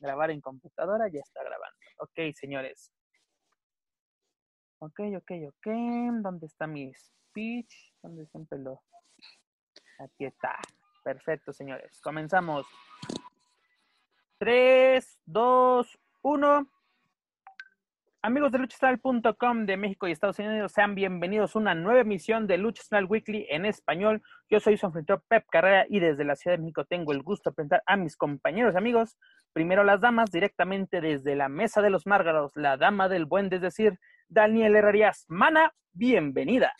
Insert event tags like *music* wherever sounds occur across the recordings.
Grabar en computadora, ya está grabando. Ok, señores. Ok, ok, ok. ¿Dónde está mi speech? ¿Dónde siempre lo...? Aquí está. Perfecto, señores. Comenzamos. 3, 2, 1. Amigos de luchastral.com de México y Estados Unidos, sean bienvenidos a una nueva emisión de Luchastral Weekly en español. Yo soy su anfitrión Pep Carrera y desde la Ciudad de México tengo el gusto de presentar a mis compañeros y amigos. Primero las damas, directamente desde la Mesa de los Márgaros, la dama del buen, es decir, Daniel Herrerías. Mana, bienvenida.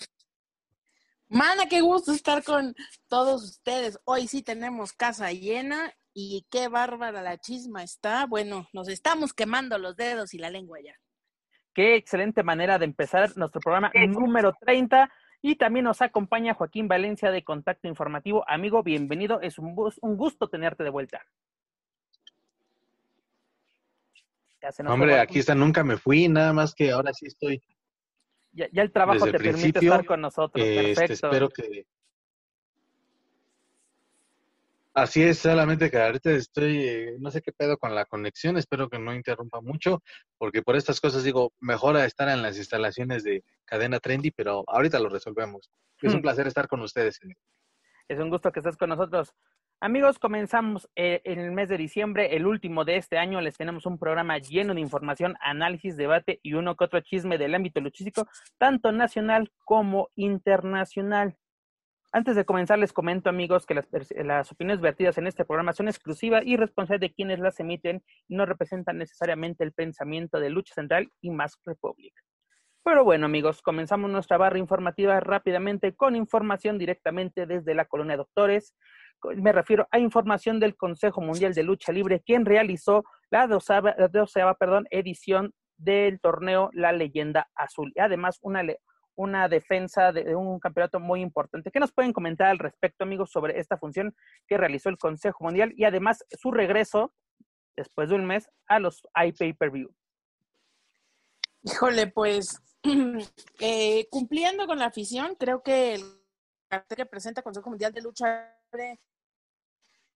Mana, qué gusto estar con todos ustedes. Hoy sí tenemos casa llena y qué bárbara la chisma está. Bueno, nos estamos quemando los dedos y la lengua ya. Qué excelente manera de empezar nuestro programa número 30. Y también nos acompaña Joaquín Valencia de Contacto Informativo. Amigo, bienvenido. Es un, gusto tenerte de vuelta. Hombre, aquí está, nunca me fui, nada más que ahora sí estoy. Ya, el trabajo te permite estar con nosotros. Este, Perfecto. espero que, Así es, solamente que ahorita estoy, eh, no sé qué pedo con la conexión, espero que no interrumpa mucho, porque por estas cosas digo, mejora estar en las instalaciones de Cadena Trendy, pero ahorita lo resolvemos. Es un placer estar con ustedes. Es un gusto que estés con nosotros. Amigos, comenzamos eh, en el mes de diciembre, el último de este año. Les tenemos un programa lleno de información, análisis, debate y uno que otro chisme del ámbito luchístico, tanto nacional como internacional. Antes de comenzar, les comento, amigos, que las, opiniones vertidas en este programa son exclusivas y responsables de quienes las emiten y no representan necesariamente el pensamiento de Lucha Central y Más Republic. Pero bueno, amigos, comenzamos nuestra barra informativa rápidamente con información directamente desde la colonia Doctores. Me refiero a información del Consejo Mundial de Lucha Libre, quien realizó la doceava, perdón, edición del torneo La Leyenda Azul. Y además, una, una defensa de un campeonato muy importante. ¿Qué nos pueden comentar al respecto, amigos, sobre esta función que realizó el Consejo Mundial y además su regreso después de un mes a los iPay-Per-View? Híjole, pues *clears throat* eh, cumpliendo con la afición, creo que el cartel que presenta el Consejo Mundial de Lucha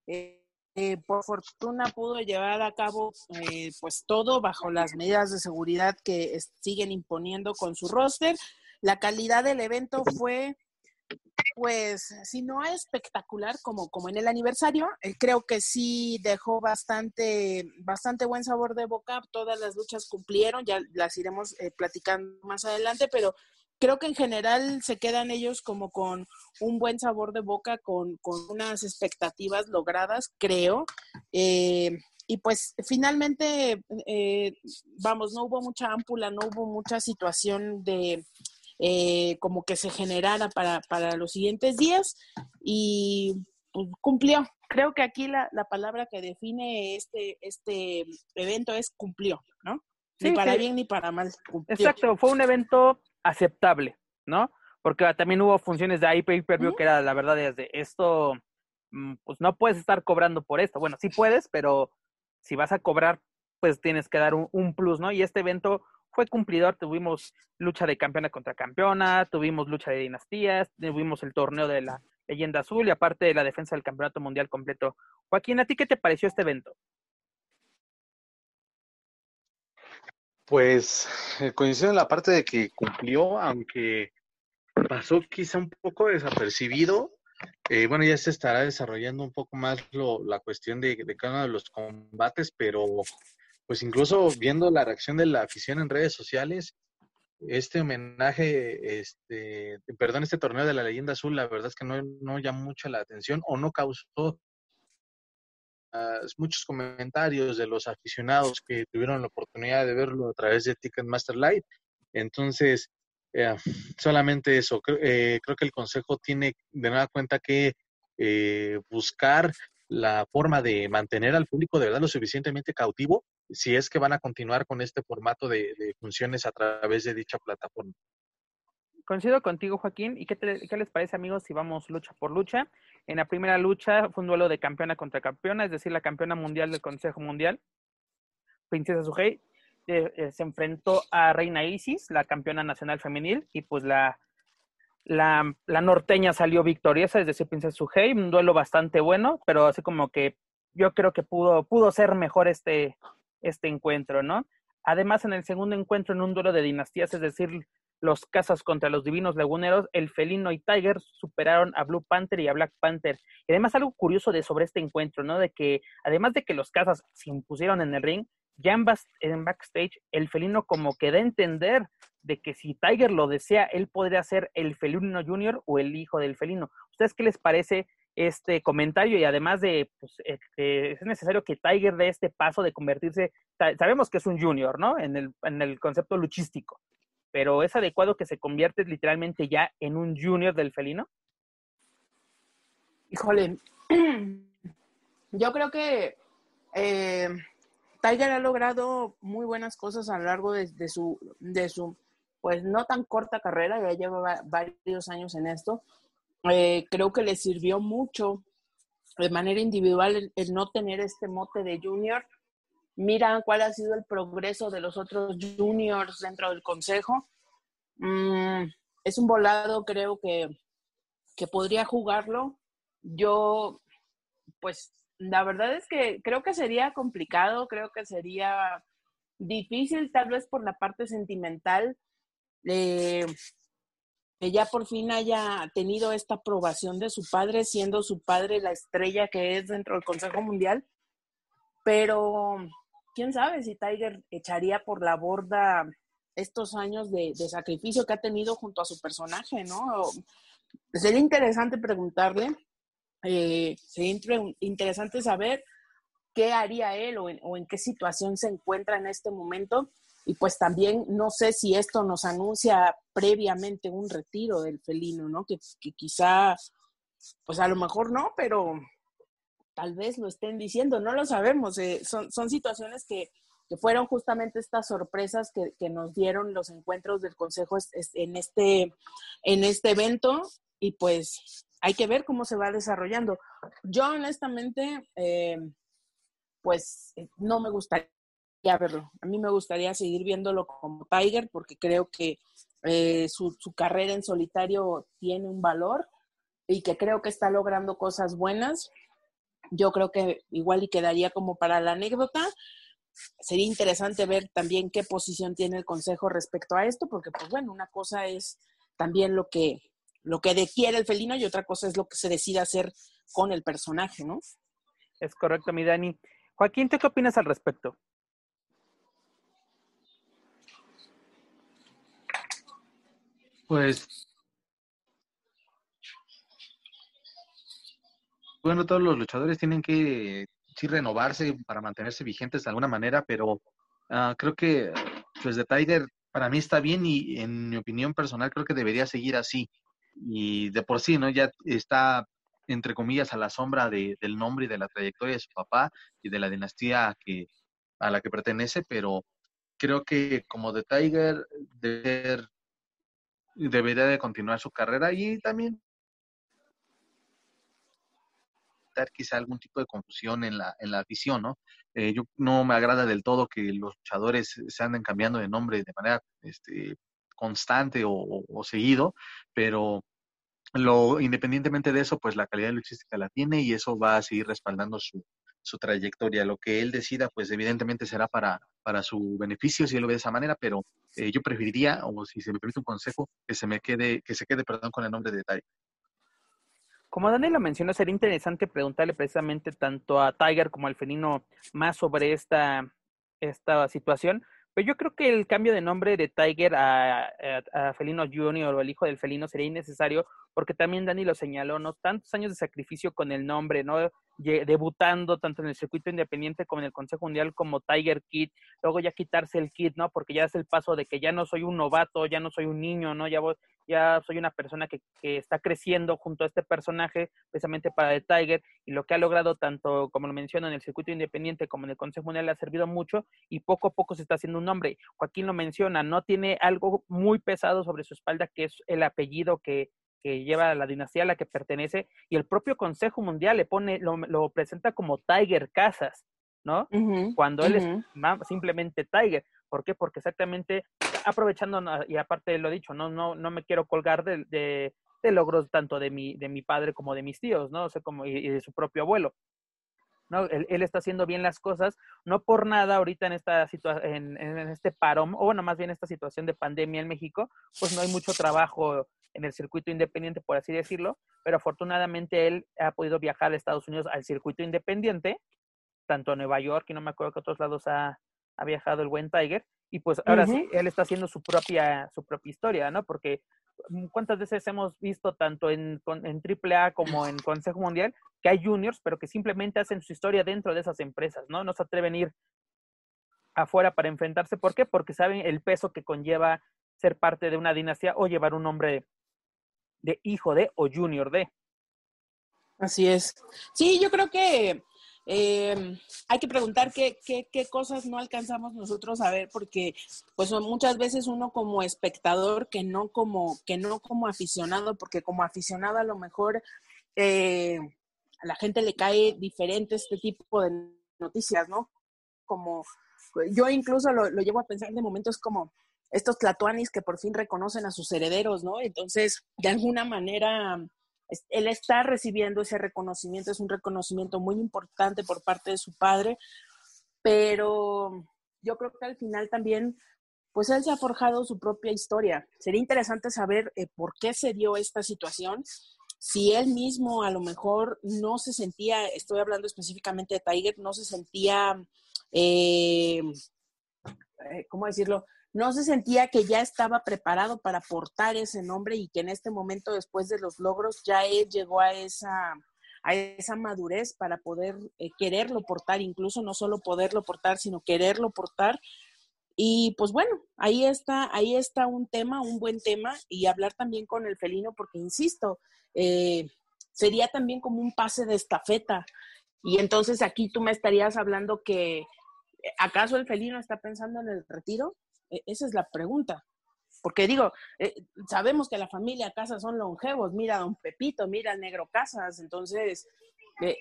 eh, eh, por fortuna pudo llevar a cabo pues todo bajo las medidas de seguridad que siguen imponiendo con su roster. La calidad del evento fue, pues, si no espectacular como, como en el aniversario, eh, creo que sí dejó bastante, bastante buen sabor de boca. Todas las luchas cumplieron, ya las iremos eh, platicando más adelante, pero creo que en general se quedan ellos como con un buen sabor de boca, con, con unas expectativas logradas, creo. Eh, y pues finalmente, vamos, no hubo mucha ámpula, no hubo mucha situación de, eh, como que se generara para, para los siguientes días y pues, cumplió. Creo que aquí la, la, palabra que define este, este evento es cumplió, ¿no? Ni para bien ni para mal. Exacto, fue un evento aceptable, ¿no? Porque también hubo funciones de IP per view que era la verdad desde esto, mm, pues no puedes estar cobrando por esto. Bueno, sí puedes, pero si vas a cobrar, pues tienes que dar un, un plus, ¿no? Y este evento fue cumplidor, tuvimos lucha de campeona contra campeona, tuvimos lucha de dinastías, tuvimos el torneo de la leyenda azul y aparte de la defensa del campeonato mundial completo. Joaquín, ¿a ti qué te pareció este evento? Pues eh, coincido en la parte de que cumplió, aunque pasó quizá un poco desapercibido. Eh, bueno, ya se estará desarrollando un poco más lo, la cuestión de, de, cada uno de los combates, pero pues incluso viendo la reacción de la afición en redes sociales, este homenaje, este, perdón, este torneo de la leyenda azul, la verdad es que no, no llamó mucho la atención o no causó muchos comentarios de los aficionados que tuvieron la oportunidad de verlo a través de Ticketmaster Live. Entonces, eh, solamente eso. Eh, creo que el Consejo tiene de nueva cuenta que eh, buscar la forma de mantener al público de verdad lo suficientemente cautivo si es que van a continuar con este formato de, funciones a través de dicha plataforma. Coincido contigo, Joaquín. ¿Y qué, les parece, amigos, si vamos lucha por lucha? En la primera lucha fue un duelo de campeona contra campeona, es decir, la campeona mundial del Consejo Mundial, Princesa Sujei, eh, eh, se enfrentó a Reina Isis, la campeona nacional femenil, y pues la, la, la norteña salió victoriosa, es decir, Princesa Sujei, un duelo bastante bueno, pero así como que yo creo que pudo, pudo ser mejor este, este encuentro, ¿no? Además, en el segundo encuentro, en un duelo de dinastías, es decir, los cazas contra los divinos laguneros, el felino y Tiger superaron a Blue Panther y a Black Panther. Y además algo curioso de sobre este encuentro, ¿no? De que además de que los cazas se impusieron en el ring, ya en, en backstage el felino como que da a entender de que si Tiger lo desea, él podría ser el felino junior o el hijo del felino. ¿Ustedes qué les parece este comentario y además de, pues, eh, es necesario que Tiger dé este paso de convertirse, sabemos que es un junior, ¿no? En el, en el concepto luchístico, pero ¿es adecuado que se convierte literalmente ya en un junior del felino? Híjole, *clears throat* yo creo que eh, Tiger ha logrado muy buenas cosas a lo largo de, su, de su, pues no tan corta carrera, ya lleva varios años en esto. Eh, creo que le sirvió mucho de manera individual el, no tener este mote de junior. Mira cuál ha sido el progreso de los otros juniors dentro del consejo. Mm, es un volado, creo que, que podría jugarlo. Yo, pues, la verdad es que creo que sería complicado, creo que sería difícil, tal vez por la parte sentimental, eh, que ya por fin haya tenido esta aprobación de su padre, siendo su padre la estrella que es dentro del Consejo Mundial. Pero quién sabe si Tiger echaría por la borda estos años de, sacrificio que ha tenido junto a su personaje, ¿no? Sería interesante preguntarle, eh, sería interesante saber qué haría él o en, o en qué situación se encuentra en este momento. Y pues también no sé si esto nos anuncia previamente un retiro del felino, ¿no? Que, que quizá, pues a lo mejor no, pero tal vez lo estén diciendo, no lo sabemos. Eh, son, son situaciones que, que fueron justamente estas sorpresas que, que, nos dieron los encuentros del Consejo en este, en este evento y pues hay que ver cómo se va desarrollando. Yo honestamente, eh, pues eh, no me gustaría verlo. A mí me gustaría seguir viéndolo como Tiger porque creo que eh, su, su carrera en solitario tiene un valor y que creo que está logrando cosas buenas. Yo creo que igual y quedaría como para la anécdota, sería interesante ver también qué posición tiene el Consejo respecto a esto, porque pues bueno, una cosa es también lo que, lo que quiere el felino y otra cosa es lo que se decide hacer con el personaje, ¿no? Es correcto, mi Dani. Joaquín, qué opinas al respecto? Pues bueno, todos los luchadores tienen que sí renovarse para mantenerse vigentes de alguna manera, pero uh, creo que pues de Tiger para mí está bien y en mi opinión personal creo que debería seguir así. Y de por sí, ¿no? Ya está, entre comillas, a la sombra de, del nombre y de la trayectoria de su papá y de la dinastía que, a la que pertenece, pero creo que como de Tiger debería de continuar su carrera y también quizá algún tipo de confusión en la, en la visión, ¿no? Eh, yo no me agrada del todo que los luchadores se anden cambiando de nombre de manera este, constante o, seguido, pero lo, independientemente de eso, pues la calidad luchística la tiene y eso va a seguir respaldando su, su trayectoria. Lo que él decida, pues evidentemente será para, para su beneficio si él lo ve de esa manera, pero eh, yo preferiría, o si se me permite un consejo, que se me quede, que se quede, perdón, con el nombre de Tai. Como Daniel lo mencionó, sería interesante preguntarle precisamente tanto a Tiger como al felino más sobre esta, esta situación. Pero yo creo que el cambio de nombre de Tiger a, a, a Felino Junior o el hijo del felino sería innecesario porque también Dani lo señaló, ¿no? Tantos años de sacrificio con el nombre, ¿no? Debutando tanto en el circuito independiente como en el Consejo Mundial como Tiger Kid, luego ya quitarse el kit, ¿no? Porque ya es el paso de que ya no soy un novato, ya no soy un niño, ¿no? Ya, ya soy una persona que, que, está creciendo junto a este personaje, precisamente para el Tiger, y lo que ha logrado tanto, como lo menciono, en el circuito independiente como en el Consejo Mundial le ha servido mucho y poco a poco se está haciendo un nombre. Joaquín lo menciona, no tiene algo muy pesado sobre su espalda que es el apellido que que lleva la dinastía a la que pertenece, y el propio Consejo Mundial le pone, lo, presenta como Tiger Casas, ¿no? Cuando él es simplemente Tiger. ¿Por qué? Porque exactamente, aprovechando, y aparte lo dicho, no, no, no me quiero colgar de, de, logros tanto de mi, de mi padre como de mis tíos, ¿no? O sea, como, y, de su propio abuelo. ¿no? Él, está haciendo bien las cosas, no por nada ahorita en esta situación, en, este parón, o bueno, más bien esta situación de pandemia en México, pues no hay mucho trabajo en el circuito independiente, por así decirlo, pero afortunadamente él ha podido viajar a Estados Unidos al circuito independiente, tanto a Nueva York y no me acuerdo que otros lados ha, ha viajado el buen Tiger, y pues ahora sí, él está haciendo su propia, su propia historia, ¿no? Porque mm, cuántas veces hemos visto tanto en, en AAA como en Consejo Mundial que hay juniors, pero que simplemente hacen su historia dentro de esas empresas, ¿no? No se atreven a ir afuera para enfrentarse. ¿Por qué? Porque saben el peso que conlleva ser parte de una dinastía o llevar un nombre de hijo de o junior de. Así es. Sí, yo creo que eh, hay que preguntar qué, qué, qué, cosas no alcanzamos nosotros a ver, porque pues muchas veces uno como espectador, que no como, que no como aficionado, porque como aficionado a lo mejor eh, a la gente le cae diferente este tipo de noticias, ¿no? Como yo incluso lo, lo llevo a pensar de momentos como estos tlatuanis que por fin reconocen a sus herederos, ¿no? Entonces, de alguna manera él está recibiendo ese reconocimiento, es un reconocimiento muy importante por parte de su padre, pero yo creo que al final también, pues él se ha forjado su propia historia. Sería interesante saber eh, por qué se dio esta situación, si él mismo a lo mejor no se sentía, estoy hablando específicamente de Tiger, no se sentía, eh, eh, ¿cómo decirlo? No se sentía que ya estaba preparado para portar ese nombre y que en este momento, después de los logros, ya él llegó a esa, a esa madurez para poder eh, quererlo portar, incluso no solo poderlo portar, sino quererlo portar. Y pues bueno, ahí está, ahí está un tema, un buen tema, y hablar también con el felino, porque insisto, eh, sería también como un pase de estafeta. Y entonces aquí tú me estarías hablando que, ¿acaso el felino está pensando en el retiro? E, esa es la pregunta. Porque digo, eh, sabemos que la familia Casas son longevos, mira a don Pepito, mira al negro Casas, entonces eh,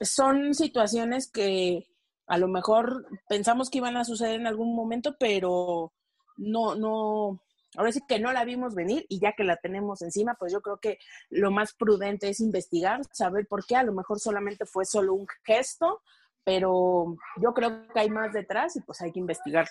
son situaciones que a lo mejor pensamos que iban a suceder en algún momento, pero no, no, ahora sí que no la vimos venir y ya que la tenemos encima, pues yo creo que lo más prudente es investigar, saber por qué, a lo mejor solamente fue solo un gesto, pero yo creo que hay más detrás y pues hay que investigarlo.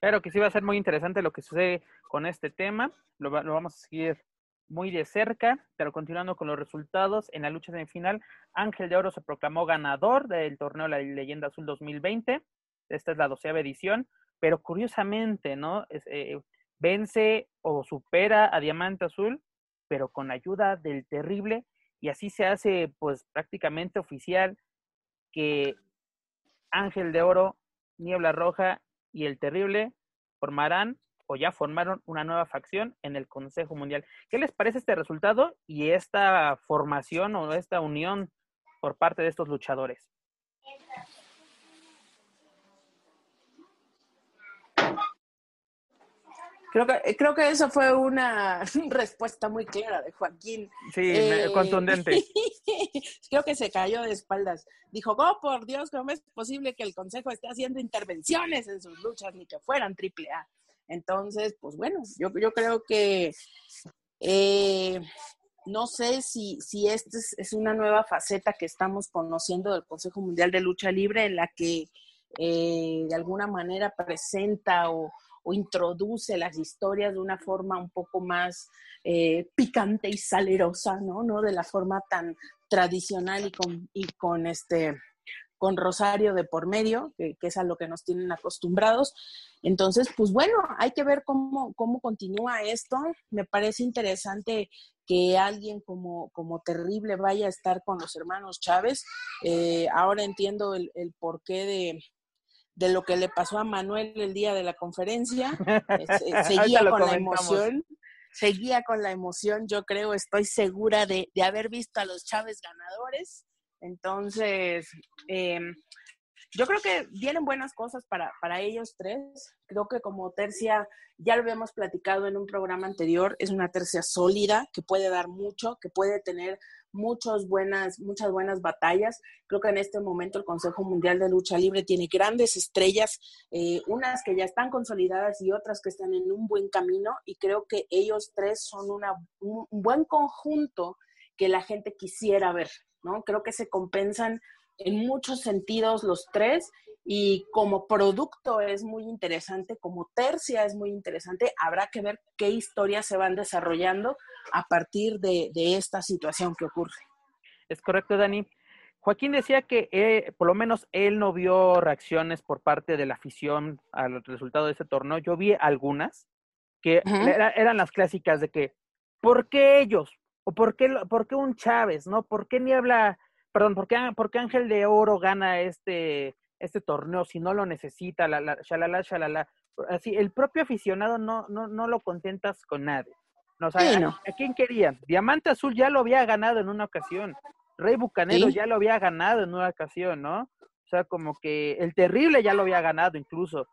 Claro que sí va a ser muy interesante lo que sucede con este tema. Lo, vamos a seguir muy de cerca, pero continuando con los resultados, en la lucha semifinal, Ángel de Oro se proclamó ganador del torneo La Leyenda Azul 2020. Esta es la doceava edición, pero curiosamente, ¿no? Eh, vence o supera a Diamante Azul, pero con ayuda del terrible, y así se hace, pues, prácticamente oficial que Ángel de Oro, Niebla Roja y el Terrible formarán o ya formaron una nueva facción en el Consejo Mundial. ¿Qué les parece este resultado y esta formación o esta unión por parte de estos luchadores? Creo que, eh, creo que eso fue una *laughs* respuesta muy clara de Joaquín. Sí, eh, contundente. *laughs* creo que se cayó de espaldas. Dijo, oh, por Dios, ¿cómo es posible que el Consejo esté haciendo intervenciones en sus luchas ni que fueran triple A? Entonces, pues bueno, yo, yo creo que eh, no sé si, si esta es, es, una nueva faceta que estamos conociendo del Consejo Mundial de Lucha Libre en la que de alguna manera presenta o o introduce las historias de una forma un poco más eh, picante y salerosa, ¿no? No de la forma tan tradicional y con, y con este con Rosario de por medio, que, es a lo que nos tienen acostumbrados. Entonces, pues bueno, hay que ver cómo, cómo continúa esto. Me parece interesante que alguien como, como Terrible vaya a estar con los hermanos Chávez. Eh, ahora entiendo el, el porqué de, de lo que le pasó a Manuel el día de la conferencia. Eh, *laughs* seguía con la emoción, seguía con la emoción, yo creo, estoy segura de, haber visto a los Chávez ganadores. Entonces, em, yo creo que vienen buenas cosas para, para ellos tres. Creo que como tercia, ya lo habíamos platicado en un programa anterior, es una tercia sólida que puede dar mucho, que puede tener muchas buenas, muchas buenas batallas. Creo que en este momento el Consejo Mundial de Lucha Libre tiene grandes estrellas, eh, unas que ya están consolidadas y otras que están en un buen camino y creo que ellos tres son una, un buen conjunto que la gente quisiera ver, ¿no? Creo que se compensan en muchos sentidos los tres y como producto es muy interesante, como tercia es muy interesante, habrá que ver qué historias se van desarrollando a partir de, esta situación que ocurre. Es correcto, Dani. Joaquín decía que eh, por lo menos él no vio reacciones por parte de la afición al resultado de ese torneo. Yo vi algunas que eran las clásicas de que, ¿por qué ellos? ¿O por qué, por qué un Chávez? ¿No? ¿Por qué Niebla, perdón, por qué, por qué Ángel de Oro gana este, este torneo si no lo necesita? La, la, shalala, shalala. Así, el propio aficionado no, no, no lo contentas con nadie. No, ¿a, quién querían? Diamante Azul ya lo había ganado en una ocasión. Rey Bucanero ya lo había ganado en una ocasión, ¿no? O sea, como que el terrible ya lo había ganado incluso.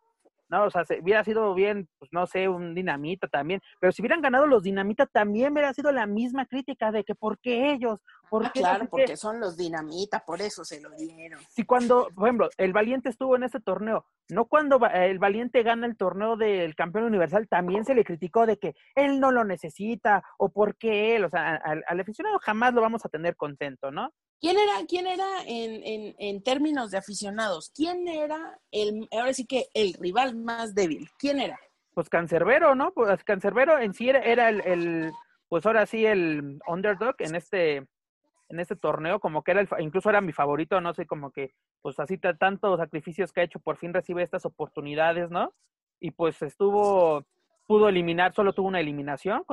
¿no? O sea, se, hubiera sido bien, pues no sé, un dinamita también, pero si hubieran ganado los dinamita también hubiera sido la misma crítica de que por qué ellos, por ah, claro, porque son los dinamita, por eso se lo dieron. Si cuando, por ejemplo, el Valiente estuvo en ese torneo, no cuando el Valiente gana el torneo del campeón universal, también se le criticó de que él no lo necesita o por qué él, o sea, al, al aficionado jamás lo vamos a tener contento, ¿no? ¿Quién era, quién era en, en, términos de aficionados? ¿Quién era el, ahora sí que el rival más débil? ¿Quién era? Pues Cancerbero, ¿no? Pues Cancerbero en sí era, el, pues ahora sí el underdog en este, en este torneo, como que era el, incluso era mi favorito, no sé, como que, pues así tantos sacrificios que ha hecho, por fin recibe estas oportunidades, ¿no? Y pues estuvo, pudo eliminar, solo tuvo una eliminación,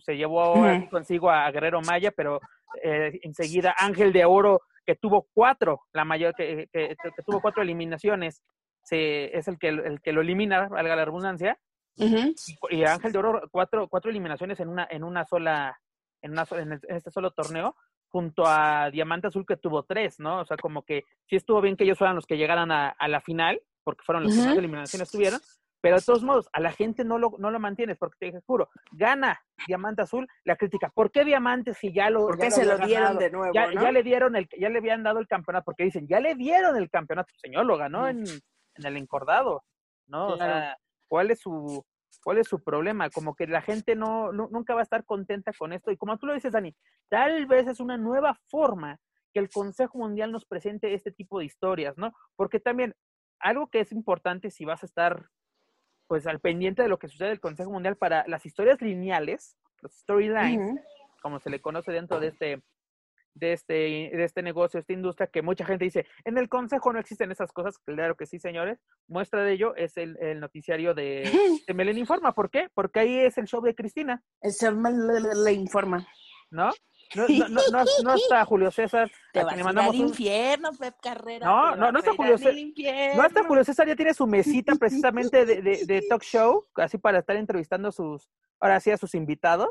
se llevó consigo a Guerrero Maya, pero eh, enseguida Ángel de Oro, que tuvo cuatro, la mayor, que, que, tuvo cuatro eliminaciones, se, es el que, el que lo elimina, valga la redundancia. y, Ángel de Oro, cuatro, cuatro eliminaciones en una, en una sola, en, una, en, este solo torneo, junto a Diamante Azul que tuvo tres, ¿no? O sea, como que sí estuvo bien que ellos fueran los que llegaran a, a la final, porque fueron los que más eliminaciones tuvieron, pero de todos modos, a la gente no lo, no lo mantienes, porque te juro, gana Diamante Azul, la crítica, ¿por qué Diamante si ya lo, ¿Por se lo, dieron de nuevo? Ya, ya, le dieron el, ya le habían dado el campeonato, porque dicen, ya le dieron el campeonato, señor, lo ganó en, en el encordado, ¿no? O sea, ¿cuál es su, cuál es su problema? Como que la gente no, nunca va a estar contenta con esto. Y como tú lo dices, Dani, tal vez es una nueva forma que el Consejo Mundial nos presente este tipo de historias, ¿no? Porque también algo que es importante si vas a estar pues al pendiente de lo que sucede en el Consejo Mundial para las historias lineales, los storylines, como se le conoce dentro de este, de este, de este negocio, esta industria, que mucha gente dice, en el Consejo no existen esas cosas, claro que sí, señores. Muestra de ello es el, noticiario de, *laughs* de Melen Informa. ¿Por qué? Porque ahí es el show de Cristina. El show le informa. ¿No? No, no, no, no, *laughs* está Julio César. Te vas mandamos al infierno, Pep Carrera. No, no, no está Julio César. No está Julio César, ya tiene su mesita *laughs* precisamente de, de, de, talk show, así para estar entrevistando sus, ahora sí, a sus invitados.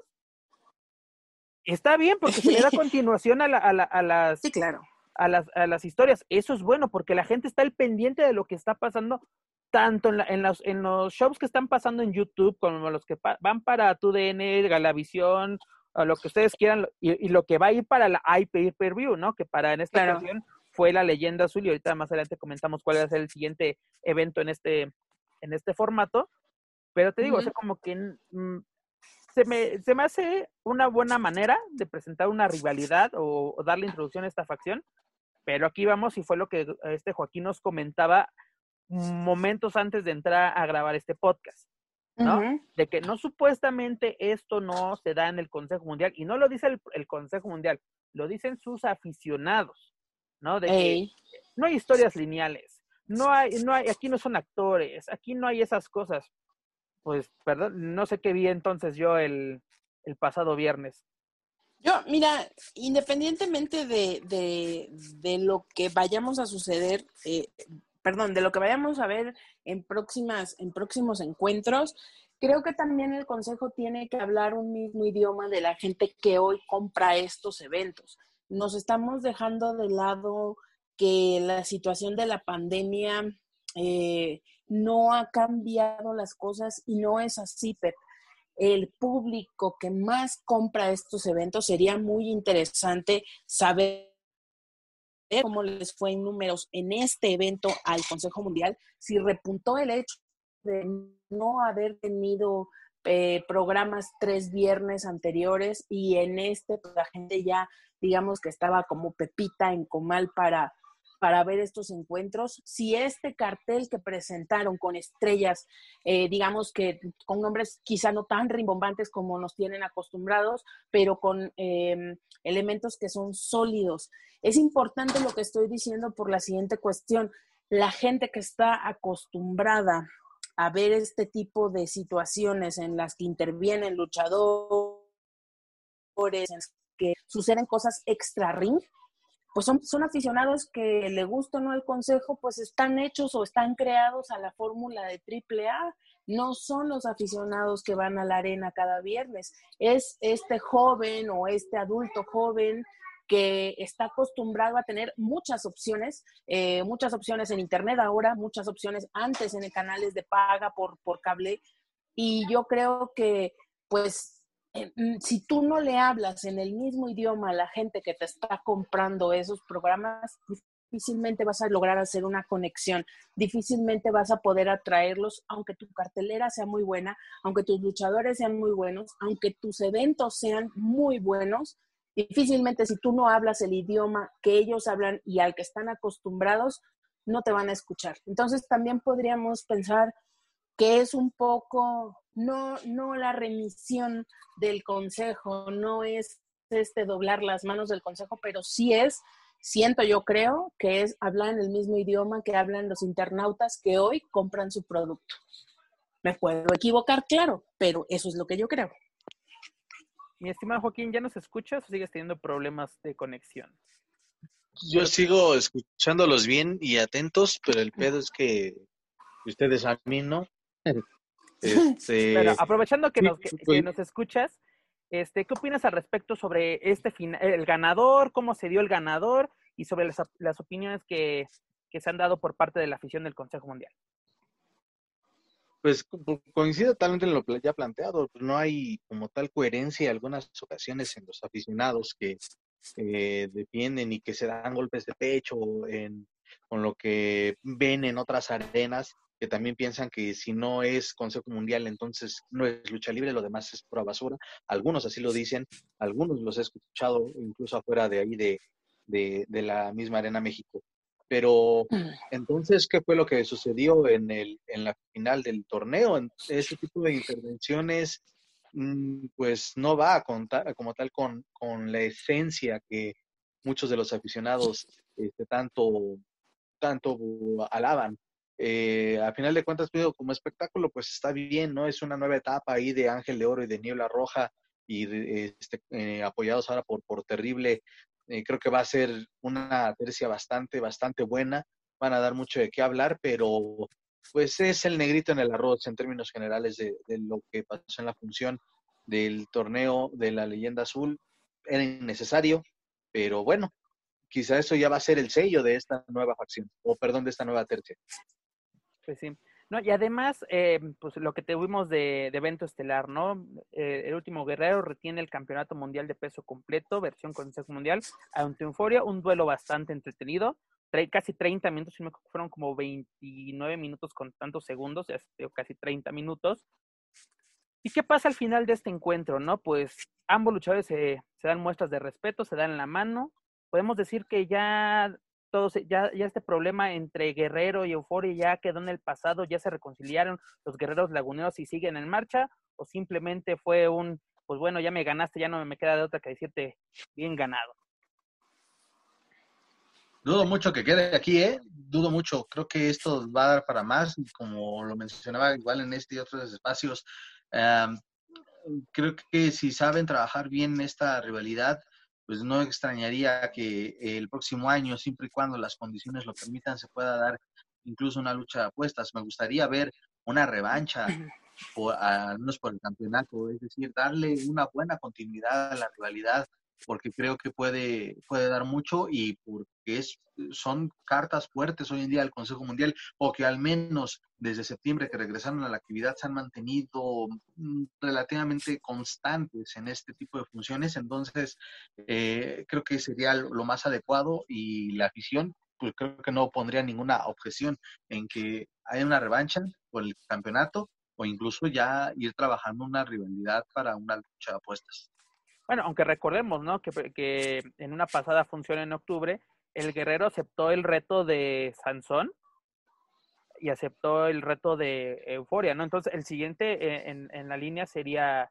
Está bien, porque se le da *laughs* continuación a, la, a, la, a las. Sí, claro. A las, a las historias. Eso es bueno, porque la gente está al pendiente de lo que está pasando tanto en, la, en, los, en los shows que están pasando en YouTube como los que van para TUDN, Galavisión o lo que ustedes quieran, y, lo que va a ir para la IP per view, ¿no? Que para en esta ocasión fue la leyenda azul, y ahorita más adelante comentamos cuál va a ser el siguiente evento en este, en este formato. Pero te digo, o sea, como que mm, se, me, se me hace una buena manera de presentar una rivalidad o, o darle introducción a esta facción. Pero aquí vamos, y fue lo que este Joaquín nos comentaba momentos antes de entrar a grabar este podcast. ¿no? De que no supuestamente esto no se da en el Consejo Mundial, y no lo dice el, Consejo Mundial, lo dicen sus aficionados, ¿no? De que no hay historias lineales, no hay, no hay, aquí no son actores, aquí no hay esas cosas. Pues, perdón, no sé qué vi entonces yo el, el pasado viernes. Yo, mira, independientemente de, de, de, lo que vayamos a suceder, eh, perdón, de lo que vayamos a ver en próximas, en próximos encuentros, creo que también el Consejo tiene que hablar un mismo idioma de la gente que hoy compra estos eventos. Nos estamos dejando de lado que la situación de la pandemia eh, no ha cambiado las cosas y no es así, Pep. El público que más compra estos eventos sería muy interesante saber cómo les fue en números en este evento al Consejo Mundial, si repuntó el hecho de no haber tenido eh, programas tres viernes anteriores y en este pues, la gente ya digamos que estaba como pepita en comal para para ver estos encuentros. Si este cartel que presentaron con estrellas, eh, digamos que con nombres quizá no tan rimbombantes como nos tienen acostumbrados, pero con em, elementos que son sólidos. Es importante lo que estoy diciendo por la siguiente cuestión. La gente que está acostumbrada a ver este tipo de situaciones en las que intervienen luchadores, que suceden cosas extra ring, pues son, son aficionados que le gusta o no el consejo, pues están hechos o están creados a la fórmula de triple A. No son los aficionados que van a la arena cada viernes. Es este joven o este adulto joven que está acostumbrado a tener muchas opciones, eh, muchas opciones en Internet ahora, muchas opciones antes en canales de paga por, por cable. Y yo creo que, pues, si tú no le hablas en el mismo idioma a la gente que te está comprando esos programas, difícilmente vas a lograr hacer una conexión, difícilmente vas a poder atraerlos, aunque tu cartelera sea muy buena, aunque tus luchadores sean muy buenos, aunque tus eventos sean muy buenos, difícilmente si tú no hablas el idioma que ellos hablan y al que están acostumbrados, no te van a escuchar. Entonces también podríamos pensar que es un poco no, no la remisión del consejo, no es este doblar las manos del consejo, pero sí es, siento yo creo, que es hablar en el mismo idioma que hablan los internautas que hoy compran su producto. Me puedo equivocar, claro, pero eso es lo que yo creo. Mi estimado Joaquín, ¿ya nos escuchas o sigues teniendo problemas de conexión? Yo sigo escuchándolos bien y atentos, pero el pedo es que ustedes a mí no. Este, aprovechando que, nos, nos escuchas, este, ¿qué opinas al respecto sobre este final, el ganador, cómo se dio el ganador y sobre las, opiniones que, se han dado por parte de la afición del Consejo Mundial? Pues coincido totalmente en lo ya planteado, pues, no hay como tal coherencia en algunas ocasiones en los aficionados que defienden y que se dan golpes de pecho en, con lo que ven en otras arenas que también piensan que si no es Consejo Mundial, entonces no es lucha libre, lo demás es pura basura. Algunos así lo dicen, algunos los he escuchado incluso afuera de ahí de, de, la misma Arena México. Pero mm. entonces, ¿qué fue lo que sucedió en, el, en la final del torneo? Ese tipo de intervenciones, mm, pues no va a contar como tal con, con la esencia que muchos de los aficionados este, tanto, tanto alaban eh, a final de cuentas, como espectáculo, pues está bien, ¿no? Es una nueva etapa ahí de Ángel de Oro y de Niebla Roja y este, eh, apoyados ahora por, por Terrible. Eh, creo que va a ser una tercia bastante, bastante buena. Van a dar mucho de qué hablar, pero pues es el negrito en el arroz en términos generales de, de lo que pasó en la función del torneo de la leyenda azul. Era innecesario, pero bueno, quizá eso ya va a ser el sello de esta nueva facción, o perdón, de esta nueva tercia. Pues sí. No, y además, eh, pues lo que tuvimos de, evento estelar, ¿no? Eh, el último guerrero retiene el campeonato mundial de peso completo, versión Consejo Mundial, ante Euforia, un duelo bastante entretenido, casi 30 minutos, si me fueron como 29 minutos con tantos segundos, casi 30 minutos. ¿Y qué pasa al final de este encuentro, no? Pues ambos luchadores se dan muestras de respeto, se dan la mano. Podemos decir que ya todos, ya, ya este problema entre Guerrero y Euforia ya quedó en el pasado, ya se reconciliaron los guerreros laguneros y siguen en marcha, o simplemente fue un, pues bueno, ya me ganaste, ya no me queda de otra que decirte bien ganado. Dudo mucho que quede aquí, ¿eh? Dudo mucho. Creo que esto va a dar para más, como lo mencionaba igual en este y otros espacios. creo que si saben trabajar bien esta rivalidad, pues no extrañaría que el próximo año, siempre y cuando las condiciones lo permitan, se pueda dar incluso una lucha de apuestas. Me gustaría ver una revancha, por, al menos por el campeonato, es decir, darle una buena continuidad a la rivalidad porque creo que puede, puede dar mucho y porque es, son cartas fuertes hoy en día del Consejo Mundial, o que al menos desde septiembre que regresaron a la actividad se han mantenido mm, relativamente constantes en este tipo de funciones. Entonces, eh, creo que sería lo más adecuado y la afición, pues creo que no pondría ninguna objeción en que haya una revancha por el campeonato o incluso ya ir trabajando una rivalidad para una lucha de apuestas. Bueno, aunque recordemos, ¿no? Que, que en una pasada función en octubre el guerrero aceptó el reto de Sansón y aceptó el reto de Euforia, ¿no? Entonces, el siguiente eh, en, en, la línea sería,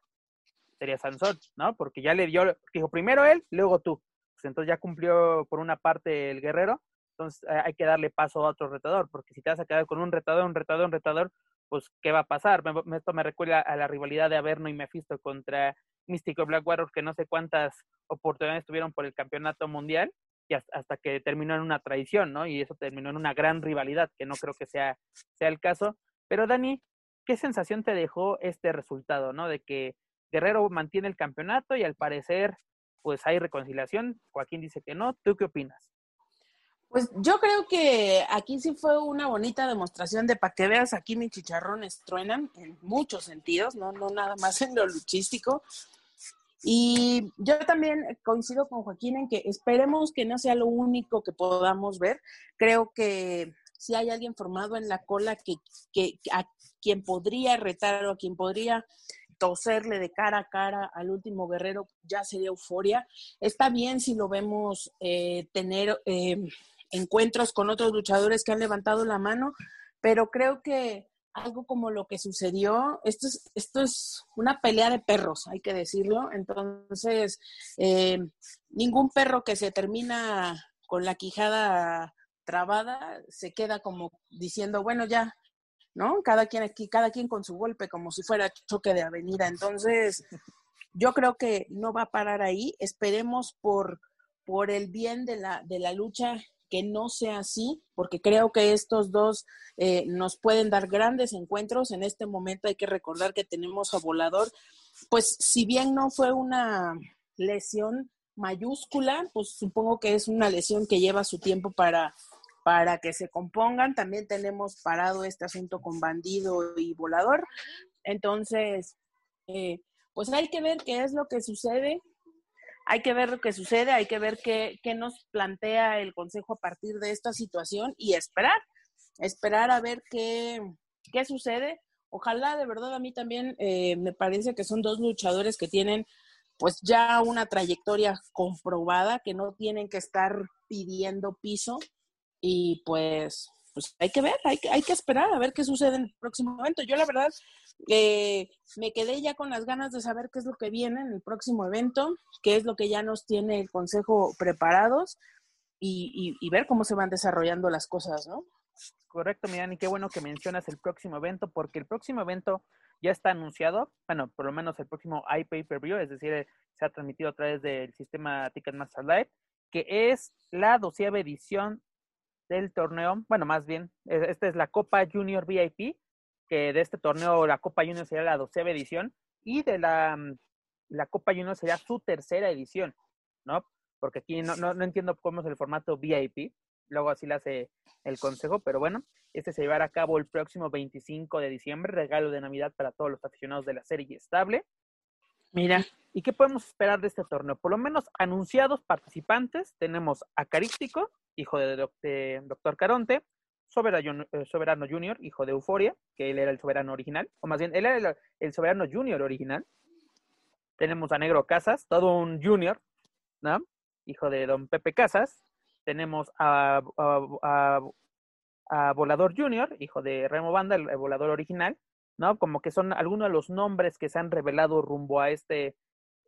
sería Sansón, ¿no? Porque ya le dio, dijo primero él, luego tú. Pues entonces ya cumplió por una parte el guerrero, entonces eh, hay que darle paso a otro retador, porque si te vas a quedar con un retador, un retador, un retador, pues ¿qué va a pasar? esto me recuerda a la rivalidad de Averno y Mephisto contra Místico Black Warrior, que no sé cuántas oportunidades tuvieron por el campeonato mundial, y hasta, que terminó en una traición, ¿no? Y eso terminó en una gran rivalidad, que no creo que sea, sea el caso. Pero Dani, ¿qué sensación te dejó este resultado, ¿no? De que Guerrero mantiene el campeonato y al parecer, pues hay reconciliación. Joaquín dice que no. ¿Tú qué opinas? Pues yo creo que aquí sí fue una bonita demostración de para que veas aquí mis chicharrones truenan en muchos sentidos, no, no nada más en lo luchístico. Y yo también coincido con Joaquín en que esperemos que no sea lo único que podamos ver. Creo que si hay alguien formado en la cola que, a quien podría retar o a quien podría toserle de cara a cara al último guerrero, ya sería euforia. Está bien si lo vemos eh, tener eh, encuentros con otros luchadores que han levantado la mano, pero creo que algo como lo que sucedió, esto es, esto es una pelea de perros, hay que decirlo. Entonces, eh, ningún perro que se termina con la quijada trabada se queda como diciendo, bueno, ya, ¿no? Cada quien aquí, cada quien con su golpe, como si fuera choque de avenida. Entonces, yo creo que no va a parar ahí. Esperemos por, por el bien de la, de la lucha que no sea así, porque creo que estos dos eh, nos pueden dar grandes encuentros. En este momento hay que recordar que tenemos a Volador, pues si bien no fue una lesión mayúscula, pues supongo que es una lesión que lleva su tiempo para, para que se compongan. También tenemos parado este asunto con Bandido y Volador. Entonces, eh, pues hay que ver qué es lo que sucede hay que ver lo que sucede, hay que ver qué, nos plantea el Consejo a partir de esta situación y esperar, esperar a ver qué, qué sucede. Ojalá, de verdad, a mí también eh, me parece que son dos luchadores que tienen pues ya una trayectoria comprobada, que no tienen que estar pidiendo piso y pues, pues hay que ver, hay que, esperar a ver qué sucede en el próximo momento. Yo la verdad eh, me quedé ya con las ganas de saber qué es lo que viene en el próximo evento, qué es lo que ya nos tiene el Consejo preparados y, ver cómo se van desarrollando las cosas, ¿no? Correcto, Miran, y qué bueno que mencionas el próximo evento, porque el próximo evento ya está anunciado, bueno, por lo menos el próximo iPay-Per-View, es decir, se ha transmitido a través del sistema Ticketmaster Live, que es la doceava edición del torneo, bueno, más bien, e, esta es la Copa Junior VIP, que de este torneo la Copa Junior sería la doceava edición y de la, mm, la Copa Junior sería su tercera edición, ¿no? Porque aquí no, no, entiendo cómo es el formato VIP, luego así lo hace el consejo, pero bueno, este se llevará a cabo el próximo 25 de diciembre, regalo de Navidad para todos los aficionados de la serie estable. Mira, ¿y qué podemos esperar de este torneo? Por lo menos anunciados participantes, tenemos a Carístico, hijo de, de Doctor Caronte, Soberano, eh, Soberano Junior, hijo de Euforia, que él era el soberano original, o más bien, él era el, Soberano Junior original. Tenemos a Negro Casas, todo un Junior, ¿no? Hijo de Don Pepe Casas. Tenemos a, a, Volador Junior, hijo de Remo Banda, el, volador original, ¿no? Como que son algunos de los nombres que se han revelado rumbo a este,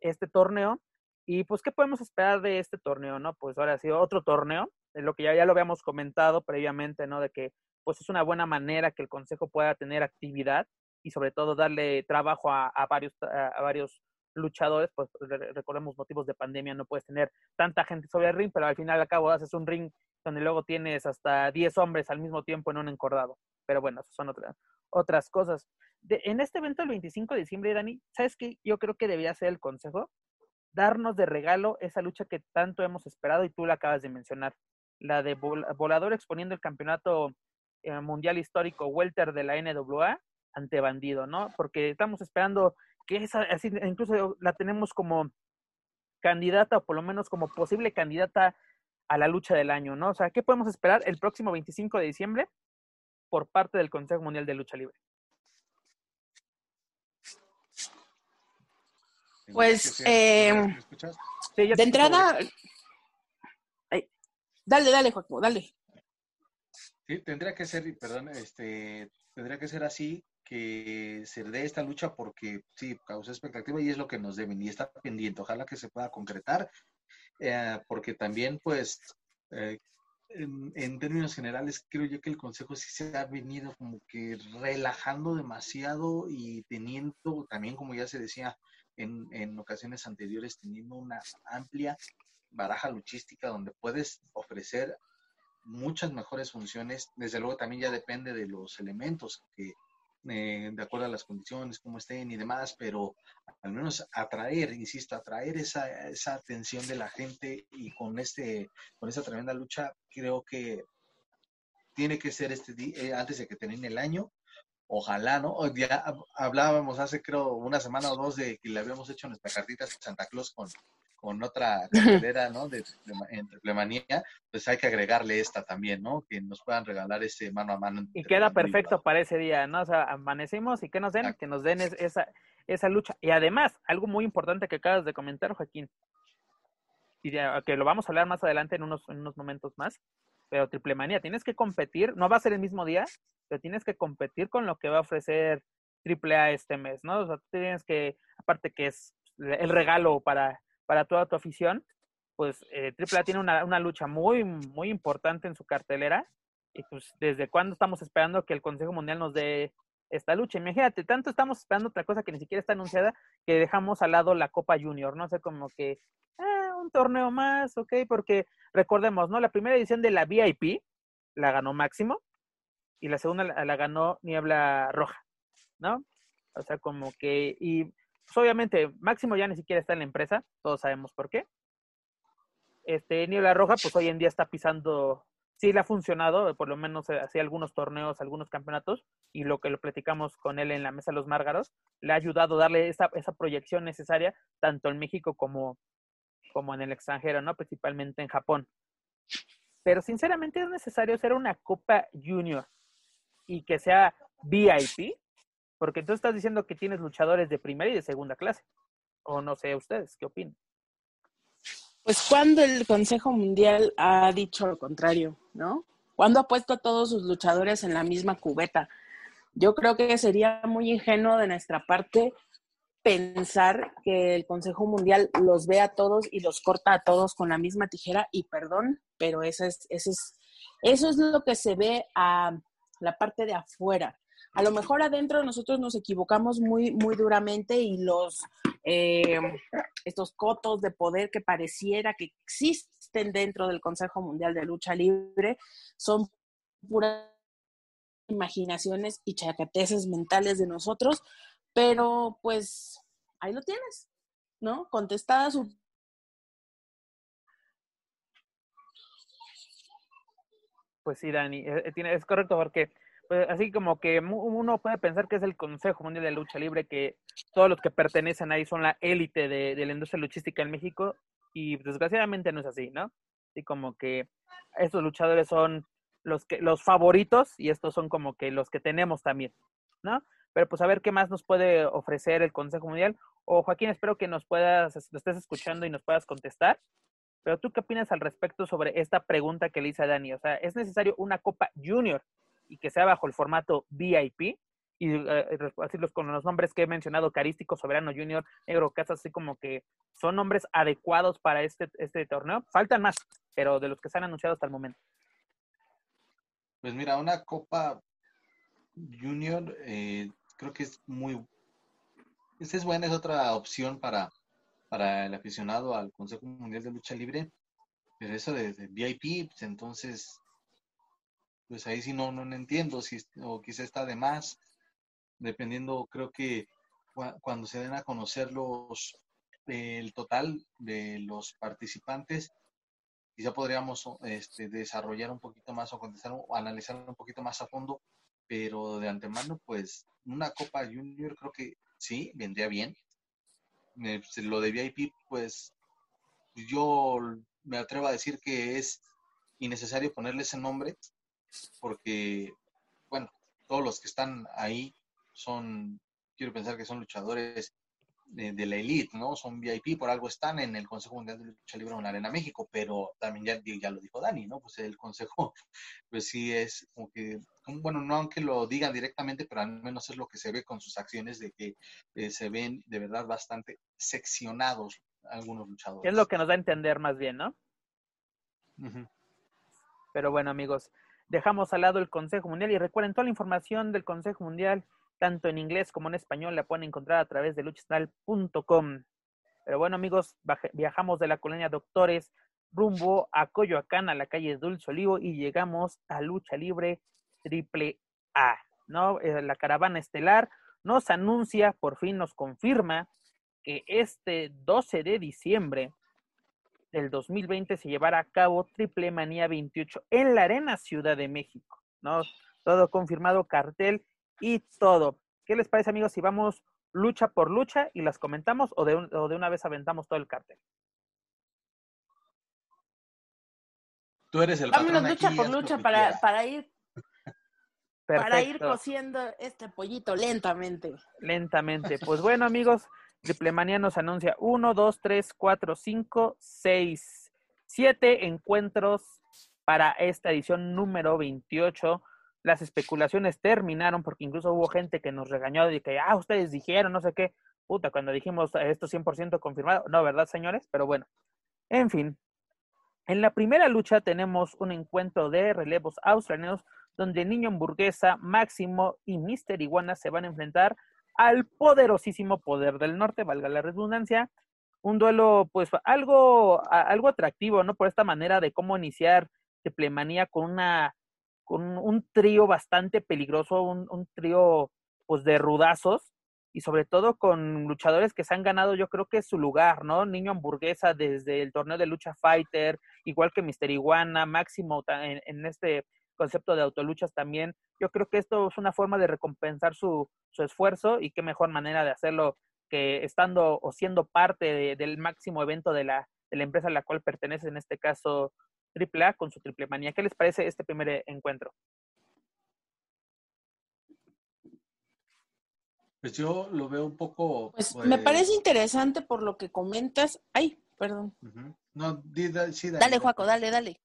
este torneo. Y pues, ¿qué podemos esperar de este torneo, no? Pues ahora sido otro torneo, lo que ya, ya lo habíamos comentado previamente, ¿no? De que pues es una buena manera que el consejo pueda tener actividad y sobre todo darle trabajo a, varios a, varios luchadores, pues recordemos motivos de pandemia, no puedes tener tanta gente sobre el ring, pero al final al cabo haces un ring donde luego tienes hasta 10 hombres al mismo tiempo en un encordado. Pero bueno, esas son otras otras cosas. En este evento el 25 de diciembre, Dani, ¿sabes qué? Yo creo que debía ser el consejo darnos de regalo esa lucha que tanto hemos esperado y tú la acabas de mencionar la de Volador exponiendo el campeonato eh, mundial histórico welter de la NWA ante Bandido, ¿no? Porque estamos esperando que esa, así, incluso la tenemos como candidata o por lo menos como posible candidata a la lucha del año, ¿no? O sea, ¿qué podemos esperar el próximo 25 de diciembre por parte del Consejo Mundial de Lucha Libre? Pues, eh, de entrada, Dale, dale, Joaquín, dale. Sí, tendría que ser, perdón, este, tendría que ser así, que se dé esta lucha porque sí, causa expectativa y es lo que nos deben y está pendiente. Ojalá que se pueda concretar, eh, porque también, pues, eh, en, términos generales, creo yo que el Consejo sí se ha venido como que relajando demasiado y teniendo también, como ya se decía en, en ocasiones anteriores, teniendo una amplia baraja luchística donde puedes ofrecer muchas mejores funciones. Desde luego también ya depende de los elementos que, eh, de acuerdo a las condiciones, cómo estén y demás, pero al menos atraer, insisto, atraer esa, esa atención de la gente y con este, con esta tremenda lucha, creo que tiene que ser este día, eh, antes de que termine el año. Ojalá, ¿no? Ya hablábamos hace creo una semana o dos de que le habíamos hecho nuestra cartita a Santa Claus con, con otra *laughs* cartelera, ¿no? De, de, pues hay que agregarle esta también, ¿no? Que nos puedan regalar ese mano a mano. Y queda perfecto para ese día, ¿no? O sea, amanecemos y que nos den, que nos den esa, esa lucha. Y además, algo muy importante que acabas de comentar, Joaquín, y que lo vamos a hablar más adelante en unos, en unos momentos más, pero Triple Manía, tienes que competir, no va a ser el mismo día, pero tienes que competir con lo que va a ofrecer Triple A este mes, ¿no? O sea, tú tienes que, aparte que es el regalo para para toda tu afición, pues eh, AAA tiene una, una, lucha muy, muy importante en su cartelera. Y pues, ¿desde cuándo estamos esperando que el Consejo Mundial nos dé esta lucha? Imagínate, tanto estamos esperando otra cosa que ni siquiera está anunciada que dejamos al lado la Copa Junior, ¿no? sé, como que, ah, un torneo más, ok, porque recordemos, ¿no? La primera edición de la VIP la ganó Máximo y la segunda la, la ganó Niebla Roja, ¿no? O sea, como que, y pues obviamente Máximo ya ni siquiera está en la empresa, todos sabemos por qué. Este, Niebla Roja, pues hoy en día está pisando, sí le ha funcionado, por lo menos hacía algunos torneos, algunos campeonatos, y lo que lo platicamos con él en la mesa de los Márgaros, le ha ayudado a darle esa, esa proyección necesaria, tanto en México como, como en el extranjero, ¿no? Principalmente en Japón. Pero sinceramente es necesario hacer una Copa Junior y que sea VIP porque tú estás diciendo que tienes luchadores de primera y de segunda clase. O no sé, ustedes, ¿qué opinan? Pues cuando el Consejo Mundial ha dicho lo contrario, ¿no? Cuando ha puesto a todos sus luchadores en la misma cubeta. Yo creo que sería muy ingenuo de nuestra parte pensar que el Consejo Mundial los ve a todos y los corta a todos con la misma tijera y perdón, pero eso es, eso es, eso es lo que se ve a la parte de afuera. A lo mejor adentro nosotros nos equivocamos muy, muy duramente y los, eh, estos cotos de poder que pareciera que existen dentro del Consejo Mundial de Lucha Libre son puras imaginaciones y chacateces mentales de nosotros, pero pues ahí lo tienes, ¿no? Contestada su Pues sí, Dani, eh, eh, es correcto porque pues, así como que uno puede pensar que es el Consejo Mundial de Lucha Libre, que todos los que pertenecen ahí son la élite de, la industria luchística en México, y desgraciadamente no es así, ¿no? Así como que estos luchadores son los que los favoritos y estos son como que los que tenemos también, ¿no? Pero pues a ver qué más nos puede ofrecer el Consejo Mundial. O Joaquín, espero que nos puedas, lo estés escuchando y nos puedas contestar. Pero tú qué opinas al respecto sobre esta pregunta que le hice a Dani? O sea, ¿es necesario una Copa Junior y que sea bajo el formato VIP y eh, así los, con los nombres que he mencionado, Carístico, Soberano Junior, Negro Casas, así como que son nombres adecuados para este, este torneo. Faltan más, pero de los que se han anunciado hasta el momento. Pues mira, una Copa Junior eh, creo que es muy... Esta es buena, es otra opción para, para el aficionado al Consejo Mundial de Lucha Libre. Pero eso de, de VIP, pues entonces pues ahí sí no, no, entiendo, si, o quizá está de más, dependiendo, creo que cuando se den a conocer los, el total de los participantes, quizá podríamos este, desarrollar un poquito más o contestar o analizar un poquito más a fondo, pero de antemano, pues una Copa Junior creo que sí, vendría bien. Eh, lo de VIP, pues yo me atrevo a decir que es innecesario ponerle ese nombre porque, bueno, todos los que están ahí son, quiero pensar que son luchadores de la elite, ¿no? Son VIP, por algo están en el Consejo Mundial de Lucha Libre en la Arena México, pero también ya, ya lo dijo Dani, ¿no? Pues el Consejo, *laughs* pues sí es como que, bueno, no aunque lo digan directamente, pero al menos es lo que se ve con sus acciones de que eh, se ven de verdad bastante seccionados algunos luchadores. Es lo que nos da a entender más bien, ¿no? Pero bueno, amigos, dejamos al lado el Consejo Mundial y recuerden toda la información del Consejo Mundial tanto en inglés como en español, la pueden encontrar a través de luchastral.com. Pero bueno, amigos, viajamos de la colonia Doctores rumbo a Coyoacán, a la calle Dulce Olivo, y llegamos a Lucha Libre Triple A. ¿no? Eh, la caravana estelar nos anuncia, por fin nos confirma, que este 12 de diciembre del 2020 se llevará a cabo Triple Manía 28 en la Arena Ciudad de México. ¿no? Todo confirmado, cartel y todo. ¿Qué les parece, amigos, si vamos lucha por lucha y las comentamos o de, de una vez aventamos todo el cartel? Tú eres el Vámonos lucha por lucha para, para, ir para ir cociendo este pollito lentamente. Lentamente. Pues bueno, amigos, Triplemanía nos anuncia uno, dos, tres, cuatro, cinco, seis, siete encuentros para esta edición número 28 las especulaciones terminaron porque incluso hubo gente que nos regañó de que, ah, ustedes dijeron, no sé qué, puta, cuando dijimos esto 100% confirmado, no, ¿verdad, señores? Pero bueno, en fin. En la primera lucha tenemos un encuentro de relevos australianos donde Niño Hamburguesa, Máximo y Mister Iguana se van a enfrentar al poderosísimo poder del norte, valga la redundancia. Un duelo, pues, algo, algo atractivo, ¿no? Por esta manera de cómo iniciar Triplemanía con una con un trío bastante peligroso, un, trío pues de rudazos y sobre todo con luchadores que se han ganado yo creo que su lugar, ¿no? Niño Hamburguesa desde el torneo de lucha fighter, igual que Mister Iguana, Máximo en este concepto de autoluchas también. Yo creo que esto es una forma de recompensar su, su esfuerzo y qué mejor manera de hacerlo que estando o siendo parte del máximo evento de la, de la empresa a la cual pertenece, en este caso AAA con su triple manía. ¿Qué les parece este primer eh, encuentro? Pues yo lo veo un poco. Pues, me pues parece interesante por lo que comentas. Ay, perdón. No, sí, dale. Dale, Juaco, dale, dale.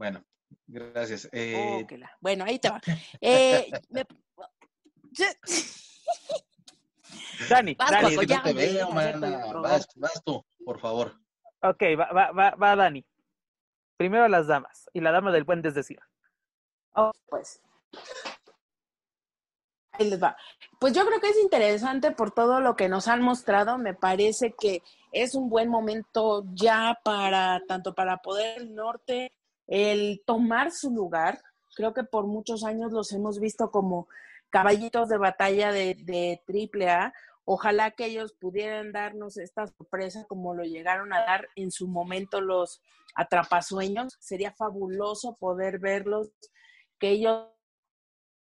Bueno, gracias. Eh... Bueno, ahí te va. *laughs* Eh, *laughs* Dani, vas, Dani, ya, te veo, vas, vas tú, por favor. Ok, va, va, va, Dani. Primero las damas. Y la dama del puente es decir. Oh, pues. Ahí les va. Pues yo creo que es interesante por todo lo que nos han mostrado. Me parece que es un buen momento ya para, tanto para Poder el Norte, el tomar su lugar. Creo que por muchos años los hemos visto como caballitos de batalla de, de AAA Ojalá que ellos pudieran darnos esta sorpresa como lo llegaron a dar en su momento los atrapasueños. Sería fabuloso poder verlos, que ellos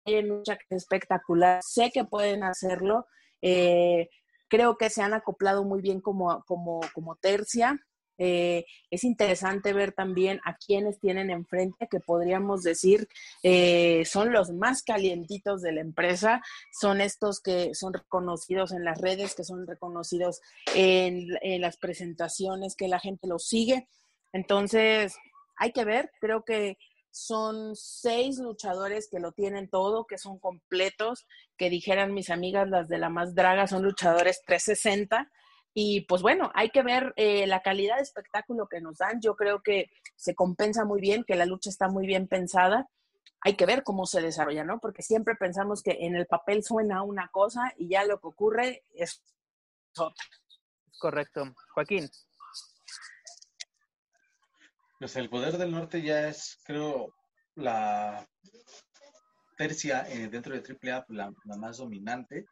tienen mucha espectacular. Sé que pueden hacerlo. Eh, creo que se han acoplado muy bien como, como, como tercia. Eh, es interesante ver también a quienes tienen enfrente, que podríamos decir eh, son los más calientitos de la empresa, son estos que son reconocidos en las redes, que son reconocidos en, las presentaciones, que la gente los sigue. Entonces, hay que ver, creo que son seis luchadores que lo tienen todo, que son completos, que dijeran mis amigas las de la más draga, son luchadores 360 y pues bueno, hay que ver eh, la calidad de espectáculo que nos dan. Yo creo que se compensa muy bien, que la lucha está muy bien pensada. Hay que ver cómo se desarrolla, ¿no? Porque siempre pensamos que en el papel suena una cosa y ya lo que ocurre es otra. Correcto. Joaquín. Pues el poder del norte ya es, creo, la tercia eh, dentro de AAA, la, la más dominante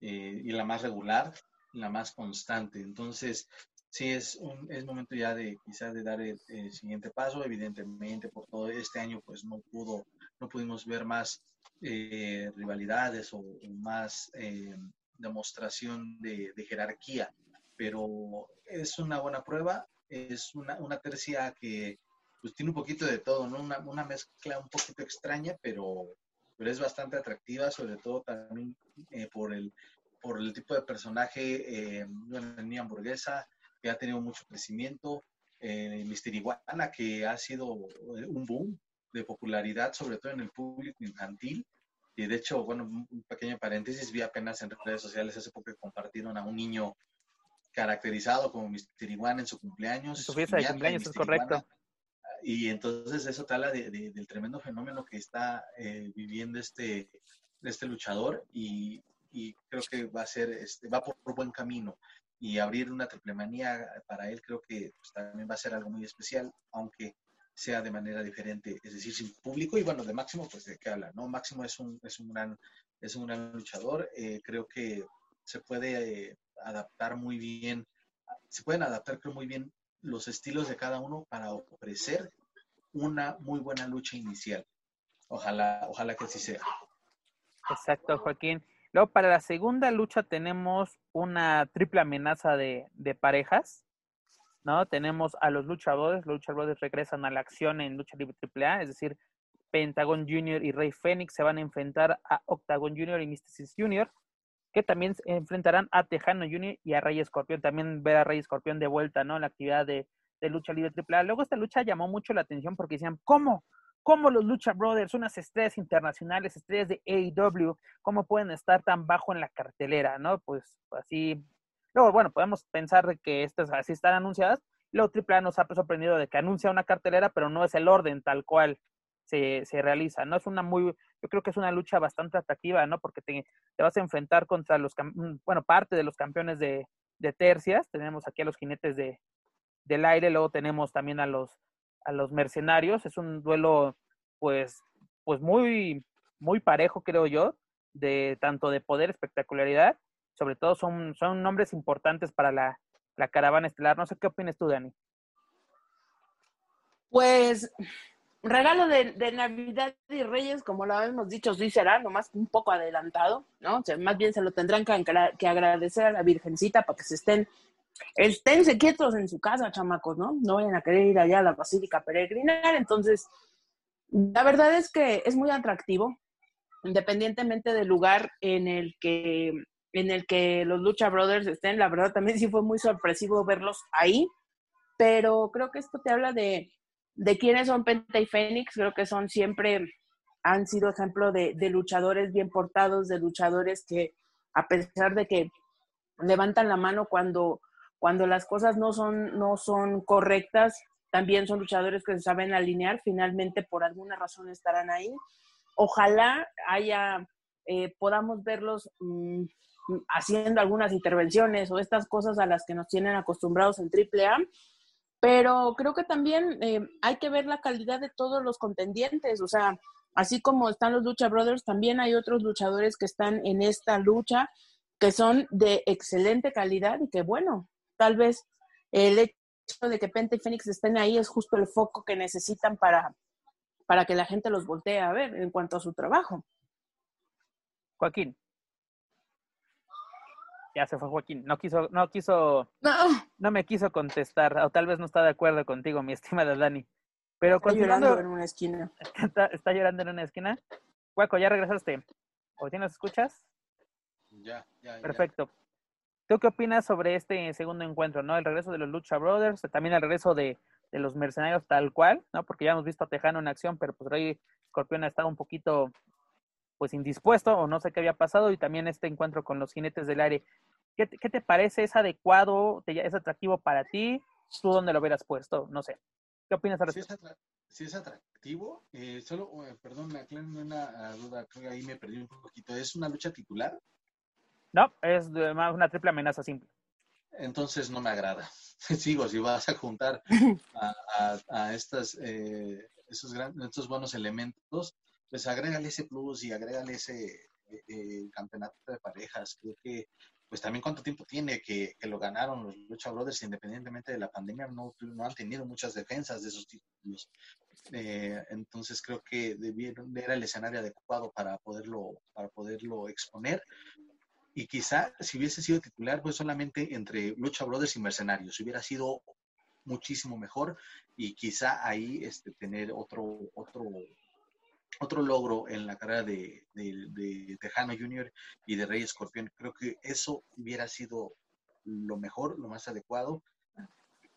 eh, y la más regular la más constante. Entonces, sí es un es momento ya de quizás de dar el, siguiente paso. Evidentemente, por todo este año, pues no pudo, no pudimos ver más eh, rivalidades o, más eh, demostración de, jerarquía, pero es una buena prueba. Es una, una tercia que pues tiene un poquito de todo, ¿no? Una, una mezcla un poquito extraña, pero, pero es bastante atractiva, sobre todo también eh, por el por el tipo de personaje, eh, en hamburguesa, que ha tenido mucho crecimiento, eh, Mister Iguana, que ha sido un boom de popularidad, sobre todo en el público infantil. Y de hecho, bueno, un pequeño paréntesis, vi apenas en redes sociales hace poco que compartieron a un niño caracterizado como Mister Iguana en su cumpleaños. Su fiesta de cumpleaños, es correcto. y entonces eso te habla de, del tremendo fenómeno que está eh, viviendo este, este luchador y, y, creo que va a ser, este, va por, buen camino. Y abrir una triple manía para él creo que pues, también va a ser algo muy especial, aunque sea de manera diferente, es decir, sin público. Y bueno, de Máximo, pues de qué habla, ¿no? Máximo es un, es un, gran, es un gran luchador. Eh, creo que se puede eh, adaptar muy bien, se pueden adaptar creo muy bien los estilos de cada uno para ofrecer una muy buena lucha inicial. Ojalá, ojalá que así sea. Exacto, Joaquín. Luego, para la segunda lucha tenemos una triple amenaza de, de parejas, ¿no? Tenemos a los luchadores, los luchadores regresan a la acción en lucha libre AAA, es decir, Pentagon Jr. y Rey Fénix se van a enfrentar a Octagon Jr. y Mysticis Jr., que también se enfrentarán a Tejano Jr. y a Rey Escorpión. También ver a Rey Escorpión de vuelta, ¿no? La actividad de, de lucha libre AAA. Luego esta lucha llamó mucho la atención porque decían, ¿cómo? ¿Cómo los Lucha Brothers, unas estrellas internacionales, estrellas de AEW, cómo pueden estar tan bajo en la cartelera, no? Pues así. Luego, bueno, podemos pensar que estas así están anunciadas. Luego AAA nos ha sorprendido de que anuncia una cartelera, pero no es el orden tal cual se, se realiza, ¿no? Es una muy, yo creo que es una lucha bastante atractiva, ¿no? Porque te, vas a enfrentar contra los, bueno, parte de los campeones de, de tercias. Tenemos aquí a los jinetes de, del aire, luego tenemos también a los a los mercenarios. Es un duelo, pues, pues muy, muy parejo, creo yo, de tanto de poder, espectacularidad. Sobre todo son, son nombres importantes para la, la caravana estelar. No sé qué opinas tú, Dani. Pues regalo de, de, Navidad y Reyes, como lo hemos dicho, sí será, nomás un poco adelantado, ¿no? O sea, más bien se lo tendrán que, que agradecer a la Virgencita para que se estén esténse quietos en su casa, chamacos, ¿no? No vayan a querer ir allá a la Basílica peregrinar. Entonces, la verdad es que es muy atractivo, independientemente del lugar en el que en el que los Lucha Brothers estén. La verdad también sí fue muy sorpresivo verlos ahí, pero creo que esto te habla de, de quiénes son Penta y Fénix. Creo que son siempre, han sido ejemplo de, de luchadores bien portados, de luchadores que a pesar de que levantan la mano cuando cuando las cosas no son, no son correctas, también son luchadores que se saben alinear, finalmente por alguna razón estarán ahí. Ojalá haya, eh, podamos verlos mm, haciendo algunas intervenciones o estas cosas a las que nos tienen acostumbrados en AAA, pero creo que también eh, hay que ver la calidad de todos los contendientes, o sea, así como están los Lucha Brothers, también hay otros luchadores que están en esta lucha que son de excelente calidad y que bueno, tal vez el hecho de que Penta y Fénix estén ahí es justo el foco que necesitan para, para que la gente los voltee a ver en cuanto a su trabajo. Joaquín. Ya se fue Joaquín. No quiso, no quiso, no, no me quiso contestar, o tal vez no está de acuerdo contigo, mi estimada Dani. Pero está llorando en una esquina. Está, llorando en una esquina. Hueco, ¿ya regresaste? ¿O si nos escuchas? Ya, ya. Perfecto. ¿Tú qué opinas sobre este segundo encuentro, no? El regreso de los Lucha Brothers, también el regreso de, los mercenarios tal cual, ¿no? Porque ya hemos visto a Tejano en acción, pero pues Rey Scorpion ha estado un poquito, pues, indispuesto o no sé qué había pasado y también este encuentro con los jinetes del aire. ¿Qué, te parece? ¿Es adecuado? ¿Es atractivo para ti? ¿Tú dónde lo hubieras puesto? No sé. ¿Qué opinas al Sí es, atractivo. Eh, solo, eh, perdón, me aclaro una duda, creo que ahí me perdí un poquito. ¿Es una lucha titular? No, es una triple amenaza simple. Entonces no me agrada. *laughs* Sigo, si vas a juntar a, estas, eh, esos, estos buenos elementos, pues agrégale ese plus y agrégale ese eh, campeonato de parejas. Creo que, pues también cuánto tiempo tiene que, lo ganaron los Lucha Brothers, independientemente de la pandemia, no, no han tenido muchas defensas de esos títulos. Eh, entonces creo que debieron, era el escenario adecuado para poderlo, para poderlo exponer y quizá si hubiese sido titular, pues solamente entre Lucha Brothers y Mercenarios, hubiera sido muchísimo mejor y quizá ahí este, tener otro, otro, otro logro en la carrera de, de, Tejano Jr. y de Rey Escorpión. Creo que eso hubiera sido lo mejor, lo más adecuado.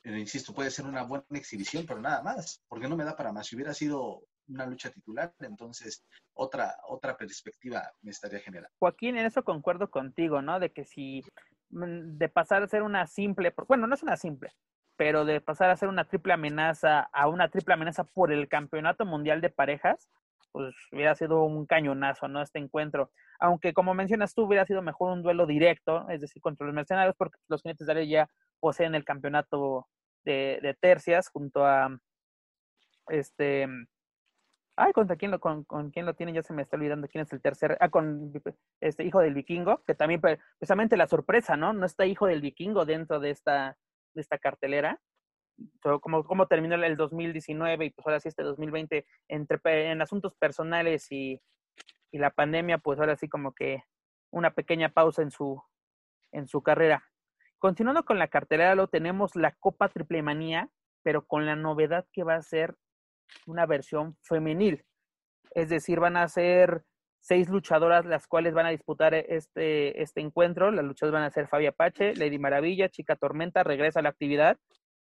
Insisto, puede ser una buena exhibición, pero nada más, porque no me da para más. Si hubiera sido una lucha titular, entonces otra, otra perspectiva me estaría generando. Joaquín, en eso concuerdo contigo, ¿no? De que si mm, de pasar a ser una simple, bueno, no es una simple, pero de pasar a ser una triple amenaza a una triple amenaza por el campeonato mundial de parejas, pues hubiera sido un cañonazo, ¿no? Este encuentro. Aunque, como mencionas tú, hubiera sido mejor un duelo directo, es decir, contra los mercenarios, porque los jinetes de ya poseen el campeonato de, de tercias junto a este Ay, ¿contra quién lo, con, con, quién lo tiene? Ya se me está olvidando quién es el tercer. Ah, con este hijo del vikingo, que también pues, precisamente la sorpresa, ¿no? No está hijo del vikingo dentro de esta, de esta cartelera. Como, como terminó el 2019 y pues ahora sí este 2020 entre, en asuntos personales y, y la pandemia, pues ahora sí como que una pequeña pausa en su, en su carrera. Continuando con la cartelera, lo tenemos la Copa Triple Manía, pero con la novedad que va a ser una versión femenil. Es decir, van a ser seis luchadoras las cuales van a disputar este, este encuentro. Las luchadoras van a ser Fabia Pache, Lady Maravilla, Chica Tormenta, regresa a la actividad,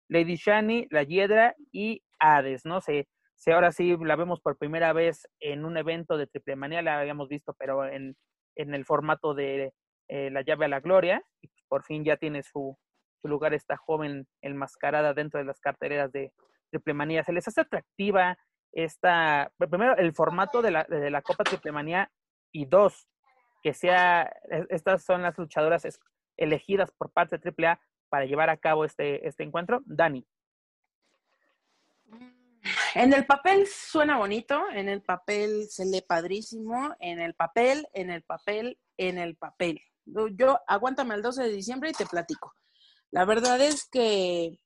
Lady Shani, La Hiedra y Hades, ¿no? sé si ahora sí la vemos por primera vez en un evento de Triple Manía, la habíamos visto, pero en, en el formato de eh, La Llave a la Gloria, y por fin ya tiene su, su lugar esta joven enmascarada dentro de las cartereras de, Triplemanía, ¿se les hace atractiva esta, primero, el formato de la, de la Copa Triplemanía y dos, que sea, estas son las luchadoras elegidas por parte de AAA para llevar a cabo este, este encuentro? Dani. En el papel suena bonito, en el papel se lee padrísimo, en el papel, en el papel, en el papel. Yo aguántame el 12 de diciembre y te platico. La verdad es que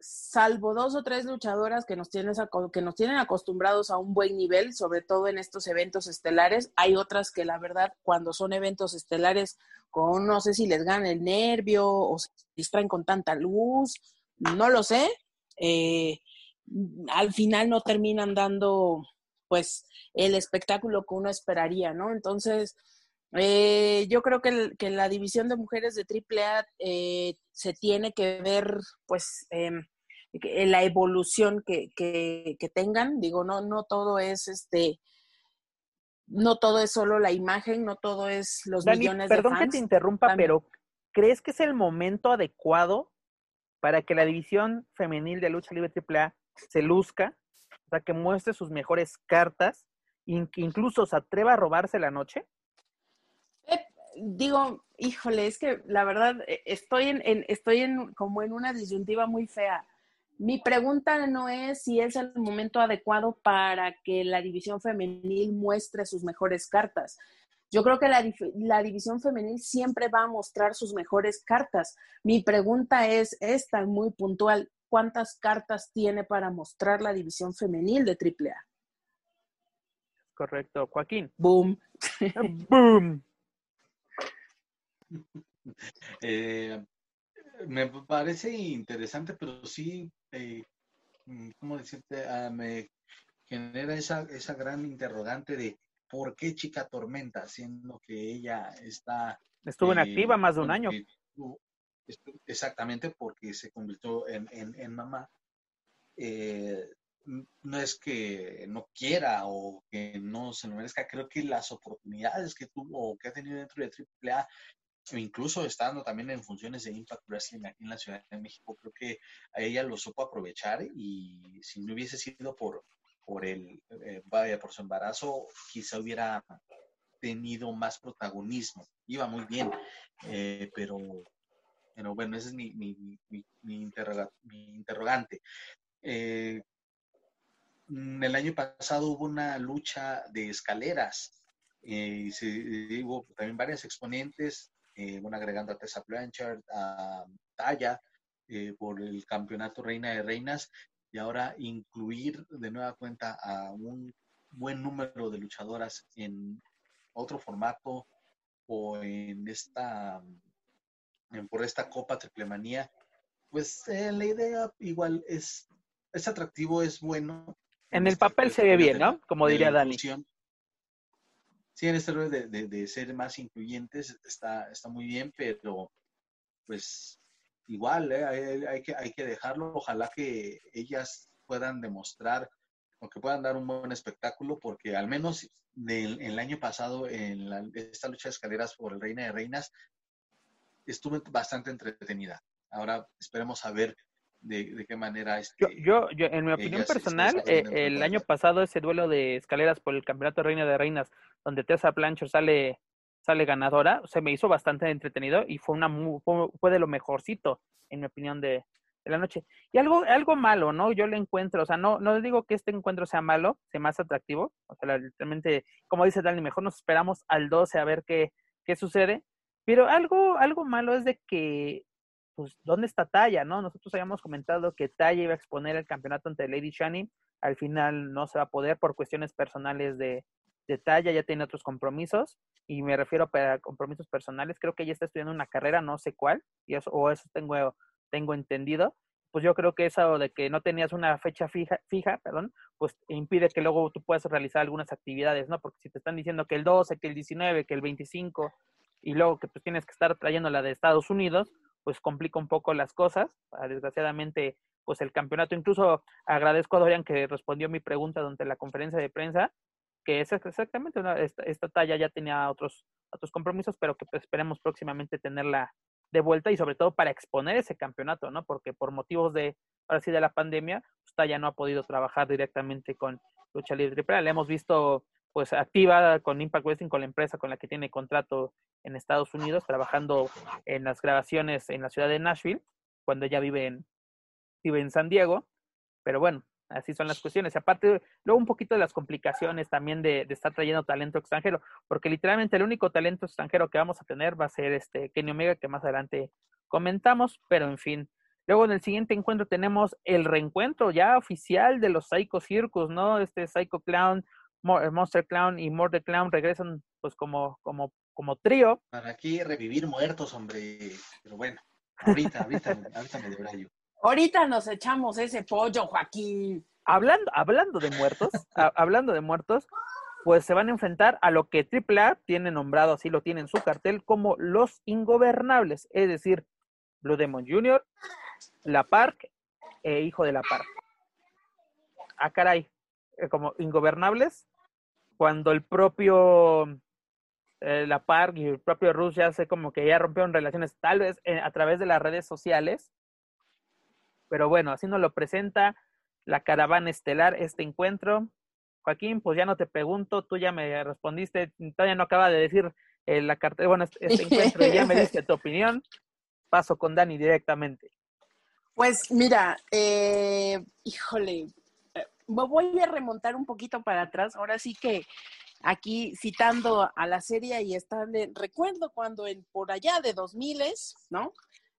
salvo dos o tres luchadoras que nos, tienen, que nos tienen acostumbrados a un buen nivel, sobre todo en estos eventos estelares, hay otras que la verdad cuando son eventos estelares, con no sé si les gana el nervio o se distraen con tanta luz, no lo sé, eh, al final no terminan dando pues el espectáculo que uno esperaría, ¿no? Entonces, eh, yo creo que, que, la división de mujeres de AAA eh, se tiene que ver, pues, en la evolución que, que, tengan. Digo, no, no todo es este, no todo es solo la imagen, no todo es los millones de fans. Perdón que te interrumpa, pero ¿crees que es el momento adecuado para que la división femenil de lucha libre AAA se luzca? O sea, que muestre sus mejores cartas, que incluso se atreva a robarse la noche digo, híjole, es que la verdad eh, estoy en, estoy en como en una disyuntiva muy fea. Mi pregunta no es si es el momento adecuado para que la división femenil muestre sus mejores cartas. Yo creo que la, la, división femenil siempre va a mostrar sus mejores cartas. Mi pregunta es esta, muy puntual. ¿Cuántas cartas tiene para mostrar la división femenil de AAA? Correcto, Joaquín. Boom. *laughs* Boom. *laughs* Eh, me parece interesante, pero sí, eh, mm, ¿cómo decirte? Ah, me genera esa, esa gran interrogante de por qué Chica Tormenta, siendo que ella está... Estuvo inactiva más de un año. exactamente, porque se convirtió en, en, mamá. Eh, no es que no quiera o que no se lo merezca, creo que las oportunidades que tuvo o que ha tenido dentro de AAA incluso estando también en funciones de Impact Wrestling aquí en la Ciudad de México, creo que a ella lo supo aprovechar y si no hubiese sido por, por el, eh, vaya, por su embarazo, quizá hubiera tenido más protagonismo. Iba muy bien, eh, pero, pero bueno, ese es mi, mi, mi, interrogante. Eh, el año pasado hubo una lucha de escaleras y se, hubo también varias exponentes eh, bueno, agregando a Tessa Blanchard, a Taya, eh, por el campeonato Reina de Reinas, y ahora incluir de nueva cuenta a un buen número de luchadoras en otro formato o en esta, por esta Copa Triplemanía, pues eh, la idea igual es, es atractivo, es bueno, En el papel se ve bien, ¿no? Como diría Dani. Sí, en este rol de, de, ser más incluyentes está, está muy bien, pero pues igual, ¿eh? hay, que, hay que dejarlo. Ojalá que ellas puedan demostrar o que puedan dar un buen espectáculo, porque al menos del, el año pasado en esta lucha de escaleras por el Reina de Reinas estuve bastante entretenida. Ahora esperemos a ver de, qué manera. Este, yo, yo, en mi opinión personal, eh, el año pasado ese duelo de escaleras por el Campeonato Reina de Reinas, donde Tessa Blanchard sale sale ganadora, se me hizo bastante entretenido y fue una fue, de lo mejorcito, en mi opinión, de, de, la noche. Y algo, algo malo, ¿no? Yo le encuentro, o sea, no, no digo que este encuentro sea malo, sea más atractivo, o sea, literalmente, como dice Dani, mejor nos esperamos al 12 a ver qué, qué sucede, pero algo, algo malo es de que pues, ¿dónde está Taya, no? Nosotros habíamos comentado que Taya iba a exponer el campeonato ante Lady Shani, al final no se va a poder por cuestiones personales de, de Taya, ya tiene otros compromisos, y me refiero a compromisos personales, creo que ella está estudiando una carrera, no sé cuál, y eso, o eso tengo, tengo entendido, pues yo creo que eso de que no tenías una fecha fija, fija, perdón, pues impide que luego tú puedas realizar algunas actividades, ¿no? Porque si te están diciendo que el 12, que el 19, que el 25, y luego que pues tienes que estar trayendo la de Estados Unidos, pues complica un poco las cosas. Ah, desgraciadamente, pues el campeonato, incluso agradezco a Dorian que respondió mi pregunta durante la conferencia de prensa, que es exactamente esta, talla ya tenía otros, otros compromisos, pero que pues, esperemos próximamente tenerla de vuelta y sobre todo para exponer ese campeonato, ¿no? Porque por motivos de, ahora sí, de la pandemia, pues Talla no ha podido trabajar directamente con Lucha Libre La hemos visto pues activa con Impact Wrestling, con la empresa con la que tiene contrato en Estados Unidos, trabajando en las grabaciones en la ciudad de Nashville, cuando ella vive en, vive en San Diego. Pero bueno, así son las cuestiones. Aparte, luego un poquito de las complicaciones también de, estar trayendo talento extranjero, porque literalmente el único talento extranjero que vamos a tener va a ser este Kenny Omega, que más adelante comentamos, pero en fin. Luego en el siguiente encuentro tenemos el reencuentro ya oficial de los Psycho Circus, ¿no? Este Psycho Clown Monster Clown y Murder Clown regresan pues como, como, como trío. Para aquí revivir muertos, hombre. Pero bueno, ahorita, ahorita, ahorita me debrayo. Ahorita nos echamos ese pollo, Joaquín. Hablando, hablando de muertos, hablando de muertos, pues se van a enfrentar a lo que AAA tiene nombrado, así lo tiene en su cartel, como los ingobernables, es decir, Blue Demon Jr., La Park e Hijo de La Park. Ah, caray, eh, como ingobernables, cuando el propio eh, La Park y el propio Rus ya sé como que ya rompieron relaciones, tal vez eh, a través de las redes sociales. Pero bueno, así nos lo presenta la caravana estelar este encuentro. Joaquín, pues ya no te pregunto, tú ya me respondiste, todavía no acaba de decir la carta, bueno, este, este encuentro y ya me diste tu opinión. Paso con Dani directamente. Pues mira, híjole, voy a remontar un poquito para atrás. Ahora sí que aquí citando a la serie y estable, recuerdo cuando en, por allá de 2000, ¿no?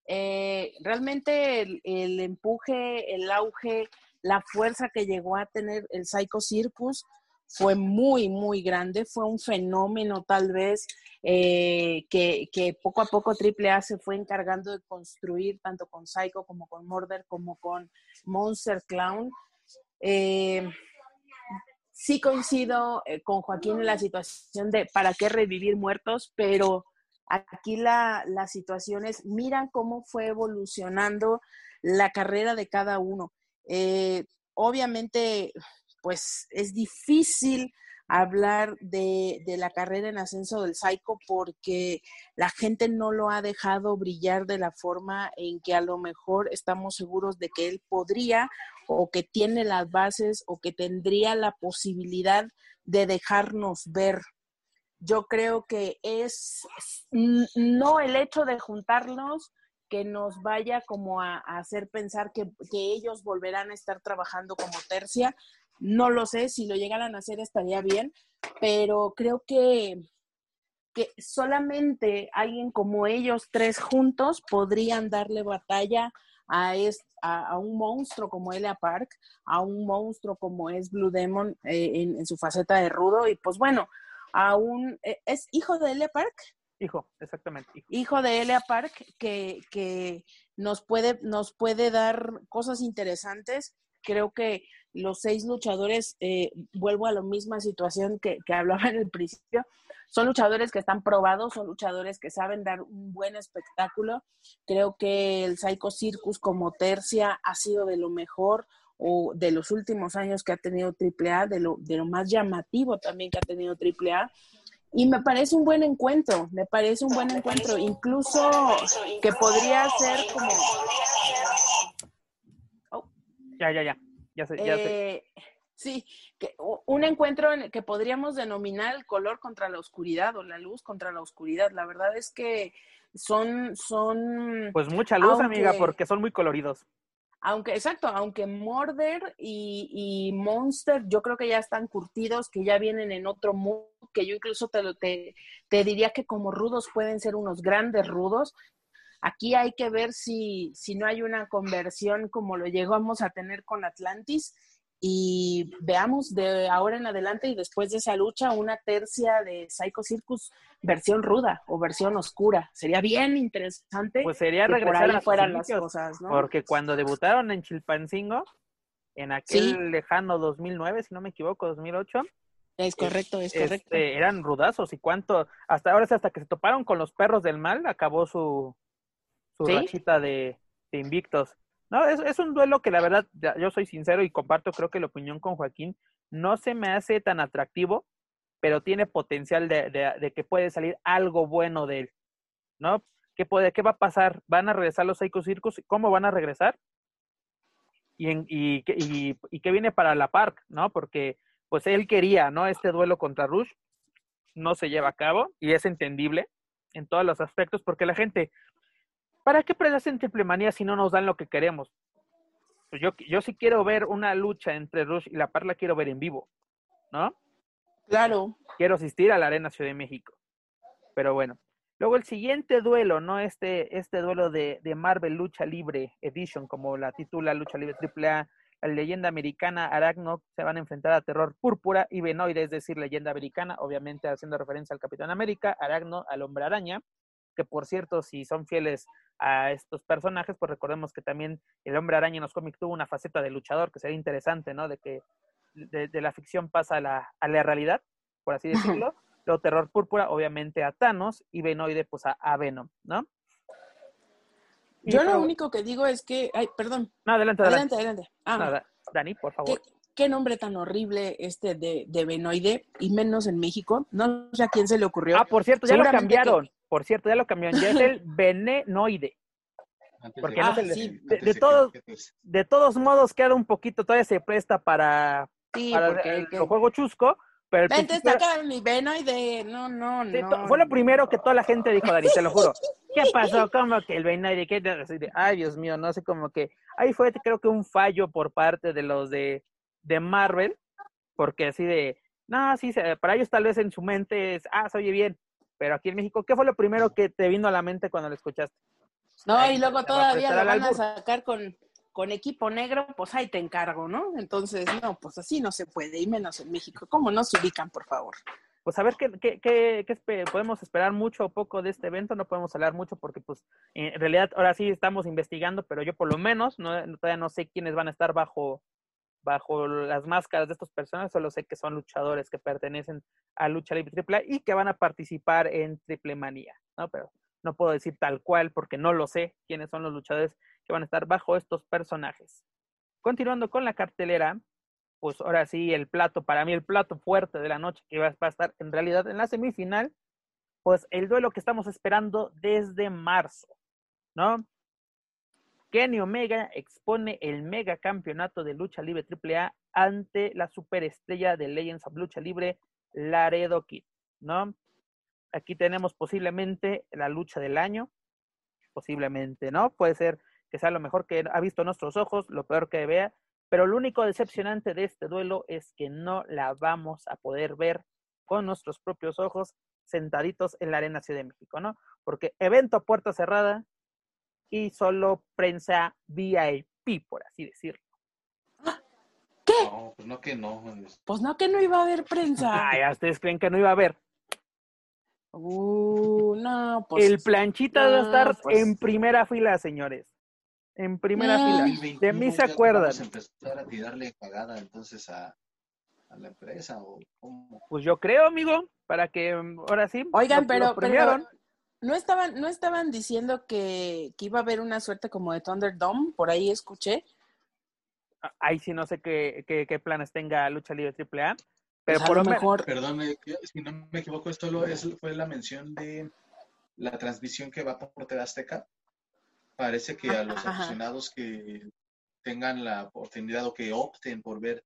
Eh, realmente el, empuje, el auge, la fuerza que llegó a tener el Psycho Circus fue muy, muy grande, fue un fenómeno tal vez eh, que, que, poco a poco AAA se fue encargando de construir tanto con Psycho como con Murder como con Monster Clown eh, sí coincido eh, con Joaquín en la situación de para qué revivir muertos, pero aquí la, la situación es, miran cómo fue evolucionando la carrera de cada uno. Eh, obviamente, pues es difícil hablar de, de, la carrera en ascenso del Psycho porque la gente no lo ha dejado brillar de la forma en que a lo mejor estamos seguros de que él podría o que tiene las bases o que tendría la posibilidad de dejarnos ver. Yo creo que es no el hecho de juntarnos que nos vaya como a, hacer pensar que, que, ellos volverán a estar trabajando como tercia. No lo sé, si lo llegaran a hacer estaría bien, pero creo que, que solamente alguien como ellos tres juntos podrían darle batalla a, a, un monstruo como Elia Park, a un monstruo como es Blue Demon eh, en, su faceta de rudo, y pues bueno, a un, eh, ¿es hijo de Elia Park? Hijo, exactamente. Hijo, de Elia Park, que, que nos, puede, nos puede dar cosas interesantes creo que los seis luchadores, eh, vuelvo a la misma situación que, que hablaba en el principio, son luchadores que están probados, son luchadores que saben dar un buen espectáculo. Creo que el Psycho Circus como tercia ha sido de lo mejor o de los últimos años que ha tenido AAA, de lo, de lo más llamativo también que ha tenido AAA. Y me parece un buen encuentro, me parece un buen encuentro, incluso que podría ser como... Ya, ya, ya, ya sé, ya sé. Eh, sí, que, un encuentro en el que podríamos denominar el color contra la oscuridad o la luz contra la oscuridad. La verdad es que son... son pues mucha luz, amiga, porque son muy coloridos aunque, exacto, aunque Morder y, y, Monster yo creo que ya están curtidos, que ya vienen en otro mood, que yo incluso te, te, te diría que como rudos pueden ser unos grandes rudos. Aquí hay que ver si, si no hay una conversión como lo llegamos a tener con Atlantis y veamos de ahora en adelante y después de esa lucha una tercia de Psycho Circus versión ruda o versión oscura. Sería bien interesante. Pues sería regresar a fueran las cosas, ¿no? Porque cuando debutaron en Chilpancingo, en aquel lejano 2009, si no me equivoco, 2008. Es correcto, es correcto. Este, eran rudazos y cuánto, hasta ahora hasta que se toparon con los perros del mal, acabó su, su rachita de, de invictos. No, es, es un duelo que la verdad, yo soy sincero y comparto, creo que la opinión con Joaquín no se me hace tan atractivo, pero tiene potencial de, de, que puede salir algo bueno de él, ¿no? ¿Qué, puede, ¿Qué va a pasar? ¿Van a regresar los Psycho Circus? ¿Cómo van a regresar? Y, en, y, y, y qué viene para la Park, ¿no? Porque pues él quería, ¿no? Este duelo contra Rush no se lleva a cabo y es entendible en todos los aspectos porque la gente, ¿para qué en triple manía si no nos dan lo que queremos? Pues yo, yo sí quiero ver una lucha entre Rush y la Par, la quiero ver en vivo, ¿no? Claro. Quiero asistir a la Arena Ciudad de México. Pero bueno. Luego el siguiente duelo, ¿no? Este, este duelo de, de Marvel Lucha Libre Edition, como la titula Lucha Libre AAA, la leyenda americana Aragno se van a enfrentar a Terror Púrpura y Benoide, es decir, leyenda americana, obviamente haciendo referencia al Capitán América, Aragno al Hombre Araña, que por cierto, si son fieles a estos personajes, pues recordemos que también el hombre araña en los cómics tuvo una faceta de luchador, que sería interesante, ¿no? De que de, la ficción pasa a la, a la realidad, por así *laughs* decirlo. Luego Terror Púrpura, obviamente a Thanos, y Venoide, pues a, Venom, ¿no? Yo lo único que digo es que, ay, perdón. No, adelante, adelante. Adelante, Ah, Dani, por favor. ¿Qué, nombre tan horrible este de, de Venoide, y menos en México. No sé a quién se le ocurrió. Ah, por cierto, ya lo cambiaron. Por cierto, ya lo cambiaron. Ya es el *laughs* venenoide. Porque no de, todos, de todos modos queda un poquito, todavía se presta para, sí, porque el, juego chusco. Pero el Vente, saca mi venoide. No, no, no. Fue lo primero que toda la gente dijo, Dani, te lo juro. ¿Qué *laughs* pasó? ¿Cómo que el venoide? ¿Qué? Ay, Dios mío, no sé, cómo que. Ahí fue, creo que un fallo por parte de los de, de Marvel, porque así de. No, sí, para ellos tal vez en su mente es, ah, se oye bien, pero aquí en México, ¿qué fue lo primero que te vino a la mente cuando lo escuchaste? No, y luego todavía lo van a sacar con, con equipo negro, pues ahí te encargo, ¿no? Entonces, no, pues así no se puede, y menos en México. ¿Cómo no se ubican, por favor? Pues a ver qué, qué, qué, podemos esperar mucho o poco de este evento, no podemos hablar mucho porque pues en realidad ahora sí estamos investigando, pero yo por lo menos no, todavía no sé quiénes van a estar bajo bajo las máscaras de estos personajes, solo sé que son luchadores que pertenecen a Lucha Libre Triple y que van a participar en Triple Manía, ¿no? Pero no puedo decir tal cual porque no lo sé quiénes son los luchadores que van a estar bajo estos personajes. Continuando con la cartelera, pues ahora sí, el plato, para mí el plato fuerte de la noche que va a estar en realidad en la semifinal, pues el duelo que estamos esperando desde marzo, ¿no? Kenny Omega expone el mega campeonato de lucha libre AAA ante la superestrella de Legends of Lucha Libre, Laredo Kid, ¿no? Aquí tenemos posiblemente la lucha del año, posiblemente, ¿no? Puede ser que sea lo mejor que ha visto nuestros ojos, lo peor que vea, pero lo único decepcionante de este duelo es que no la vamos a poder ver con nuestros propios ojos sentaditos en la Arena Ciudad de México, ¿no? Porque evento puerta cerrada, y solo prensa VIP, por así decirlo. ¿Qué? No, pues no que no. Pues no que no iba a haber prensa. *laughs* Ay, ¿ustedes creen que no iba a haber? Uh, no, pues. El planchita debe estar pues. en primera fila, señores. en primera fila. De mí se acuerdan. Vamos a empezar a tirarle cagada entonces a, a la empresa o cómo. Pues yo creo, amigo, para que mm, ahora sí. Oigan, lo- pero, lo premiaron. pero no estaban, no estaban diciendo que, que iba a haber una suerte como de Thunderdome, por ahí escuché. Ah, Ahí sí no sé qué, qué, qué planes tenga Lucha Libre AAA. Pero Pues por lo mejor, Perdón, eh, si no me equivoco, esto lo, es, fue la mención de la transmisión que va por TV Azteca. Parece que a los Ajá. aficionados que tengan la oportunidad o que opten por ver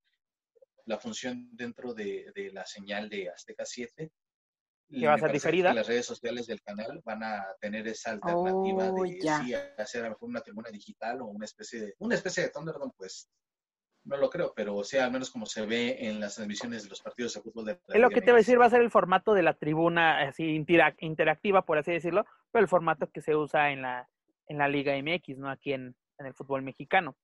la función dentro de, de la señal de Azteca 7, Que va a ser diferida. que las redes sociales del canal van a tener esa alternativa Oh, de ya. sí, hacer a lo mejor una tribuna digital o una especie de una especie de Thunderdome, pues no lo creo, pero o sea, al menos como se ve en las transmisiones de los partidos de fútbol de Es lo que te voy a decir, va a ser el formato de la tribuna así interac- interactiva, por así decirlo, pero el formato que se usa en la, en la Liga MX, ¿no? Aquí en, en el fútbol mexicano.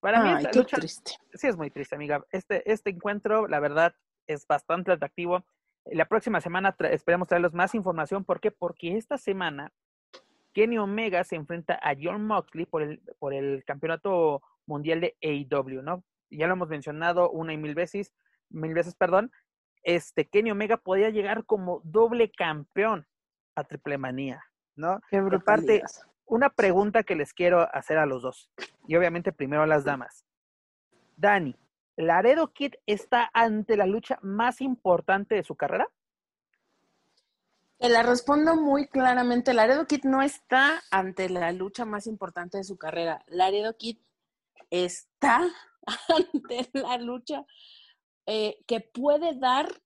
Para mí ay, esta qué lucha triste. sí es muy triste, amiga. Este, este encuentro, la verdad, es bastante atractivo. La próxima semana tra- esperemos traerles más información. ¿Por qué? Porque esta semana Kenny Omega se enfrenta a John Moxley por el, por el campeonato mundial de AEW, ¿no? Ya lo hemos mencionado una y mil veces, mil veces, perdón. Este Kenny Omega podría llegar como doble campeón a Triple Manía, ¿no? Qué Aparte, brutalidad. una pregunta que les quiero hacer a los dos, y obviamente primero a las damas. Dani, ¿Laredo Kid está ante la lucha más importante de su carrera? Te la respondo muy claramente. Laredo Kid no está ante la lucha más importante de su carrera. Laredo Kid está *laughs* ante la lucha eh, que puede dar,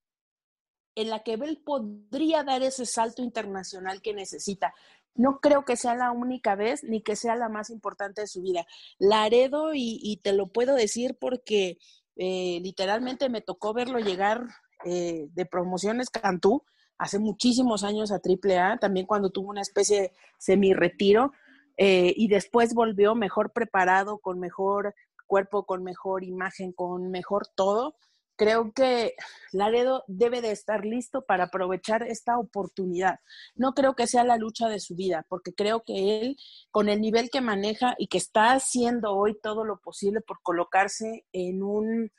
en la que él podría dar ese salto internacional que necesita. No creo que sea la única vez ni que sea la más importante de su vida. Laredo, y, y te lo puedo decir porque eh, literalmente me tocó verlo llegar eh, de promociones Cantú hace muchísimos años a AAA, también cuando tuvo una especie de semi-retiro, eh, y después volvió mejor preparado, con mejor cuerpo, con mejor imagen, con mejor todo. Creo que Laredo debe de estar listo para aprovechar esta oportunidad. No creo que sea la lucha de su vida, porque creo que él, con el nivel que maneja y que está haciendo hoy todo lo posible por colocarse en un,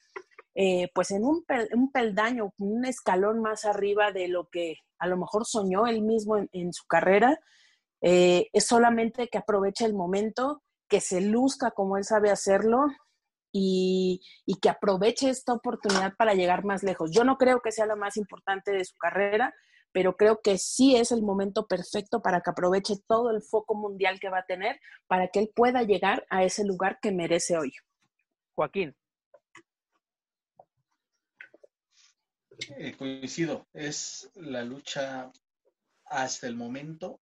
eh, pues en un, pel- un peldaño, un escalón más arriba de lo que a lo mejor soñó él mismo en, su carrera, eh, es solamente que aproveche el momento, que se luzca como él sabe hacerlo y, y que aproveche esta oportunidad para llegar más lejos. Yo no creo que sea la más importante de su carrera, pero creo que sí es el momento perfecto para que aproveche todo el foco mundial que va a tener para que él pueda llegar a ese lugar que merece hoy. Joaquín, Eh, coincido, es la lucha hasta el momento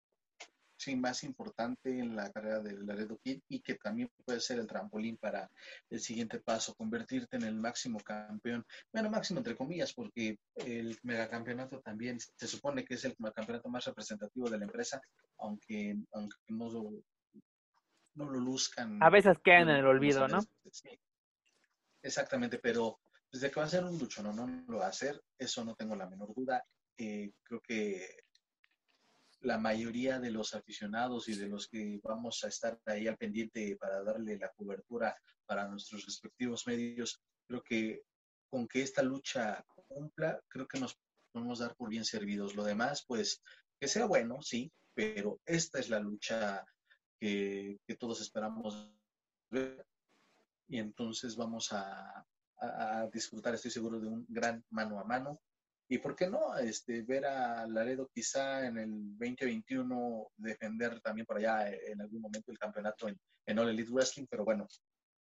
sí, más importante en la carrera del Laredo Kid y que también puede ser el trampolín para el siguiente paso, convertirte en el máximo campeón. Bueno, máximo entre comillas, porque el megacampeonato también se supone que es el campeonato más representativo de la empresa, aunque, aunque no, lo, no lo luzcan. a veces quedan en el olvido, ¿no? merece. Sí. Exactamente, pero desde que va a ser un lucho, no, no lo va a hacer, eso no tengo la menor duda. Eh, creo que la mayoría de los aficionados y de los que vamos a estar ahí al pendiente para darle la cobertura para nuestros respectivos medios, creo que con que esta lucha cumpla, creo que nos podemos dar por bien servidos. Lo demás, pues, que sea bueno, sí, pero esta es la lucha que, todos esperamos ver y entonces vamos a, a, disfrutar, estoy seguro, de un gran mano a mano. Y por qué no, este, ver a Laredo quizá en el 2021 defender también por allá en algún momento el campeonato en, en All Elite Wrestling, pero bueno,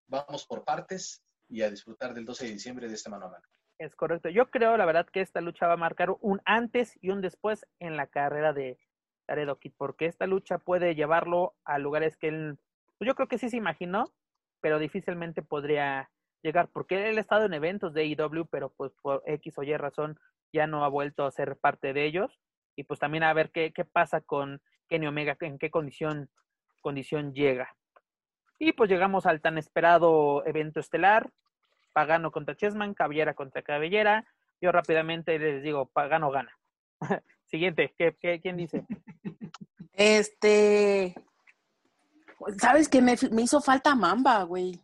vamos por partes y a disfrutar del 12 de diciembre de este mano a mano. Es correcto. Yo creo, la verdad, que esta lucha va a marcar un antes y un después en la carrera de Laredo Kid, porque esta lucha puede llevarlo a lugares que él, yo creo que sí se imaginó, pero difícilmente podría llegar, porque él ha estado en eventos de IW, pero pues por X o Y razón ya no ha vuelto a ser parte de ellos. Y pues también a ver qué, qué pasa con Kenny Omega, en qué condición, condición llega. Y pues llegamos al tan esperado evento estelar, Pagano contra Chessman, Cabellera contra Cabellera. Yo rápidamente les digo, Pagano gana. *laughs* Siguiente, ¿qué, qué, quién dice? *laughs* Este. ¿Sabes qué? Me, me hizo falta Mamba, güey.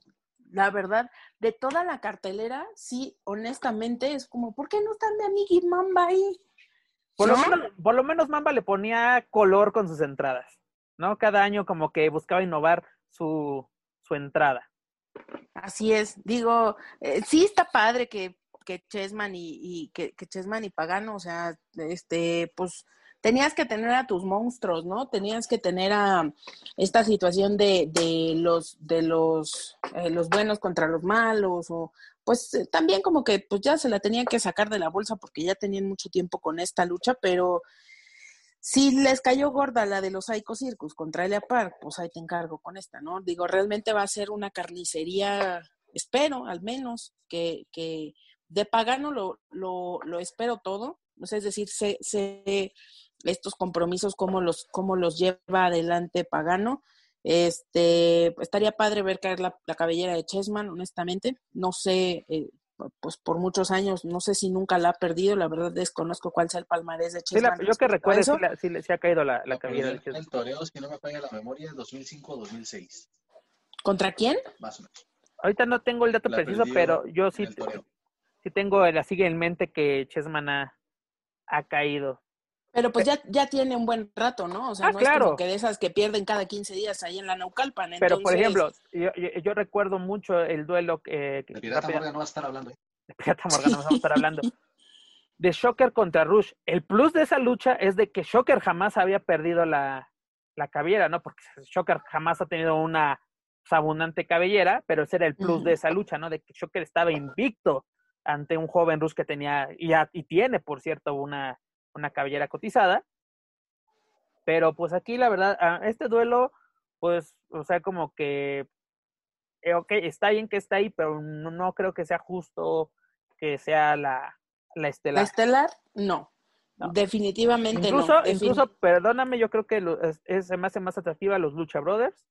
La verdad, de toda la cartelera, sí, honestamente, es como, ¿por qué no está mi amiga Mamba ahí? Por, lo menos, por lo menos Mamba le ponía color con sus entradas, ¿no? Cada año como que buscaba innovar su, su entrada. Así es, digo, eh, sí está padre que, que Chessman y, y que, que Chessman y Pagano, o sea, este, pues tenías que tener a tus monstruos, ¿no? Tenías que tener a esta situación de, de los, de los, eh, los buenos contra los malos, o pues eh, también como que pues ya se la tenían que sacar de la bolsa porque ya tenían mucho tiempo con esta lucha, pero si les cayó gorda la de los Psycho Circus contra Elia Park, pues ahí te encargo con esta, ¿no? Digo, realmente va a ser una carnicería, espero al menos, que, que de pagano lo, lo, lo espero todo. O sea, es decir, sé, sé estos compromisos, cómo los, cómo los lleva adelante Pagano. Este, estaría padre ver caer la, la cabellera de Chessman, honestamente. No sé, eh, pues por muchos años, no sé si nunca la ha perdido, la verdad desconozco cuál sea el palmarés de Chessman. Sí, la, yo que recuerdo, la, sí, sí, ha caído la, la cabellera de Chessman. el toreo, si no me falla la memoria, 2005-2006, ¿Contra quién? más o menos. Ahorita no tengo el dato La preciso, pero yo sí, sí tengo la sigue en mente que Chessman ha, ha caído. Pero pues ya, ya tiene un buen rato, ¿no? O sea, Ah, no claro. es como que de esas que pierden cada 15 días ahí en la Naucalpan. Pero, por entonces- ejemplo, yo, yo, yo recuerdo mucho el duelo que... que- De Pirata rápida- Morgan no va a estar hablando. ¿eh? de *laughs* Pirata Morgana vamos a estar hablando. De Shocker contra Rush. El plus de esa lucha es de que Shocker jamás había perdido la, la cabellera, ¿no? Porque Shocker jamás ha tenido una abundante cabellera, pero ese era el plus de esa lucha, ¿no? De que Shocker estaba invicto ante un joven Rush que tenía, y, a- y tiene, por cierto, una, una cabellera cotizada. Pero pues aquí, la verdad, ah, este duelo, pues, o sea, como que, eh, ok, está bien que está ahí, pero no, no creo que sea justo que sea la, la ¿La estelar. estelar? No. No. Definitivamente Incluso, no. Defin- incluso, perdóname, yo creo que lo- es, es- se me hace más atractiva los Lucha Brothers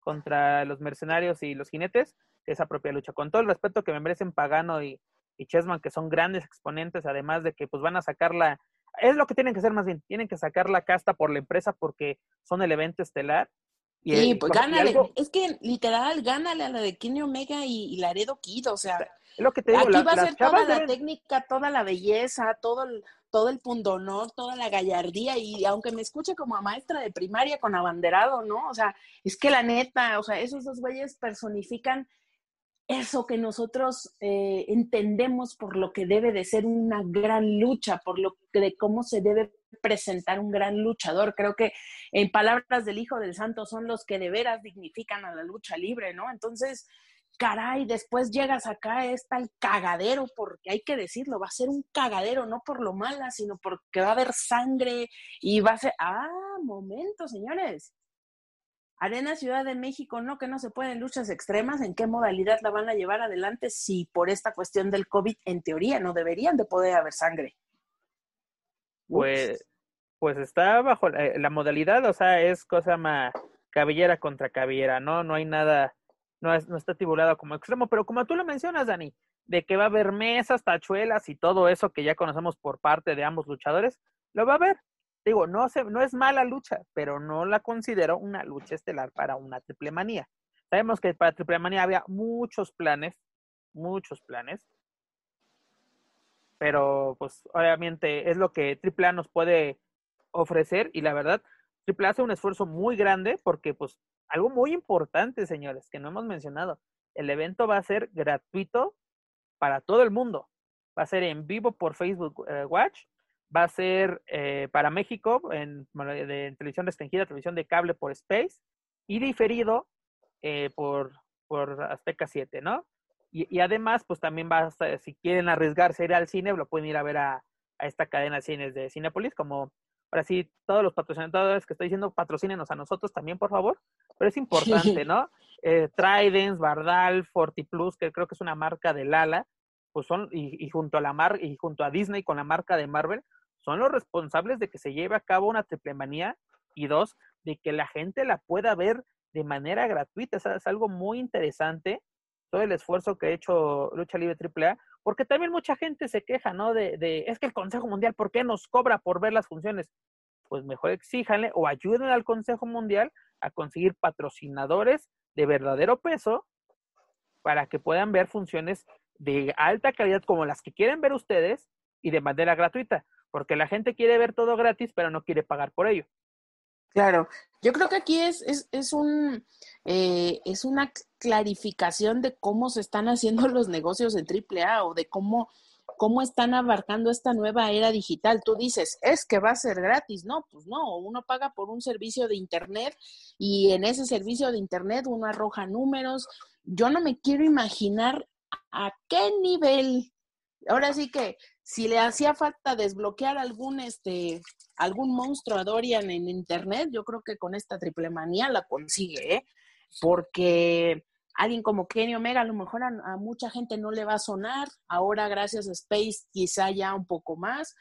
contra los mercenarios y los jinetes que esa propia lucha. Con todo el respeto que me merecen Pagano y, y Chessman, que son grandes exponentes, además de que pues van a sacar la... Es lo que tienen que hacer más bien, tienen que sacar la casta por la empresa porque son el evento estelar. Y, Sí, eh, pues gánale. algo- Es que literal, gánale a la de Kenny Omega y, y Laredo Kid. O sea, es lo que te digo, aquí la- va a ser toda la técnica, toda la belleza, todo el, todo el pundonor, toda la gallardía. Y aunque me escuche como a maestra de primaria con abanderado, ¿no? O sea, es que la neta, o sea, esos dos güeyes personifican eso que nosotros eh, entendemos por lo que debe de ser una gran lucha, por lo que de cómo se debe presentar un gran luchador. Creo que en palabras del Hijo del Santo son los que de veras dignifican a la lucha libre, ¿no? Entonces, caray, después llegas acá, es tal cagadero, porque hay que decirlo, va a ser un cagadero, no por lo mala, sino porque va a haber sangre y va a ser, ah, momento, señores. Arena Ciudad de México, no, que no se pueden luchas extremas, ¿en qué modalidad la van a llevar adelante si por esta cuestión del COVID, en teoría, no deberían de poder haber sangre? pues, pues está bajo la, la modalidad, o sea, es cosa más cabellera contra cabellera, ¿no? No hay nada, no, es, no está titulado como extremo, pero como tú lo mencionas, Dani, de que va a haber mesas, tachuelas y todo eso que ya conocemos por parte de ambos luchadores, lo va a haber. Digo, no, se, no es mala lucha, pero no la considero una lucha estelar para una triple manía. Sabemos que para triple manía había muchos planes, muchos planes, pero pues obviamente es lo que AAA nos puede ofrecer y la verdad, AAA hace un esfuerzo muy grande porque pues algo muy importante, señores, que no hemos mencionado, el evento va a ser gratuito para todo el mundo, va a ser en vivo por Facebook eh, Watch, va a ser eh, para México en, de, televisión restringida, televisión de cable por Space y diferido eh, por, por Azteca 7, ¿no? Y, y, además, pues también va a, si quieren arriesgarse a ir al cine, lo pueden ir a ver a, a esta cadena de cines de Cinepolis, como ahora sí, todos los patrocinadores que estoy diciendo, patrocínenos a nosotros también, por favor. Pero es importante, *laughs* ¿no? Eh, Tridents, Bardal, FortiPlus, que creo que es una marca de Lala, pues son, y, y junto a la mar, y junto a Disney con la marca de Marvel, son los responsables de que se lleve a cabo una triple manía y dos, de que la gente la pueda ver de manera gratuita. Sea, es algo muy interesante todo el esfuerzo que ha hecho Lucha Libre AAA, porque también mucha gente se queja, ¿no? De, de, es que el Consejo Mundial, ¿por qué nos cobra por ver las funciones? Pues mejor exíjanle o ayuden al Consejo Mundial a conseguir patrocinadores de verdadero peso para que puedan ver funciones de alta calidad como las que quieren ver ustedes y de manera gratuita, porque la gente quiere ver todo gratis, pero no quiere pagar por ello. Claro, yo creo que aquí es, es, es un, eh, es una clarificación de cómo se están haciendo *laughs* los negocios en AAA o de cómo, cómo están abarcando esta nueva era digital. Tú dices, es que va a ser gratis. No, pues no, uno paga por un servicio de Internet y en ese servicio de Internet uno arroja números. Yo no me quiero imaginar a qué nivel. Ahora sí que si le hacía falta desbloquear algún este algún monstruo a Dorian en internet, yo creo que con esta triple manía la consigue, ¿eh? porque alguien como Kenny Omega a lo mejor a, mucha gente no le va a sonar, ahora gracias a Space quizá ya un poco más,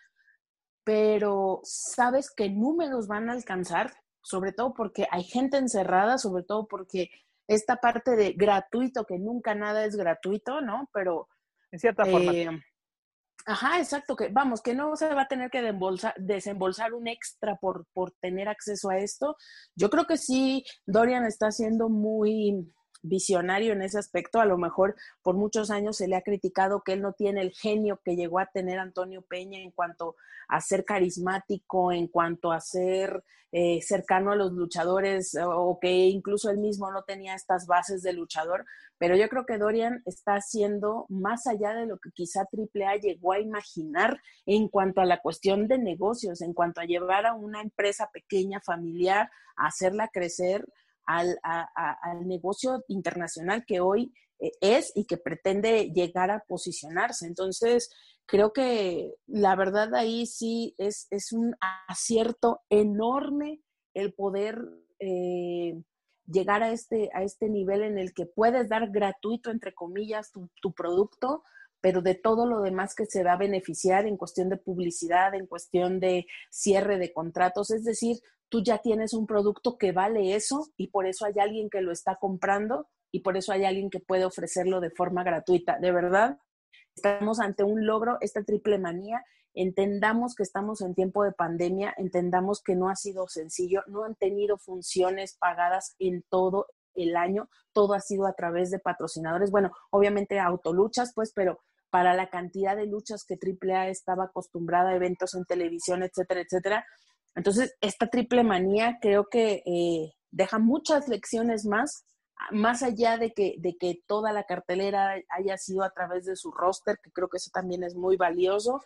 pero sabes qué números van a alcanzar, sobre todo porque hay gente encerrada, sobre todo porque esta parte de gratuito, que nunca nada es gratuito, ¿no? Pero... En cierta forma. Ajá, exacto, que vamos, que no se va a tener que desembolsar un extra por, por tener acceso a esto. Yo creo que sí, Dorian está siendo muy visionario en ese aspecto. A lo mejor por muchos años se le ha criticado que él no tiene el genio que llegó a tener Antonio Peña en cuanto a ser carismático, en cuanto a ser eh, cercano a los luchadores, o que incluso él mismo no tenía estas bases de luchador. Pero yo creo que Dorian está haciendo más allá de lo que quizá AAA llegó a imaginar en cuanto a la cuestión de negocios, en cuanto a llevar a una empresa pequeña, familiar, a hacerla crecer al, al negocio internacional que hoy eh, es y que pretende llegar a posicionarse. Entonces, creo que la verdad ahí sí es, es un acierto enorme el poder eh, llegar a este, a este nivel en el que puedes dar gratuito, entre comillas, tu, tu producto, pero de todo lo demás que se va a beneficiar en cuestión de publicidad, en cuestión de cierre de contratos. Es decir, tú ya tienes un producto que vale eso y por eso hay alguien que lo está comprando y por eso hay alguien que puede ofrecerlo de forma gratuita. De verdad, estamos ante un logro, esta triple manía. Entendamos que estamos en tiempo de pandemia, entendamos que no ha sido sencillo, no han tenido funciones pagadas en todo el año, todo ha sido a través de patrocinadores, bueno, obviamente autoluchas, pues, pero para la cantidad de luchas que AAA estaba acostumbrada eventos en televisión, etcétera, etcétera, entonces, esta triple manía creo que eh, deja muchas lecciones más, más allá de que, de que toda la cartelera haya sido a través de su roster, que creo que eso también es muy valioso,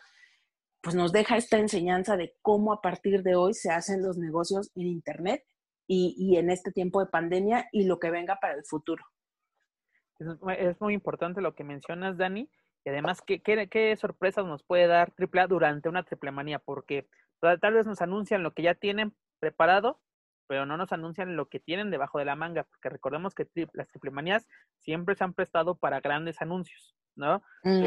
pues nos deja esta enseñanza de cómo a partir de hoy se hacen los negocios en Internet y, y en este tiempo de pandemia y lo que venga para el futuro. Es muy importante lo que mencionas, Dani. Y además, ¿qué, qué, qué sorpresas nos puede dar AAA durante una triple manía? Porque Tal vez nos anuncian lo que ya tienen preparado, pero no nos anuncian lo que tienen debajo de la manga, porque recordemos que las triplemanías siempre se han prestado para grandes anuncios, ¿no? Mm,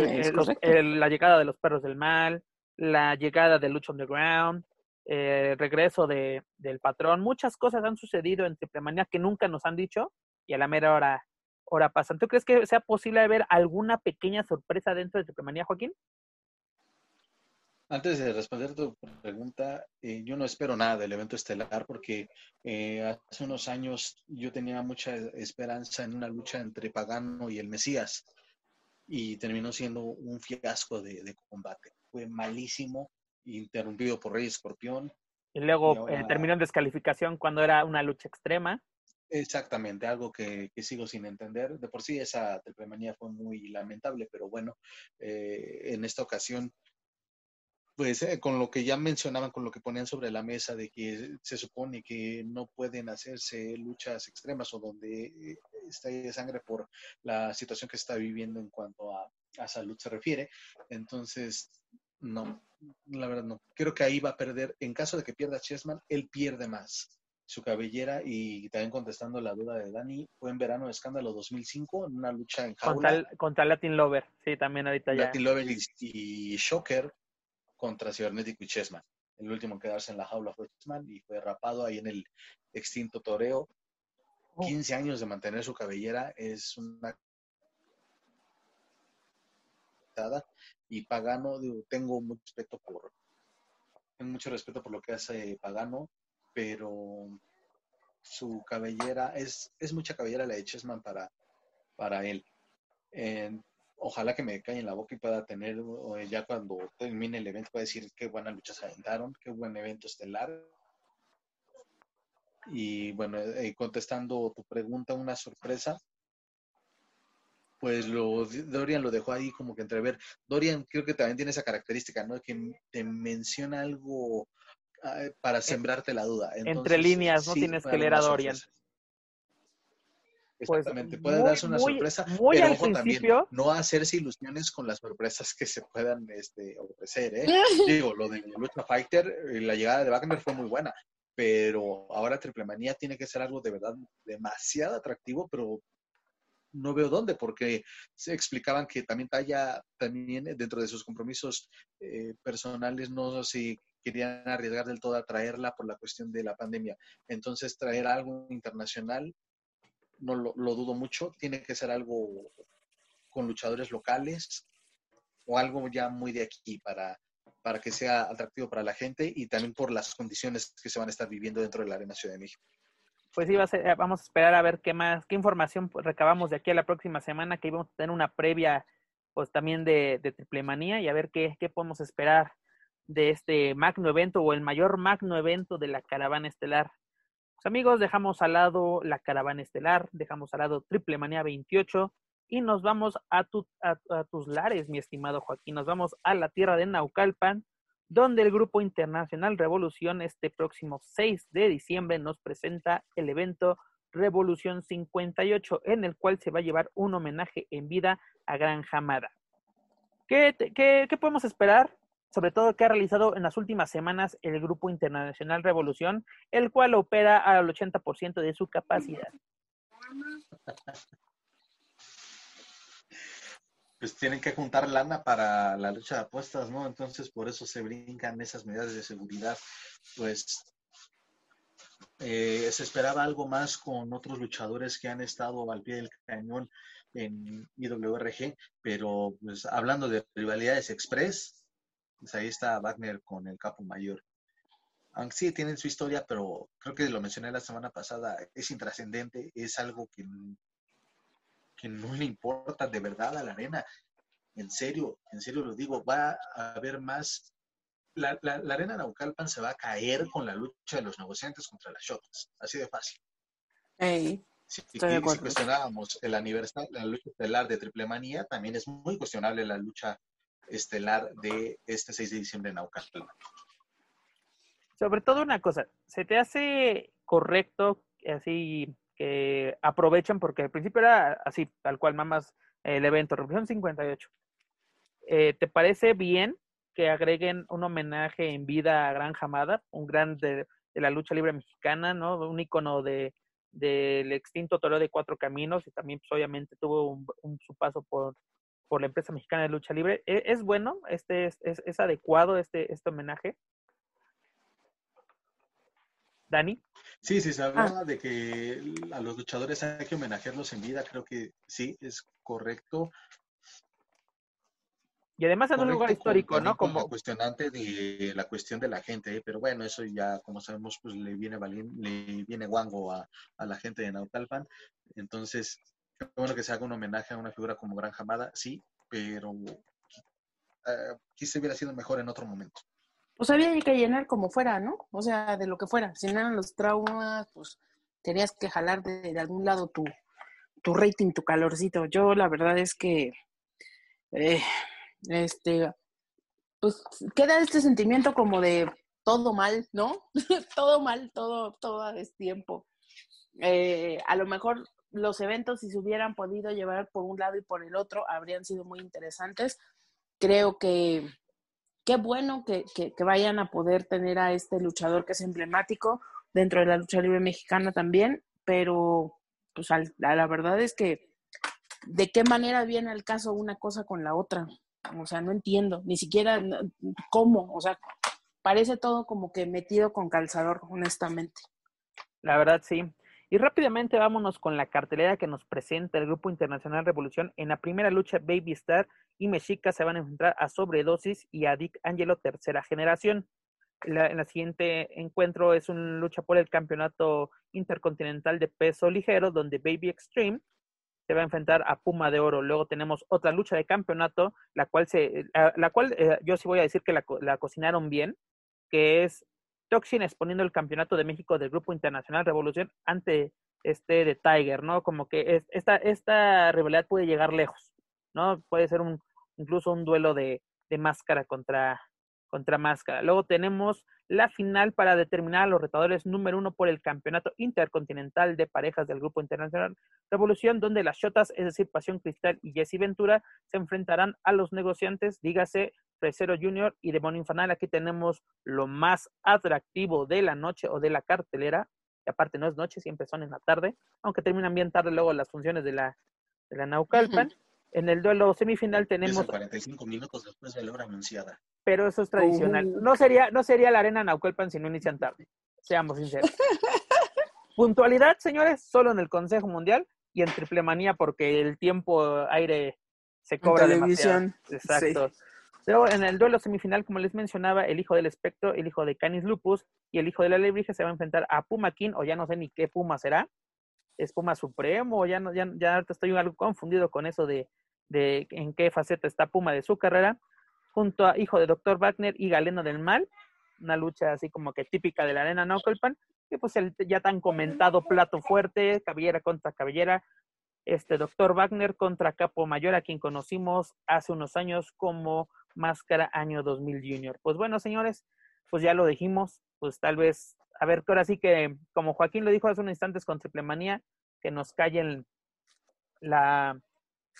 eh, la llegada de los perros del mal, la llegada de Lucha Underground, eh, el regreso de, del patrón, muchas cosas han sucedido en triplemanía que nunca nos han dicho y a la mera hora, hora pasan. ¿Tú crees que sea posible ver alguna pequeña sorpresa dentro de triplemanía, Joaquín? Antes de responder tu pregunta, eh, yo no espero nada del evento estelar porque eh, hace unos años yo tenía mucha esperanza en una lucha entre Pagano y el Mesías y terminó siendo un fiasco de, combate. Fue malísimo, interrumpido por Rey Escorpión. Y luego eh, terminó en descalificación cuando era una lucha extrema. Exactamente, algo que, sigo sin entender. De por sí esa triple fue muy lamentable, pero bueno, en esta ocasión pues eh, con lo que ya mencionaban, con lo que ponían sobre la mesa de que se supone que no pueden hacerse luchas extremas o donde eh, está de sangre por la situación que se está viviendo en cuanto a, salud se refiere. Entonces, no, la verdad no. Creo que ahí va a perder, en caso de que pierda Chessman, él pierde más su cabellera y también contestando la duda de Dani, fue en verano de Escándalo 2005, en una lucha en jaula. Contra, Latin Lover, sí, también ahorita ya. Latin Lover y, y Shocker contra Cibernético y Chessman. El último en quedarse en la jaula fue Chessman y fue rapado ahí en el extinto toreo. 15 años de mantener su cabellera es una y Pagano, tengo mucho respeto por tengo mucho respeto por lo que hace Pagano, pero su cabellera, es, es mucha cabellera la de Chessman para, para él. Ojalá que me calle en la boca y pueda tener, ya cuando termine el evento, pueda decir qué buena lucha se aventaron, qué buen evento estelar. Y bueno, eh, contestando tu pregunta, una sorpresa, pues lo, Dorian lo dejó ahí como que entrever. Dorian creo que también tiene esa característica, ¿no? Que te menciona algo ah, para eh, sembrarte la duda. Entre líneas, no tienes que leer a Dorian. Pues, Exactamente, puede darse una sorpresa, pero ojo también, no hacerse ilusiones con las sorpresas que se puedan este, ofrecer. ¿eh? *laughs* Digo, lo de Lucha Fighter, eh, la llegada de Wagner fue muy buena, pero ahora Triple Manía tiene que ser algo de verdad demasiado atractivo, pero no veo dónde, porque se explicaban que también Taya, también dentro de sus compromisos eh, personales, no se querían arriesgar del todo a traerla por la cuestión de la pandemia. Entonces, traer algo internacional, no lo, dudo mucho, tiene que ser algo con luchadores locales o algo ya muy de aquí para, para que sea atractivo para la gente y también por las condiciones que se van a estar viviendo dentro de la Arena Ciudad de México pues sí, eh, vamos a esperar a ver qué más, qué información recabamos de aquí a la próxima semana, que íbamos a tener una previa, pues también de, de Triple Manía y a ver qué, qué podemos esperar de este magno evento o el mayor magno evento de la caravana estelar. Amigos, dejamos al lado la caravana estelar, dejamos al lado Triple Manía 28 y nos vamos a tus lares, mi estimado Joaquín. Nos vamos a la tierra de Naucalpan donde el Grupo Internacional Revolución este próximo 6 de diciembre nos presenta el evento Revolución 58, en el cual se va a llevar un homenaje en vida a Gran Jamada. ¿Qué, qué, qué podemos esperar? Sobre todo que ha realizado en las últimas semanas el Grupo Internacional Revolución, el cual opera al 80% de su capacidad. pues tienen que juntar lana para la lucha de apuestas, ¿no? Entonces por eso se brincan esas medidas de seguridad. Pues eh, se esperaba algo más con otros luchadores que han estado al pie del cañón en IWRG, pero pues hablando de rivalidades express, pues ahí está Wagner con el capo mayor. Aunque sí tienen su historia, pero creo que lo mencioné la semana pasada, es intrascendente, es algo que que no le importa de verdad a la arena. En serio, en serio lo digo, va a haber más. La, la, la arena Naucalpan se va a caer con la lucha de los negociantes contra las Shotas. Así de fácil. si, si, cuestionábamos el aniversario, la lucha estelar de Triple Manía, también es muy cuestionable la lucha estelar de este 6 de diciembre en Naucalpan. Sobre todo una cosa, ¿se te hace correcto así que aprovechan, porque al principio era así, tal cual, más el evento, Revolución 58. Eh, ¿Te parece bien que agreguen un homenaje en vida a Gran Jamada, un gran de, la lucha libre mexicana, ¿no? Un icono de, del extinto Toro de Cuatro Caminos y también pues, obviamente tuvo un, su paso por, por la empresa mexicana de lucha libre. ¿Es, es bueno? Este, es, es, adecuado este, este homenaje? Dani. Sí, sí, se habla ah. de que a los luchadores hay que homenajearlos en vida, creo que sí, es correcto. Y además en un lugar histórico, ¿no? Como cuestionante de la cuestión de la gente, ¿eh? pero bueno, eso ya, como sabemos, pues le viene le viene guango a, la gente de Nautalpan. Entonces, bueno que se haga un homenaje a una figura como Gran Jamada, sí, pero eh, quizá hubiera sido mejor en otro momento pues había que llenar como fuera, ¿no? O sea, de lo que fuera. Si no eran los traumas, pues tenías que jalar de, algún lado tu, tu rating, tu calorcito. Yo la verdad es que, eh, este, pues queda este sentimiento como de todo mal, ¿no? *laughs* todo mal, todo, todo a destiempo. Eh, a lo mejor los eventos, si se hubieran podido llevar por un lado y por el otro, habrían sido muy interesantes. Creo que qué bueno que, vayan a poder tener a este luchador que es emblemático dentro de la lucha libre mexicana también, pero pues la verdad es que de qué manera viene al caso una cosa con la otra. O sea, no entiendo, ni siquiera cómo, o sea, parece todo como que metido con calzador, honestamente. La verdad, sí. Y rápidamente vámonos con la cartelera que nos presenta el Grupo Internacional Revolución. En la primera lucha, Baby Star y Mexica se van a enfrentar a Sobredosis y a Dick Angelo tercera generación. En la siguiente encuentro es una lucha por el campeonato intercontinental de peso ligero, donde Baby Extreme se va a enfrentar a Puma de Oro. Luego tenemos otra lucha de campeonato, la cual se, la cual eh, yo sí voy a decir que la, la, cocinaron bien, que es Toxin exponiendo el campeonato de México del Grupo Internacional Revolución ante este de Tiger, ¿no? Como que es, esta, esta rivalidad puede llegar lejos, ¿no? Puede ser un, incluso un duelo de, de máscara contra, contra máscara. Luego tenemos la final para determinar a los retadores número uno por el campeonato intercontinental de parejas del Grupo Internacional Revolución, donde las Shotas, es decir, Pasión Cristal y Jesse Ventura, se enfrentarán a los negociantes, dígase, Fresero Junior y Demonio Infanal. Aquí tenemos lo más atractivo de la noche o de la cartelera. Y aparte no es noche, siempre son en la tarde, aunque terminan bien tarde luego las funciones de la, de la Naucalpan. En el duelo semifinal tenemos... 45 minutos después de la hora anunciada. Pero eso es tradicional. Uh. No, sería, no sería la arena Naucalpan si no inician tarde. Seamos sinceros. *laughs* Puntualidad, señores, solo en el Consejo Mundial y en Triple Manía porque el tiempo aire se cobra en televisión. Demasiado. Exacto. Luego, en el duelo semifinal, como les mencionaba, el hijo del espectro, el hijo de Canis Lupus y el hijo de la Lebrija se va a enfrentar a Puma King, o ya no sé ni qué Puma será. ¿Es Puma Supremo? O ya, no, ya, ya estoy algo confundido con eso de, de en qué faceta está Puma de su carrera. Junto a hijo de Dr. Wagner y Galeno del Mal. Una lucha así como que típica de la arena Knucklepan. Que pues el ya tan comentado plato fuerte, cabellera contra cabellera, este doctor Wagner contra Capo Mayor, a quien conocimos hace unos años como Máscara Año 2000 Junior. Pues bueno, señores, pues ya lo dijimos, pues tal vez, a ver, que ahora sí que, como Joaquín lo dijo hace unos instantes con Triplemanía, que nos callen la,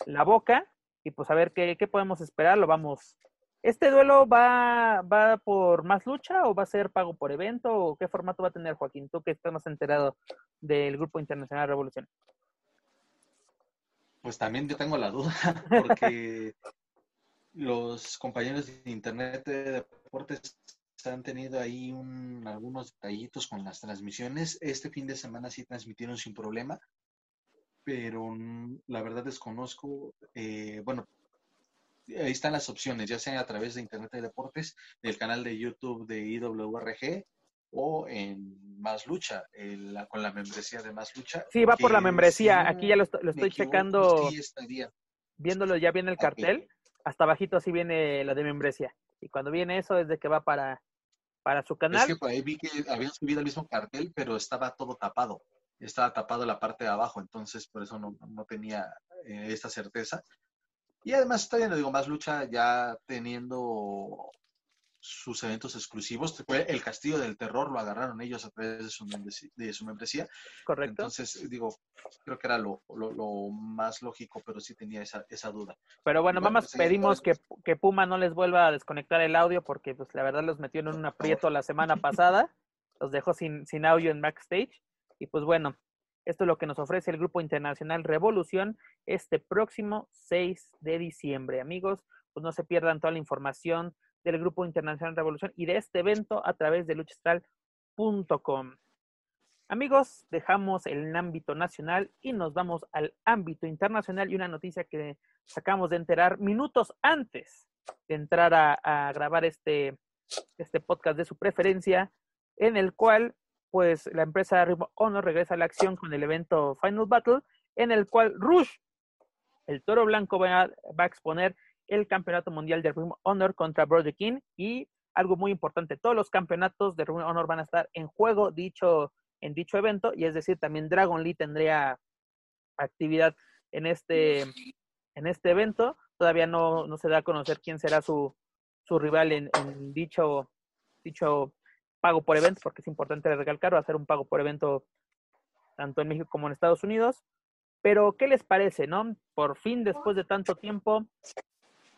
la boca y pues a ver qué, qué podemos esperar, lo vamos. ¿Este duelo va, va por más lucha o va a ser pago por evento o qué formato va a tener Joaquín? Tú que estás más enterado del Grupo Internacional Revolución. Pues también yo tengo la duda, *laughs* porque los compañeros de Internet de Deportes han tenido ahí un, algunos detallitos con las transmisiones. Este fin de semana sí transmitieron sin problema, pero la verdad desconozco, eh, bueno, ahí están las opciones, ya sea a través de Internet de Deportes, del canal de YouTube de IWRG o en Más Lucha, con la membresía de Más Lucha. Sí, va por la membresía. Aquí ya lo, estoy checando. Viéndolo ya viene el cartel. Hasta bajito así viene la de membresía. Y cuando viene eso es de que va para, para su canal. Es que por ahí vi que habían subido el mismo cartel, pero estaba todo tapado. Estaba tapado la parte de abajo, entonces por eso no, no tenía eh, esta certeza. Y además está bien, digo, más lucha ya teniendo sus eventos exclusivos. Fue el Castillo del Terror, lo agarraron ellos a través de su, de su membresía. Correcto. Entonces, digo, creo que era lo, lo, más lógico, pero sí tenía esa, esa duda. Pero bueno, vamos, pues, pedimos que, que, Puma no les vuelva a desconectar el audio porque pues la verdad los metió en un aprieto la semana pasada. Los dejó sin, sin audio en backstage. Y pues bueno, esto es lo que nos ofrece el Grupo Internacional Revolución este próximo 6 de diciembre. Amigos, pues no se pierdan toda la información del Grupo Internacional Revolución y de este evento a través de luchastral.com. Amigos, dejamos el ámbito nacional y nos vamos al ámbito internacional y una noticia que sacamos de enterar minutos antes de entrar a, grabar este, este podcast de su preferencia, en el cual pues la empresa Ring Honor regresa a la acción con el evento Final Battle, en el cual Rush, el toro blanco, va a exponer el Campeonato Mundial de Ring Honor contra Brother King y algo muy importante, todos los campeonatos de Ring Honor van a estar en juego dicho, en dicho evento y es decir, también Dragon Lee tendría actividad en este, en este evento. Todavía no, no se da a conocer quién será su, su rival en, en, dicho, dicho pago por evento, porque es importante recalcar, va a ser un pago por evento tanto en México como en Estados Unidos. Pero, ¿qué les parece, no? Por fin, después de tanto tiempo,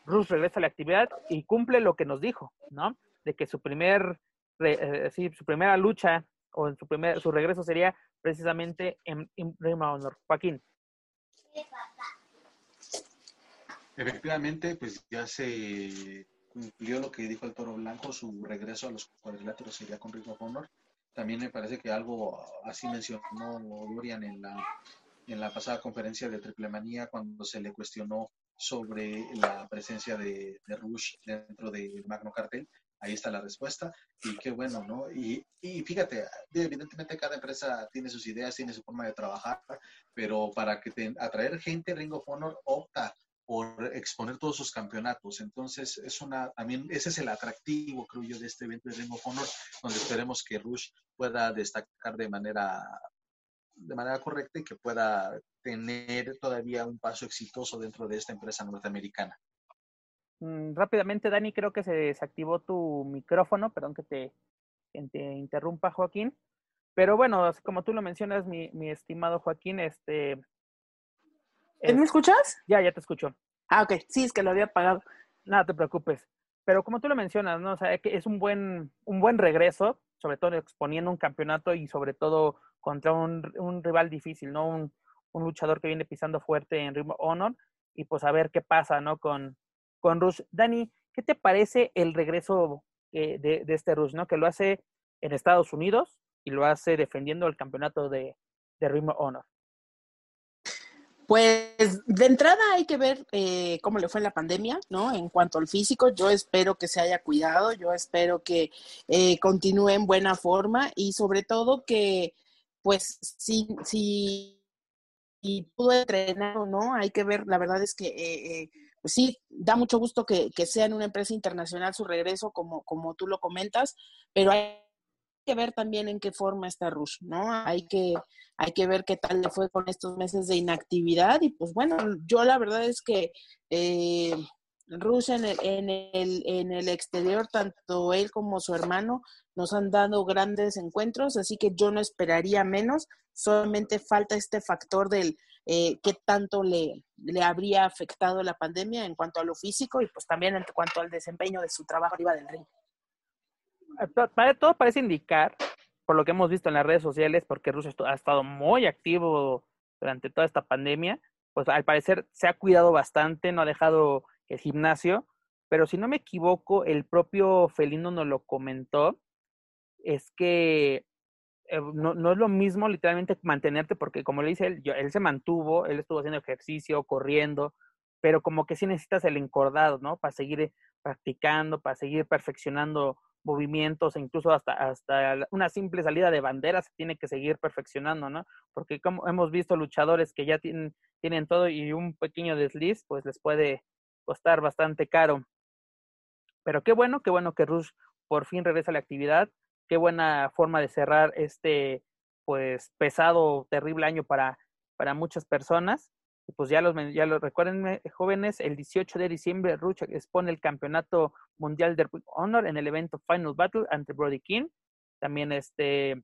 Rus regresa a la actividad y cumple lo que nos dijo, ¿no? De que su primer, eh, sí, su primera lucha o en su primer, su regreso sería precisamente en, en Honor. Joaquín. Efectivamente, pues ya se cumplió lo que dijo el Toro Blanco, su regreso a los cuadriláteros sería con Ring of Honor. También me parece que algo así mencionó Dorian en la, en la pasada conferencia de Triple Manía cuando se le cuestionó sobre la presencia de, de Rush dentro del Magno Cartel. ahí está la respuesta y qué bueno, ¿no? Y, y fíjate, evidentemente cada empresa tiene sus ideas, tiene su forma de trabajar, pero para que te, atraer gente, Ring of Honor opta por exponer todos sus campeonatos. Entonces, es una, también ese es el atractivo, creo yo, de este evento de Ring of Honor, donde esperemos que Rush pueda destacar de manera de manera correcta y que pueda tener todavía un paso exitoso dentro de esta empresa norteamericana. Mm, rápidamente, Dani, creo que se desactivó tu micrófono, perdón que te, te interrumpa, Joaquín. Pero bueno, como tú lo mencionas, mi, mi estimado Joaquín, este... ¿Me escuchas? Ya, ya te escucho. Ah, ok. Sí, es que lo había apagado. Nada, te preocupes. Pero como tú lo mencionas, ¿no? O sea, que es un buen, un buen regreso, sobre todo exponiendo un campeonato y sobre todo contra un, un rival difícil, ¿no? Un, un, luchador que viene pisando fuerte en Ring Honor y pues a ver qué pasa, ¿no? Con, con Rush. Dani, ¿qué te parece el regreso eh, de, de, este Rush, ¿no? Que lo hace en Estados Unidos y lo hace defendiendo el campeonato de, de Ring Honor. Pues de entrada hay que ver eh, cómo le fue la pandemia, ¿no? En cuanto al físico, yo espero que se haya cuidado, yo espero que eh, continúe en buena forma y sobre todo que, pues, si, si y pudo entrenar o no, hay que ver, la verdad es que, eh, pues sí, da mucho gusto que, que, sea en una empresa internacional su regreso, como, como tú lo comentas, pero hay que ver también en qué forma está Rush, ¿no? Hay que, hay que ver qué tal le fue con estos meses de inactividad y pues bueno, yo la verdad es que eh, Rush en el, en, el, en el exterior, tanto él como su hermano, nos han dado grandes encuentros, así que yo no esperaría menos, solamente falta este factor del eh, qué tanto le, le habría afectado la pandemia en cuanto a lo físico y pues también en cuanto al desempeño de su trabajo arriba del ring. Todo parece indicar, por lo que hemos visto en las redes sociales, porque Rusia ha estado muy activo durante toda esta pandemia, pues al parecer se ha cuidado bastante, no ha dejado el gimnasio, pero si no me equivoco, el propio Felino nos lo comentó, es que eh, no, no, es lo mismo literalmente mantenerte, porque como le dice él, yo, él se mantuvo, él estuvo haciendo ejercicio, corriendo, pero como que sí necesitas el encordado, ¿no? Para seguir practicando, para seguir perfeccionando movimientos e incluso hasta, hasta una simple salida de bandera se tiene que seguir perfeccionando, ¿no? Porque como hemos visto luchadores que ya tienen, tienen todo y un pequeño desliz, pues les puede costar bastante caro. Pero qué bueno, qué bueno que Rush por fin regresa a la actividad, qué buena forma de cerrar este, pues, pesado, terrible año para, para muchas personas pues ya los, ya lo recuerden, eh, jóvenes, el 18 de diciembre Ruch expone el campeonato mundial de Honor en el evento Final Battle ante Brody King. También este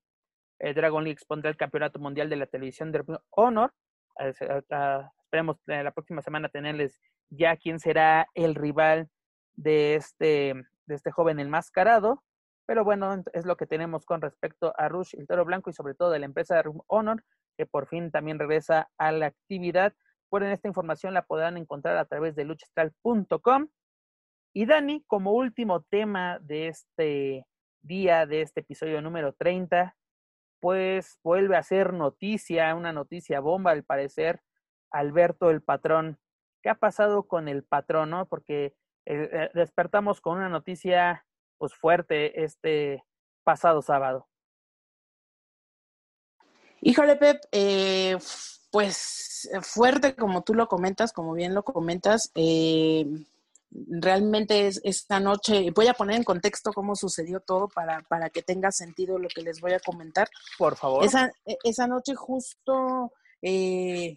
eh, Dragon League expondrá el campeonato mundial de la televisión de Honor. esperemos la próxima semana tenerles ya quién será el rival de este, de este joven enmascarado. Pero bueno, es lo que tenemos con respecto a Rush, el Toro Blanco y sobre todo de la empresa de Honor, que por fin también regresa a la actividad. Recuerden, esta información la podrán encontrar a través de luchastral.com. Y Dani, como último tema de este día, de este episodio número 30, pues vuelve a ser noticia, una noticia bomba al parecer, Alberto el patrón. ¿Qué ha pasado con el patrón, no? Porque eh, eh, despertamos con una noticia pues fuerte este pasado sábado. Híjole, Pep, eh, pues eh, fuerte como tú lo comentas, como bien lo comentas. Eh, realmente es, esta noche, voy a poner en contexto cómo sucedió todo para, para que tenga sentido lo que les voy a comentar. Por favor. Esa, e, esa noche justo, eh,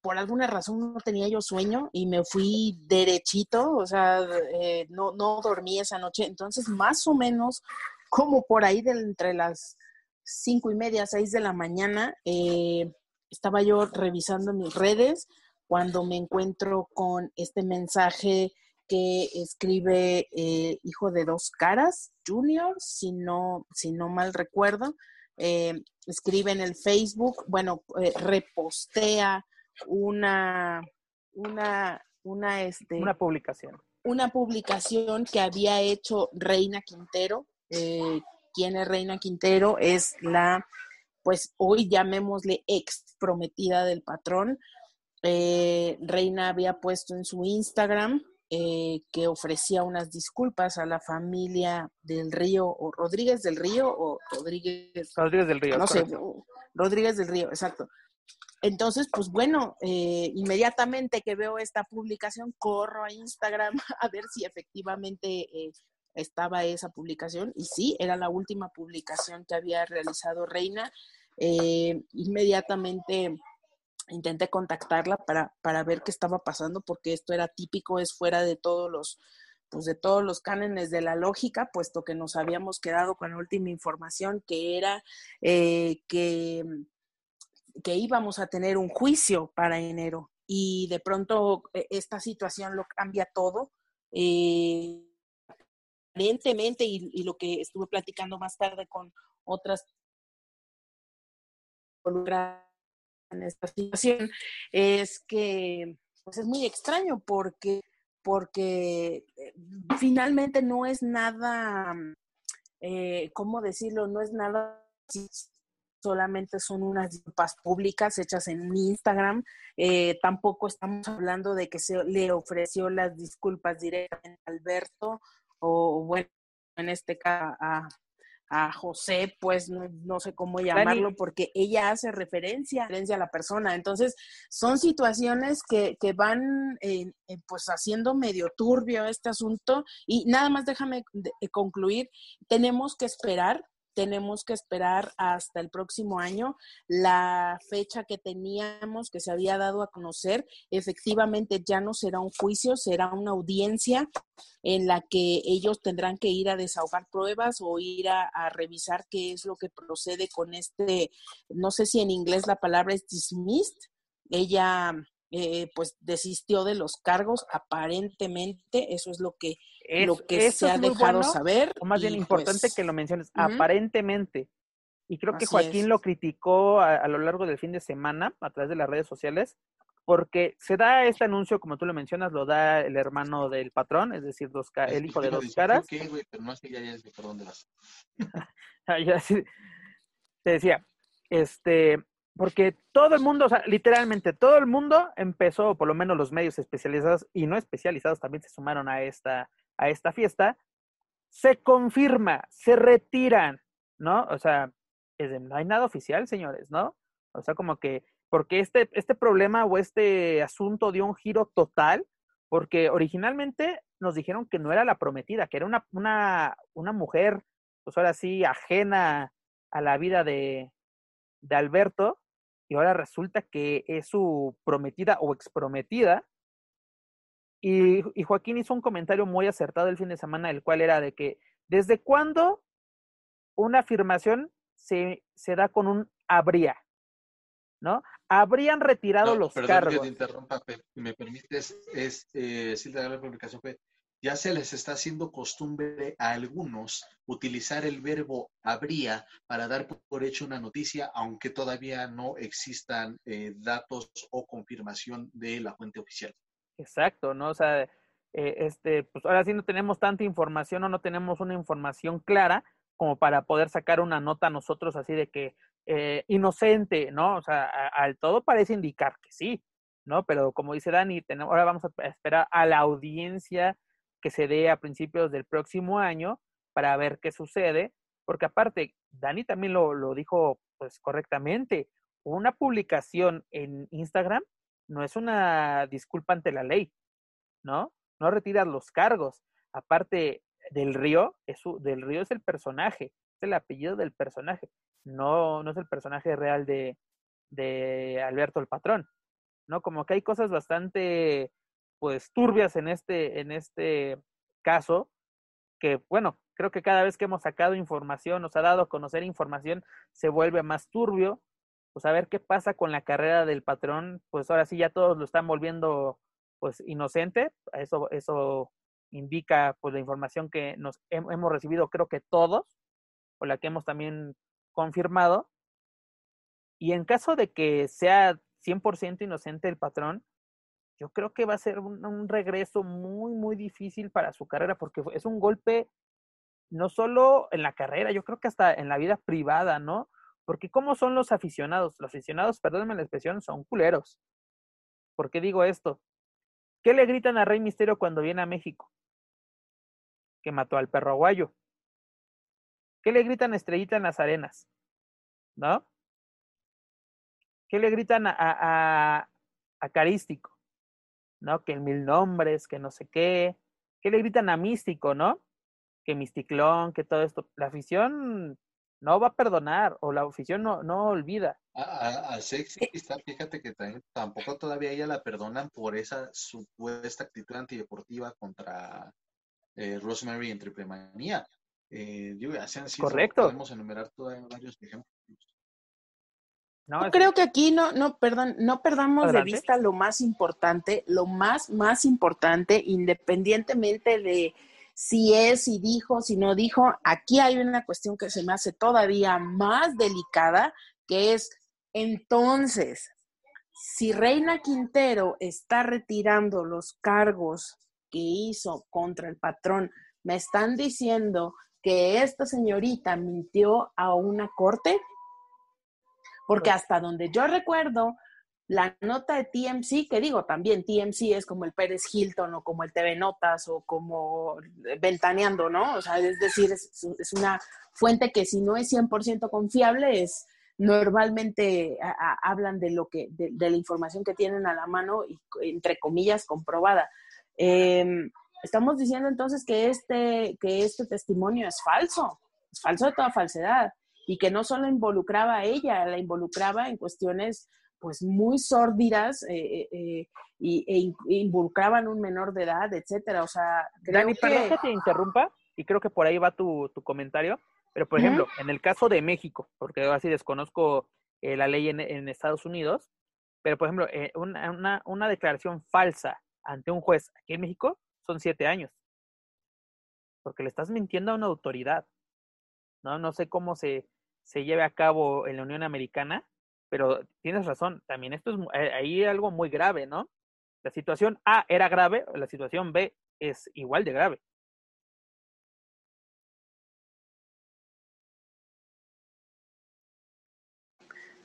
por alguna razón no tenía yo sueño y me fui derechito, o sea, eh, no, no dormí esa noche. Entonces, más o menos, como por ahí de entre las cinco y media, seis de la mañana, eh, estaba yo revisando mis redes cuando me encuentro con este mensaje que escribe eh, Hijo de Dos Caras, Junior, si no, si no mal recuerdo. Eh, escribe en el Facebook, bueno, eh, repostea una, una, una, este, una publicación. Una publicación que había hecho Reina Quintero. Eh, ¿Quién es Reina Quintero? Es la pues hoy llamémosle ex prometida del patrón. Eh, Reina había puesto en su Instagram eh, que ofrecía unas disculpas a la familia del Río, o Rodríguez del Río, o Rodríguez. Rodríguez del Río. No sé, Rodríguez del Río, exacto. Entonces, pues bueno, eh, inmediatamente que veo esta publicación, corro a Instagram *laughs* a ver si efectivamente eh, estaba esa publicación. Y sí, era la última publicación que había realizado Reina. Eh, inmediatamente intenté contactarla para, para ver qué estaba pasando, porque esto era típico, es fuera de todos los pues de todos los cánones de la lógica, puesto que nos habíamos quedado con la última información que era que que íbamos a tener un juicio para enero y de pronto eh, esta situación lo cambia todo. Eh, aparentemente, y, lo que estuve platicando más tarde con otras en esta situación, es que pues es muy extraño porque, porque eh, finalmente no es nada, eh, ¿cómo decirlo? No es nada solamente son unas disculpas públicas hechas en Instagram. Eh, tampoco estamos hablando de que se le ofreció las disculpas directamente a Alberto o, bueno, en este caso a, José, pues no, sé cómo llamarlo, porque ella hace referencia, a la persona. Entonces, son situaciones que, que van eh, eh, pues haciendo medio turbio este asunto. Y nada más déjame concluir, tenemos que esperar tenemos que esperar hasta el próximo año. La fecha que teníamos, que se había dado a conocer, efectivamente ya no será un juicio, será una audiencia en la que ellos tendrán que ir a desahogar pruebas o ir a, revisar qué es lo que procede con este, no sé si en inglés la palabra es dismissed. Ella eh, pues desistió de los cargos aparentemente, eso es lo que lo que se ha dejado saber. O más bien importante pues, que lo menciones, aparentemente. Y creo que Joaquín lo criticó a, lo largo del fin de semana a través de las redes sociales, porque se da este anuncio, como tú lo mencionas, lo da el hermano del patrón, es decir, dos el hijo de dos caras. *laughs* Te decía, este, porque todo el mundo, o sea, literalmente todo el mundo empezó, por lo menos los medios especializados y no especializados también se sumaron a esta, a esta fiesta, se confirma, se retiran, ¿no? O sea, no hay nada oficial, señores, ¿no? O sea, como que, porque este, este problema o este asunto dio un giro total, porque originalmente nos dijeron que no era la prometida, que era una, una, una mujer, pues ahora sí, ajena a la vida de, de Alberto, y ahora resulta que es su prometida o exprometida, y, Joaquín hizo un comentario muy acertado el fin de semana, el cual era de que, ¿desde cuándo una afirmación se, se da con un habría? ¿No? Habrían retirado los perdón cargos. Que te interrumpa, si me permites, es, eh, la publicación fue, ya se les está haciendo costumbre a algunos utilizar el verbo habría para dar por hecho una noticia, aunque todavía no existan eh, datos o confirmación de la fuente oficial. Exacto, ¿no? O sea, eh, este, pues ahora sí no tenemos tanta información o no tenemos una información clara como para poder sacar una nota nosotros así de que eh, inocente, ¿no? O sea, al todo parece indicar que sí, ¿no? Pero como dice Dani, ahora vamos a esperar a la audiencia que se dé a principios del próximo año para ver qué sucede, porque aparte, Dani también lo, lo dijo pues correctamente, una publicación en Instagram no es una disculpa ante la ley, ¿no? No retiras los cargos. Aparte del río, es del río es el personaje, es el apellido del personaje, no, no es el personaje real de, de Alberto el patrón, ¿no? Como que hay cosas bastante, pues, turbias en este, en este caso, que, bueno, creo que cada vez que hemos sacado información, nos ha dado a conocer información, se vuelve más turbio, pues a ver qué pasa con la carrera del patrón, pues ahora sí ya todos lo están volviendo pues inocente, eso, eso indica pues la información que nos hemos recibido creo que todos, o la que hemos también confirmado, y en caso de que sea 100% inocente el patrón, yo creo que va a ser un, regreso muy, muy difícil para su carrera, porque es un golpe no solo en la carrera, yo creo que hasta en la vida privada, ¿no? Porque ¿cómo son los aficionados? Los aficionados, perdónenme la expresión, son culeros. ¿Por qué digo esto? ¿Qué le gritan a Rey Misterio cuando viene a México? Que mató al perro aguayo. ¿Qué le gritan a Estrellita en las arenas? ¿No? ¿Qué le gritan a, a, a Carístico? ¿No? Que el mil nombres, que no sé qué. ¿Qué le gritan a Místico, no? Que Misticlón, que todo esto. La afición no va a perdonar o la afición no, no olvida. A, a, Sexy está, fíjate que tampoco todavía ella la perdonan por esa supuesta actitud antideportiva contra eh, Rosemary en Triple Manía. Eh, Correcto. Podemos enumerar todavía varios ejemplos. No, creo que aquí no, no, perdón, no perdamos de vista lo más importante, lo más, más importante, independientemente de si es, si dijo, si no dijo. Aquí hay una cuestión que se me hace todavía más delicada, que es entonces, si Reina Quintero está retirando los cargos que hizo contra el patrón, me están diciendo que esta señorita mintió a una corte, porque hasta donde yo recuerdo, la nota de TMC, que digo también, TMC es como el Pérez Hilton o como el TV Notas o como Ventaneando, ¿no? O sea, es decir, es, una fuente que si no es 100% confiable, es normalmente hablan de lo que, de, la información que tienen a la mano y entre comillas comprobada. Em, estamos diciendo entonces que este, que este testimonio es falso, es falso de toda falsedad y que no solo involucraba a ella, la involucraba en cuestiones pues muy sórdidas eh, eh, y, e involucraban un menor de edad, etcétera. O sea, creo Dani, que... perdón que te interrumpa, y creo que por ahí va tu, tu comentario, pero por ejemplo, en el caso de México, porque así desconozco eh, la ley en, en, Estados Unidos, pero por ejemplo, una, una, una declaración falsa ante un juez aquí en México son siete años. Porque le estás mintiendo a una autoridad. No, no sé cómo se, se lleve a cabo en la Unión Americana, pero tienes razón, también esto es eh, ahí algo muy grave, ¿no? La situación A era grave, la situación B es igual de grave.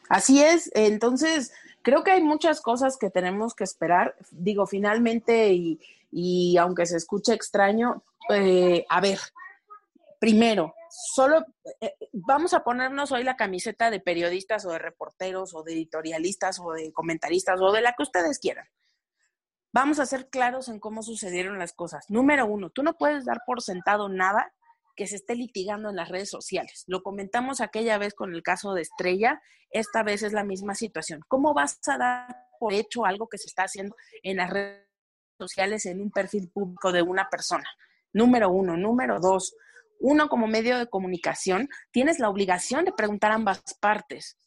Así es, entonces creo que hay muchas cosas que tenemos que esperar. Digo, finalmente, y, y aunque se escuche extraño, eh, a ver, primero, solo eh, vamos a ponernos hoy la camiseta de periodistas o de reporteros o de editorialistas o de comentaristas o de la que ustedes quieran. Vamos a ser claros en cómo sucedieron las cosas. Número uno, tú no puedes dar por sentado nada que se esté litigando en las redes sociales. Lo comentamos aquella vez con el caso de Estrella, esta vez es la misma situación. ¿Cómo vas a dar por hecho algo que se está haciendo en las redes sociales en un perfil público de una persona? Número uno. Número dos, uno como medio de comunicación tienes la obligación de preguntar a ambas partes,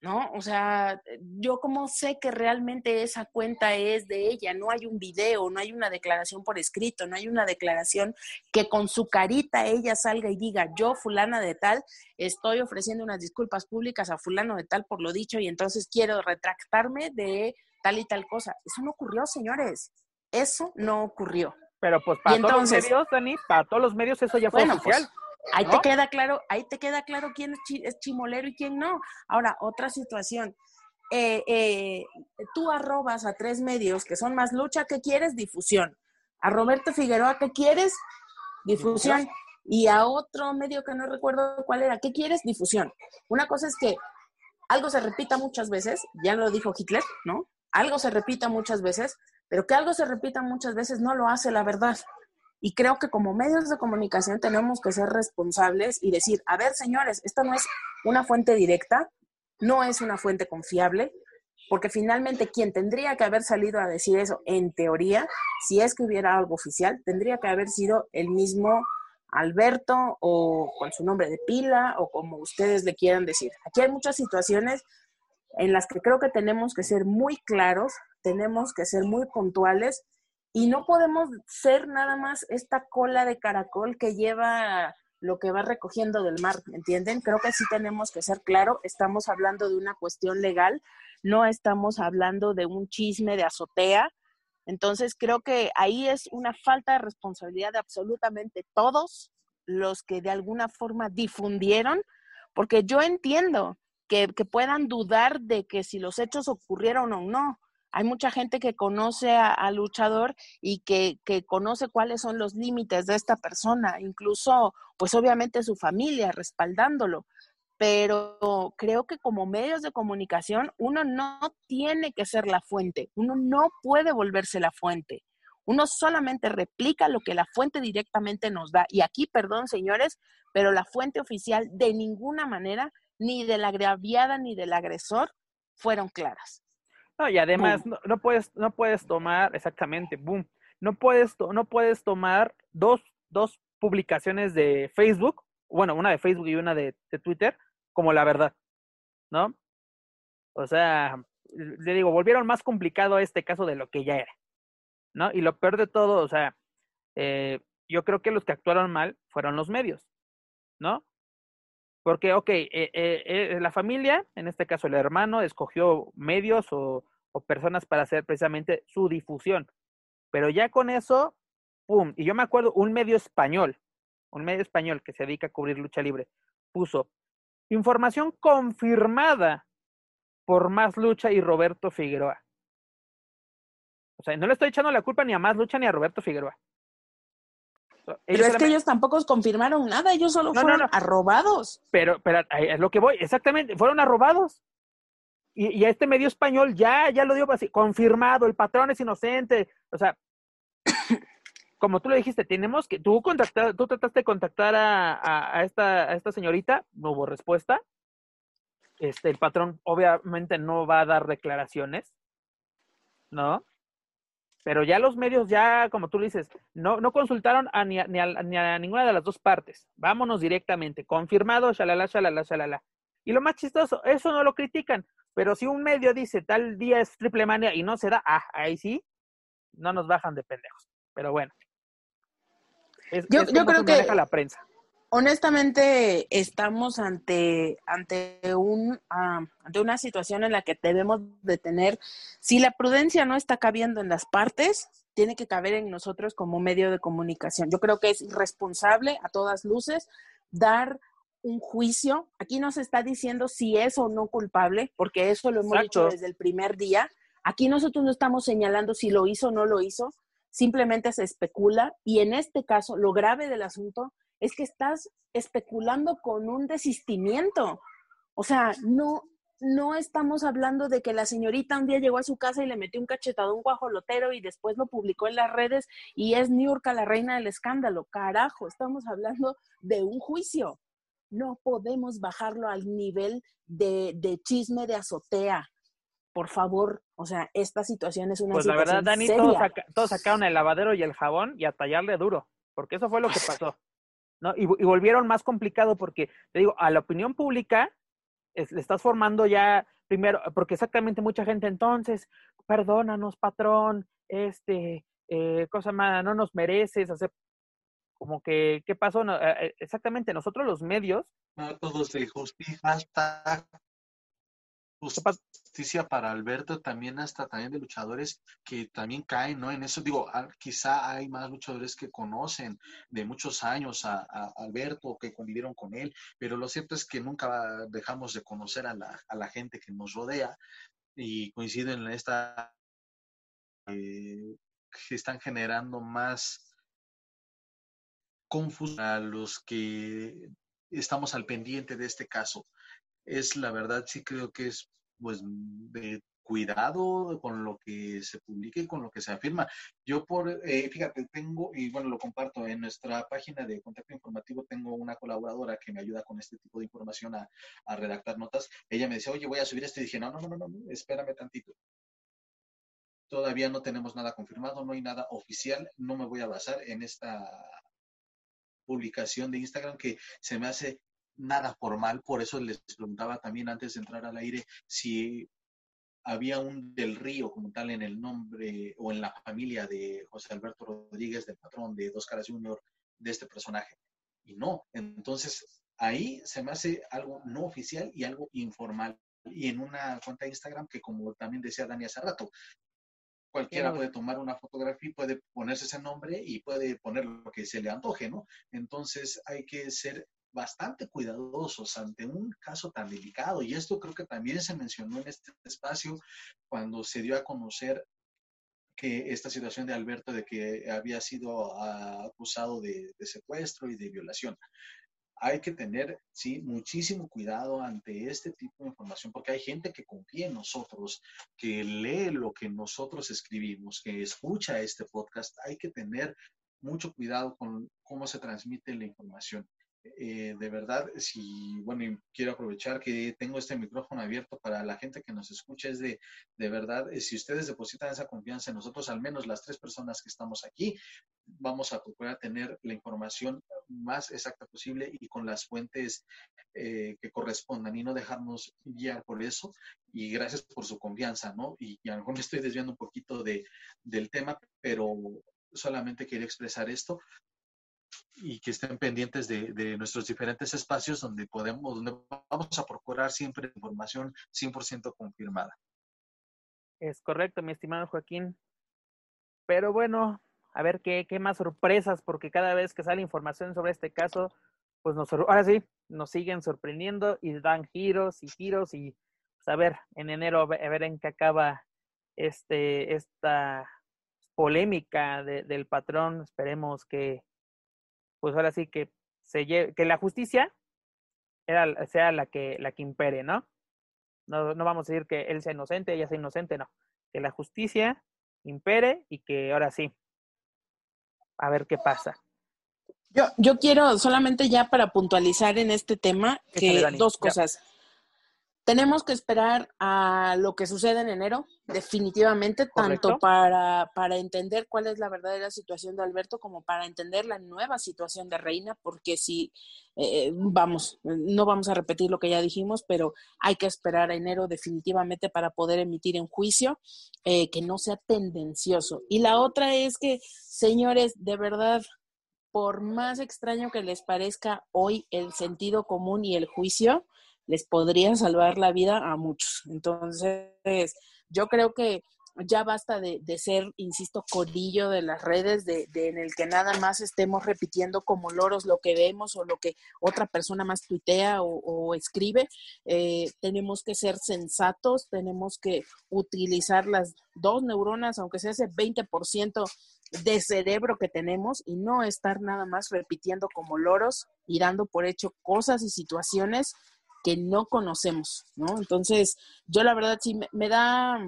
¿no? O sea, yo como sé que realmente esa cuenta es de ella, no hay un video, no hay una declaración por escrito, no hay una declaración que con su carita ella salga y diga, yo fulana de tal, estoy ofreciendo unas disculpas públicas a fulano de tal por lo dicho y entonces quiero retractarme de tal y tal cosa. Eso no ocurrió, señores. Eso no ocurrió. Pero pues para todos los medios, Dani, para todos los medios eso ya fue pues, oficial. ahí te queda claro, ahí te queda claro quién es, chimolero y quién no. Ahora, otra situación. Eh, eh, tú arrobas a tres medios que son más lucha, ¿qué quieres? Difusión. A Roberto Figueroa, ¿qué quieres? Difusión. Y a otro medio que no recuerdo cuál era, ¿qué quieres? Difusión. Una cosa es que algo se repita muchas veces, ya lo dijo Hitler, ¿no? Algo se repita muchas veces, pero que algo se repita muchas veces no lo hace la verdad. Y creo que como medios de comunicación tenemos que ser responsables y decir, a ver, señores, esto no es una fuente directa, no es una fuente confiable, porque finalmente quien tendría que haber salido a decir eso, en teoría, si es que hubiera algo oficial, tendría que haber sido el mismo Alberto o con su nombre de pila o como ustedes le quieran decir. Aquí hay muchas situaciones en las que creo que tenemos que ser muy claros, tenemos que ser muy puntuales y no podemos ser nada más esta cola de caracol que lleva lo que va recogiendo del mar, ¿entienden? Creo que sí tenemos que ser claro, estamos hablando de una cuestión legal, no estamos hablando de un chisme de azotea. Entonces creo que ahí es una falta de responsabilidad de absolutamente todos los que de alguna forma difundieron, porque yo entiendo que, puedan dudar de que si los hechos ocurrieron o no, Hay mucha gente que conoce al luchador y que, que, conoce cuáles son los límites de esta persona, incluso, pues obviamente su familia respaldándolo. Pero creo que como medios de comunicación uno no tiene que ser la fuente, uno no puede volverse la fuente. Uno solamente replica lo que la fuente directamente nos da. Y aquí, perdón, señores, pero la fuente oficial de ninguna manera, ni de la agraviada ni del agresor, fueron claras. No, y además no, puedes, no puedes tomar, exactamente, boom, no puedes, no puedes tomar dos, dos publicaciones de Facebook, bueno, una de Facebook y una de, de Twitter, como la verdad, ¿no? O sea, le digo, volvieron más complicado este caso de lo que ya era. ¿no? Y lo peor de todo, o sea, eh, yo creo que los que actuaron mal fueron los medios, ¿no? Porque, ok, eh, eh, la familia, en este caso el hermano, escogió medios o, o personas para hacer precisamente su difusión. Pero ya con eso, ¡pum! Y yo me acuerdo, un medio español, un medio español que se dedica a cubrir lucha libre, puso información confirmada por Más Lucha y Roberto Figueroa. O sea, no le estoy echando la culpa ni a Más Lucha ni a Roberto Figueroa. Pero es que ellos tampoco confirmaron nada, ellos solo fueron arrobados. Pero, pero es lo que voy, exactamente, fueron arrobados. Y, y, a este medio español ya, ya lo dio así, confirmado, el patrón es inocente. O sea, *coughs* como tú le dijiste, tenemos que, tú contactar, tú trataste de contactar a, a, esta, a esta señorita, no hubo respuesta. Este, el patrón obviamente no va a dar declaraciones, ¿no? Pero ya los medios, ya como tú dices, no, no consultaron a ni, a, ni, a, ninguna de las dos partes. Vámonos directamente, confirmado, shalala, shalala, shalala. Y lo más chistoso, eso no lo critican, pero si un medio dice tal día es triple mania y no se da, ah, ahí sí, no nos bajan de pendejos. Pero bueno. Es, yo, yo creo que la prensa honestamente estamos ante, ante, un, uh, ante una situación en la que debemos de tener, si la prudencia no está cabiendo en las partes, tiene que caber en nosotros como medio de comunicación. Yo creo que es irresponsable a todas luces dar un juicio. Aquí no se está diciendo si es o no culpable, porque eso lo hemos Exacto. dicho desde el primer día. Aquí nosotros no estamos señalando si lo hizo o no lo hizo, simplemente se especula y en este caso lo grave del asunto es que estás especulando con un desistimiento. O sea, no, no estamos hablando de que la señorita un día llegó a su casa y le metió un cachetado un guajolotero y después lo publicó en las redes y es Niurka la reina del escándalo. Carajo, estamos hablando de un juicio. No podemos bajarlo al nivel de, de chisme de azotea. Por favor, o sea, esta situación es una pues situación la verdad, Dani, seria. Todos, saca, todos sacaron el lavadero y el jabón y a tallarle duro, porque eso fue lo que *laughs* pasó. ¿No? Y, y, volvieron más complicado porque, te digo, a la opinión pública le estás formando ya primero, porque exactamente mucha gente entonces, perdónanos, patrón, este, eh, cosa más, no nos mereces hacer como que, ¿qué pasó? No, eh, exactamente, nosotros los medios. Métodos de justicia, hasta justicia para Alberto, también hasta también de luchadores que también caen, ¿no? En eso digo, quizá hay más luchadores que conocen de muchos años a, a, Alberto, que convivieron con él, pero lo cierto es que nunca dejamos de conocer a la, a la gente que nos rodea y coinciden en esta eh, que están generando más confusión a los que estamos al pendiente de este caso es la verdad, sí creo que es pues de cuidado con lo que se publica y con lo que se afirma. Yo por, eh, fíjate, tengo, y bueno, lo comparto, en nuestra página de contacto informativo tengo una colaboradora que me ayuda con este tipo de información a, a redactar notas. Ella me decía, oye, voy a subir esto y dije, no, no, no, no, espérame tantito. Todavía no tenemos nada confirmado, no hay nada oficial, no me voy a basar en esta publicación de Instagram que se me hace nada formal, por eso les preguntaba también antes de entrar al aire si había un del río como tal en el nombre o en la familia de José Alberto Rodríguez, del patrón de Dos Caras Junior, de este personaje. Y no, entonces ahí se me hace algo no oficial y algo informal. Y en una cuenta de Instagram que como también decía Dani hace rato, cualquiera puede tomar una fotografía y puede ponerse ese nombre y puede poner lo que se le antoje, ¿no? Entonces hay que ser bastante cuidadosos ante un caso tan delicado. Y esto creo que también se mencionó en este espacio cuando se dio a conocer que esta situación de Alberto de que había sido ah, acusado de, secuestro y de violación hay que tener, sí, muchísimo cuidado ante este tipo de información, porque hay gente que confía en nosotros, que lee lo que nosotros escribimos, que escucha este podcast. Hay que tener mucho cuidado con cómo se transmite la información. Eh, de verdad, si, bueno, quiero aprovechar que tengo este micrófono abierto para la gente que nos escucha, es de, de verdad, eh, si ustedes depositan esa confianza en nosotros, al menos las tres personas que estamos aquí, vamos a procurar tener la información más exacta posible y con las fuentes eh, que correspondan y no dejarnos guiar por eso. Y gracias por su confianza, ¿no? Y, y a lo mejor me estoy desviando un poquito de, del tema, pero solamente quería expresar esto y que estén pendientes de, nuestros diferentes espacios donde podemos, donde vamos a procurar siempre información 100% confirmada. Es correcto, mi estimado Joaquín. Pero bueno, a ver qué, qué más sorpresas, porque cada vez que sale información sobre este caso, pues nos, ahora sí, nos siguen sorprendiendo y dan giros y giros y pues a ver, en enero a ver en qué acaba este, esta polémica del patrón. Esperemos que, pues ahora sí que se que la justicia era, sea la que, la que impere, ¿no? ¿no? No vamos a decir que él sea inocente, ella sea inocente, no. Que la justicia impere y que ahora sí, a ver qué pasa. Yo, yo quiero solamente ya para puntualizar en este tema que dos cosas. Tenemos que esperar a lo que sucede en enero, definitivamente, tanto para, para entender cuál es la verdadera situación de Alberto como para entender la nueva situación de Reina, porque si, eh, vamos, no vamos a repetir lo que ya dijimos, pero hay que esperar a enero definitivamente para poder emitir en juicio, eh, que no sea tendencioso. Y la otra es que, señores, de verdad, por más extraño que les parezca hoy el sentido común y el juicio, les podría salvar la vida a muchos. Entonces, yo creo que ya basta de, ser, insisto, codillo de las redes, de, en el que nada más estemos repitiendo como loros lo que vemos o lo que otra persona más tuitea o, escribe. Eh, tenemos que ser sensatos, tenemos que utilizar las dos neuronas, aunque sea ese 20% de cerebro que tenemos y no estar nada más repitiendo como loros y dando por hecho cosas y situaciones que no conocemos, ¿no? Entonces, yo la verdad sí me, da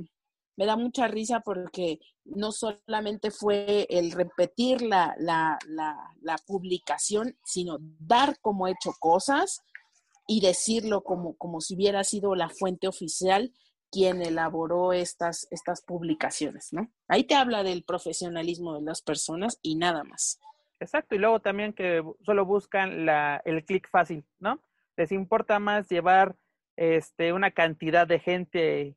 me da mucha risa porque no solamente fue el repetir la, la, la, publicación, sino dar como hecho cosas y decirlo como, como si hubiera sido la fuente oficial quien elaboró estas, estas publicaciones, ¿no? Ahí te habla del profesionalismo de las personas y nada más. Exacto, y luego también que solo buscan la, el clic fácil, ¿no? Les importa más llevar este, una cantidad de gente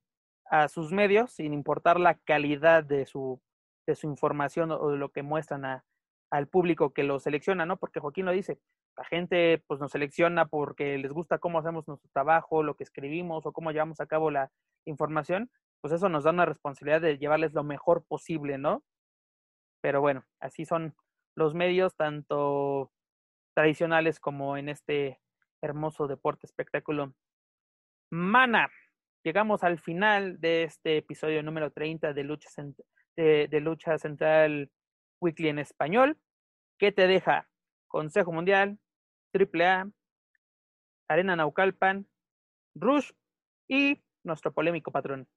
a sus medios sin importar la calidad de su, de su información o de lo que muestran a, al público que lo selecciona, ¿no? Porque Joaquín lo dice, la gente pues nos selecciona porque les gusta cómo hacemos nuestro trabajo, lo que escribimos o cómo llevamos a cabo la información, pues eso nos da una responsabilidad de llevarles lo mejor posible, ¿no? Pero bueno, así son los medios, tanto tradicionales como en este hermoso deporte, espectáculo. Mana, llegamos al final de este episodio número 30 de Lucha, de, Lucha Central Weekly en español. ¿Qué te deja? Consejo Mundial, AAA, Arena Naucalpan, Rush y nuestro polémico patrón.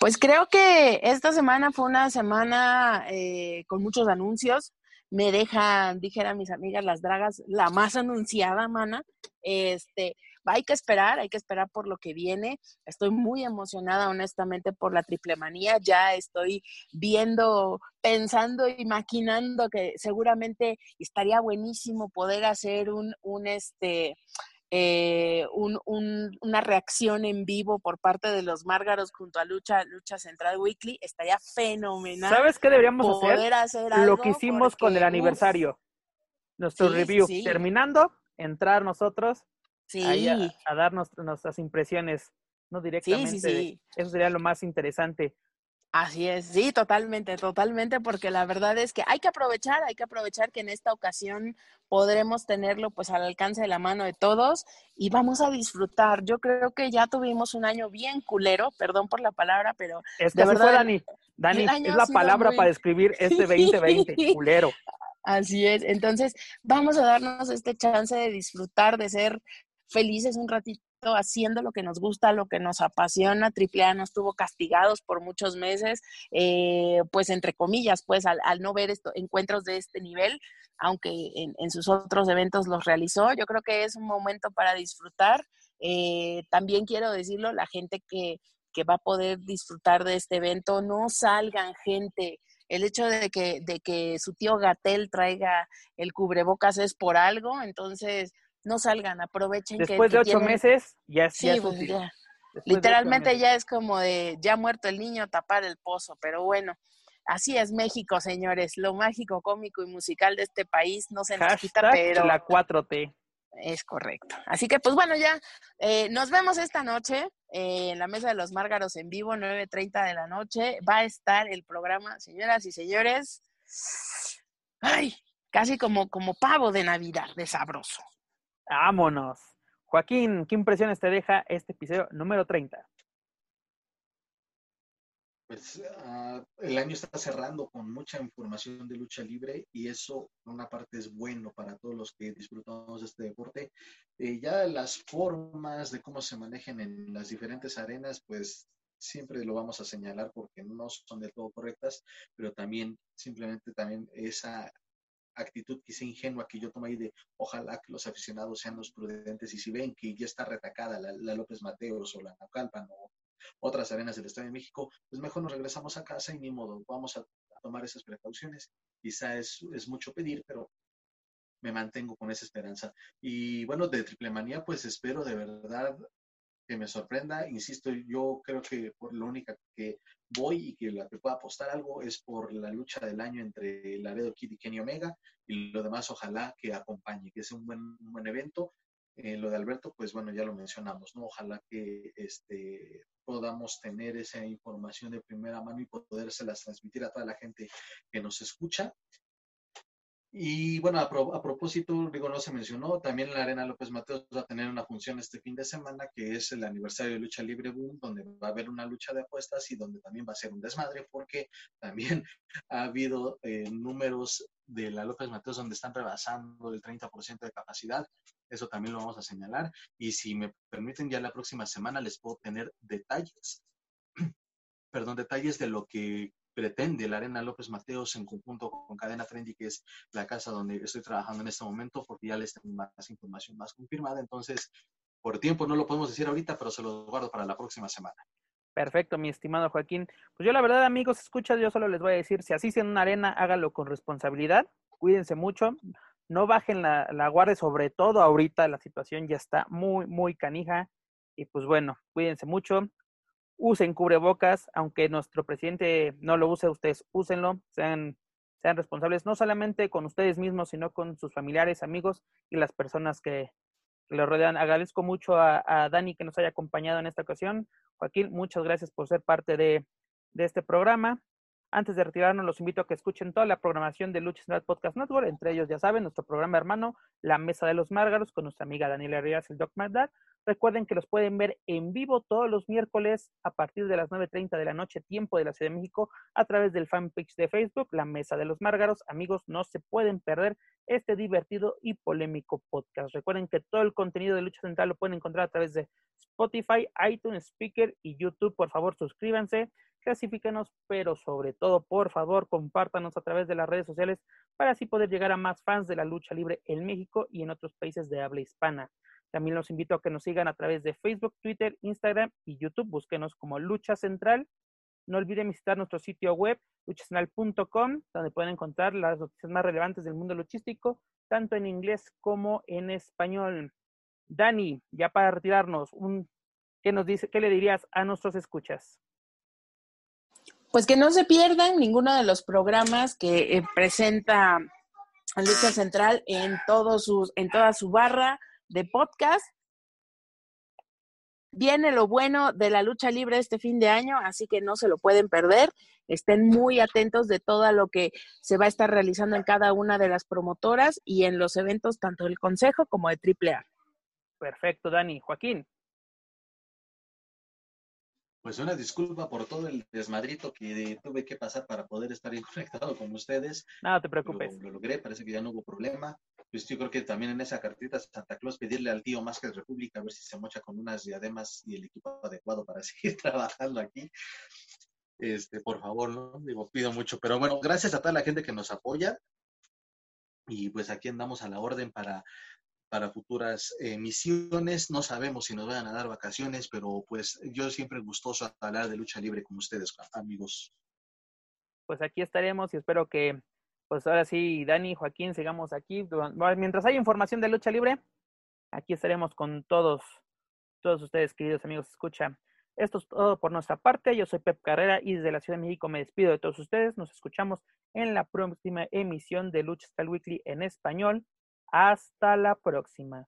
Pues creo que esta semana fue una semana eh, con muchos anuncios me dejan, dijeran mis amigas las dragas, la más anunciada, mana. Este, hay que esperar, hay que esperar por lo que viene. Estoy muy emocionada, honestamente, por la triple manía. Ya estoy viendo, pensando y maquinando que seguramente estaría buenísimo poder hacer un, un este, eh, un, una reacción en vivo por parte de los Márgaros junto a Lucha, Lucha Central Weekly, estaría fenomenal. ¿Sabes qué deberíamos hacer? Lo que hicimos con el aniversario. Nuestro review. Terminando, entrar nosotros a, darnos nuestras impresiones, no directamente. Eso sería lo más interesante. Así es, sí, totalmente, totalmente, porque la verdad es que hay que aprovechar, hay que aprovechar que en esta ocasión podremos tenerlo pues al alcance de la mano de todos y vamos a disfrutar. Yo creo que ya tuvimos un año bien culero, perdón por la palabra, pero es de verdad, Dani. Dani, es la palabra para describir *laughs* este 2020, culero. Así es, entonces vamos a darnos este chance de disfrutar, de ser felices un ratito haciendo lo que nos gusta, lo que nos apasiona. Triple A no estuvo castigados por muchos meses, eh, pues entre comillas, pues al, no ver esto, encuentros de este nivel, aunque en, sus otros eventos los realizó. Yo creo que es un momento para disfrutar. Eh, también quiero decirlo, la gente que, que va a poder disfrutar de este evento, no salgan gente el hecho de que, de que su tío Gatel traiga el cubrebocas es por algo, entonces no salgan, aprovechen Después de ocho meses, ya, sí, pues Literalmente ya es como de ya muerto el niño, tapar el pozo, pero bueno, así es México, señores. Lo mágico, cómico y musical de este país no se nos quita, pero. La 4T. Es correcto. Así que, pues bueno, ya eh, nos vemos esta noche eh, en la Mesa de los Márgaros en vivo, 9.30 de la noche. Va a estar el programa, señoras y señores. Ay, casi como, como pavo de Navidad, de sabroso. Vámonos. Joaquín, ¿qué impresiones te deja este episodio número 30? Pues ah, el año está cerrando con mucha información de lucha libre y eso, por una parte, es bueno para todos los que disfrutamos de este deporte. Eh, ya las formas de cómo se manejan en las diferentes arenas, pues siempre lo vamos a señalar porque no son del todo correctas, pero también simplemente también esa actitud quizá ingenua que yo tomé de ojalá que los aficionados sean los prudentes y si ven que ya está retacada la, López Mateos o la Naucalpan o otras arenas del Estado de México, pues mejor nos regresamos a casa y ni modo, vamos a, tomar esas precauciones. Quizá es, es mucho pedir, pero me mantengo con esa esperanza. Y bueno, de Triple Manía, pues espero de verdad que me sorprenda. Insisto, yo creo que por lo única que voy y que la que pueda apostar algo es por la lucha del año entre Laredo Kid y Kenny Omega y lo demás ojalá que acompañe, que sea un buen, buen evento. Eh, lo de Alberto, pues bueno, ya lo mencionamos, ¿no? Ojalá que este, podamos tener esa información de primera mano y podérselas transmitir a toda la gente que nos escucha. Y bueno, a, propósito, digo, no se mencionó, también la Arena López Mateos va a tener una función este fin de semana, que es el aniversario de Lucha Libre Boom, donde va a haber una lucha de apuestas y donde también va a ser un desmadre, porque *laughs* también ha habido eh, números de la López Mateos donde están rebasando el 30% de capacidad. Eso también lo vamos a señalar. Y si me permiten, ya la próxima semana les puedo tener detalles, *clears throat* perdón, detalles de lo que pretende la Arena López Mateos en conjunto con Cadena Trendy, que es la casa donde estoy trabajando en este momento, porque ya les tengo más información más confirmada. Entonces, por tiempo no lo podemos decir ahorita, pero se lo guardo para la próxima semana. Perfecto, mi estimado Joaquín. Pues yo la verdad, amigos, escuchas, yo solo les voy a decir, si así en una arena, hágalo con responsabilidad, cuídense mucho, no bajen la, la guardia, sobre todo ahorita la situación ya está muy, muy canija. Y pues bueno, cuídense mucho, usen cubrebocas, aunque nuestro presidente no lo use, ustedes úsenlo, sean, sean responsables no solamente con ustedes mismos, sino con sus familiares, amigos y las personas que, lo rodean. Agradezco mucho a, a, Dani que nos haya acompañado en esta ocasión. Joaquín, muchas gracias por ser parte de, de este programa. Antes de retirarnos, los invito a que escuchen toda la programación de Lucha Central Podcast Network, entre ellos, ya saben, nuestro programa hermano, La Mesa de los Márgaros, con nuestra amiga Daniela Ríos, el Doc Maldad. Recuerden que los pueden ver en vivo todos los miércoles a partir de las 9.30 de la noche, tiempo de la Ciudad de México, a través del fanpage de Facebook, La Mesa de los Márgaros. Amigos, no se pueden perder este divertido y polémico podcast. Recuerden que todo el contenido de Lucha Central lo pueden encontrar a través de Spotify, iTunes, Speaker y YouTube. Por favor, suscríbanse clasifíquenos, pero sobre todo, por favor, compártanos a través de las redes sociales para así poder llegar a más fans de la lucha libre en México y en otros países de habla hispana. También los invito a que nos sigan a través de Facebook, Twitter, Instagram y YouTube. Búsquenos como Lucha Central. No olviden visitar nuestro sitio web, luchacentral.com, donde pueden encontrar las noticias más relevantes del mundo luchístico, tanto en inglés como en español. Dani, ya para retirarnos, un, ¿qué, nos dice, ¿qué le dirías a nuestros escuchas? Pues que no se pierdan ninguno de los programas que eh, presenta Lucha Central en, todos sus, en toda su barra de podcast. Viene lo bueno de la lucha libre este fin de año, así que no se lo pueden perder. Estén muy atentos de todo lo que se va a estar realizando en cada una de las promotoras y en los eventos tanto del Consejo como de AAA. Perfecto, Dani. Joaquín. Pues una disculpa por todo el desmadrito que tuve que pasar para poder estar *laughs* conectado con ustedes. No te preocupes. Lo, lo, logré, parece que ya no hubo problema. Pues yo creo que también en esa cartita Santa Claus pedirle al tío más que República a ver si se mocha con unas diademas y el equipo adecuado para *laughs* seguir trabajando aquí. Este, por favor, no digo, pido mucho, pero bueno, gracias a toda la gente que nos apoya y pues aquí andamos a la orden para para futuras emisiones. No sabemos si nos van a dar vacaciones, pero pues yo siempre gustoso hablar de lucha libre con ustedes, amigos. Pues aquí estaremos y espero que, pues ahora sí, Dani y Joaquín, sigamos aquí. Mientras hay información de lucha libre, aquí estaremos con todos, todos ustedes, queridos amigos, escucha. Esto es todo por nuestra parte. Yo soy Pep Carrera y desde la Ciudad de México me despido de todos ustedes. Nos escuchamos en la próxima emisión de Lucha Style Weekly en español. Hasta la próxima.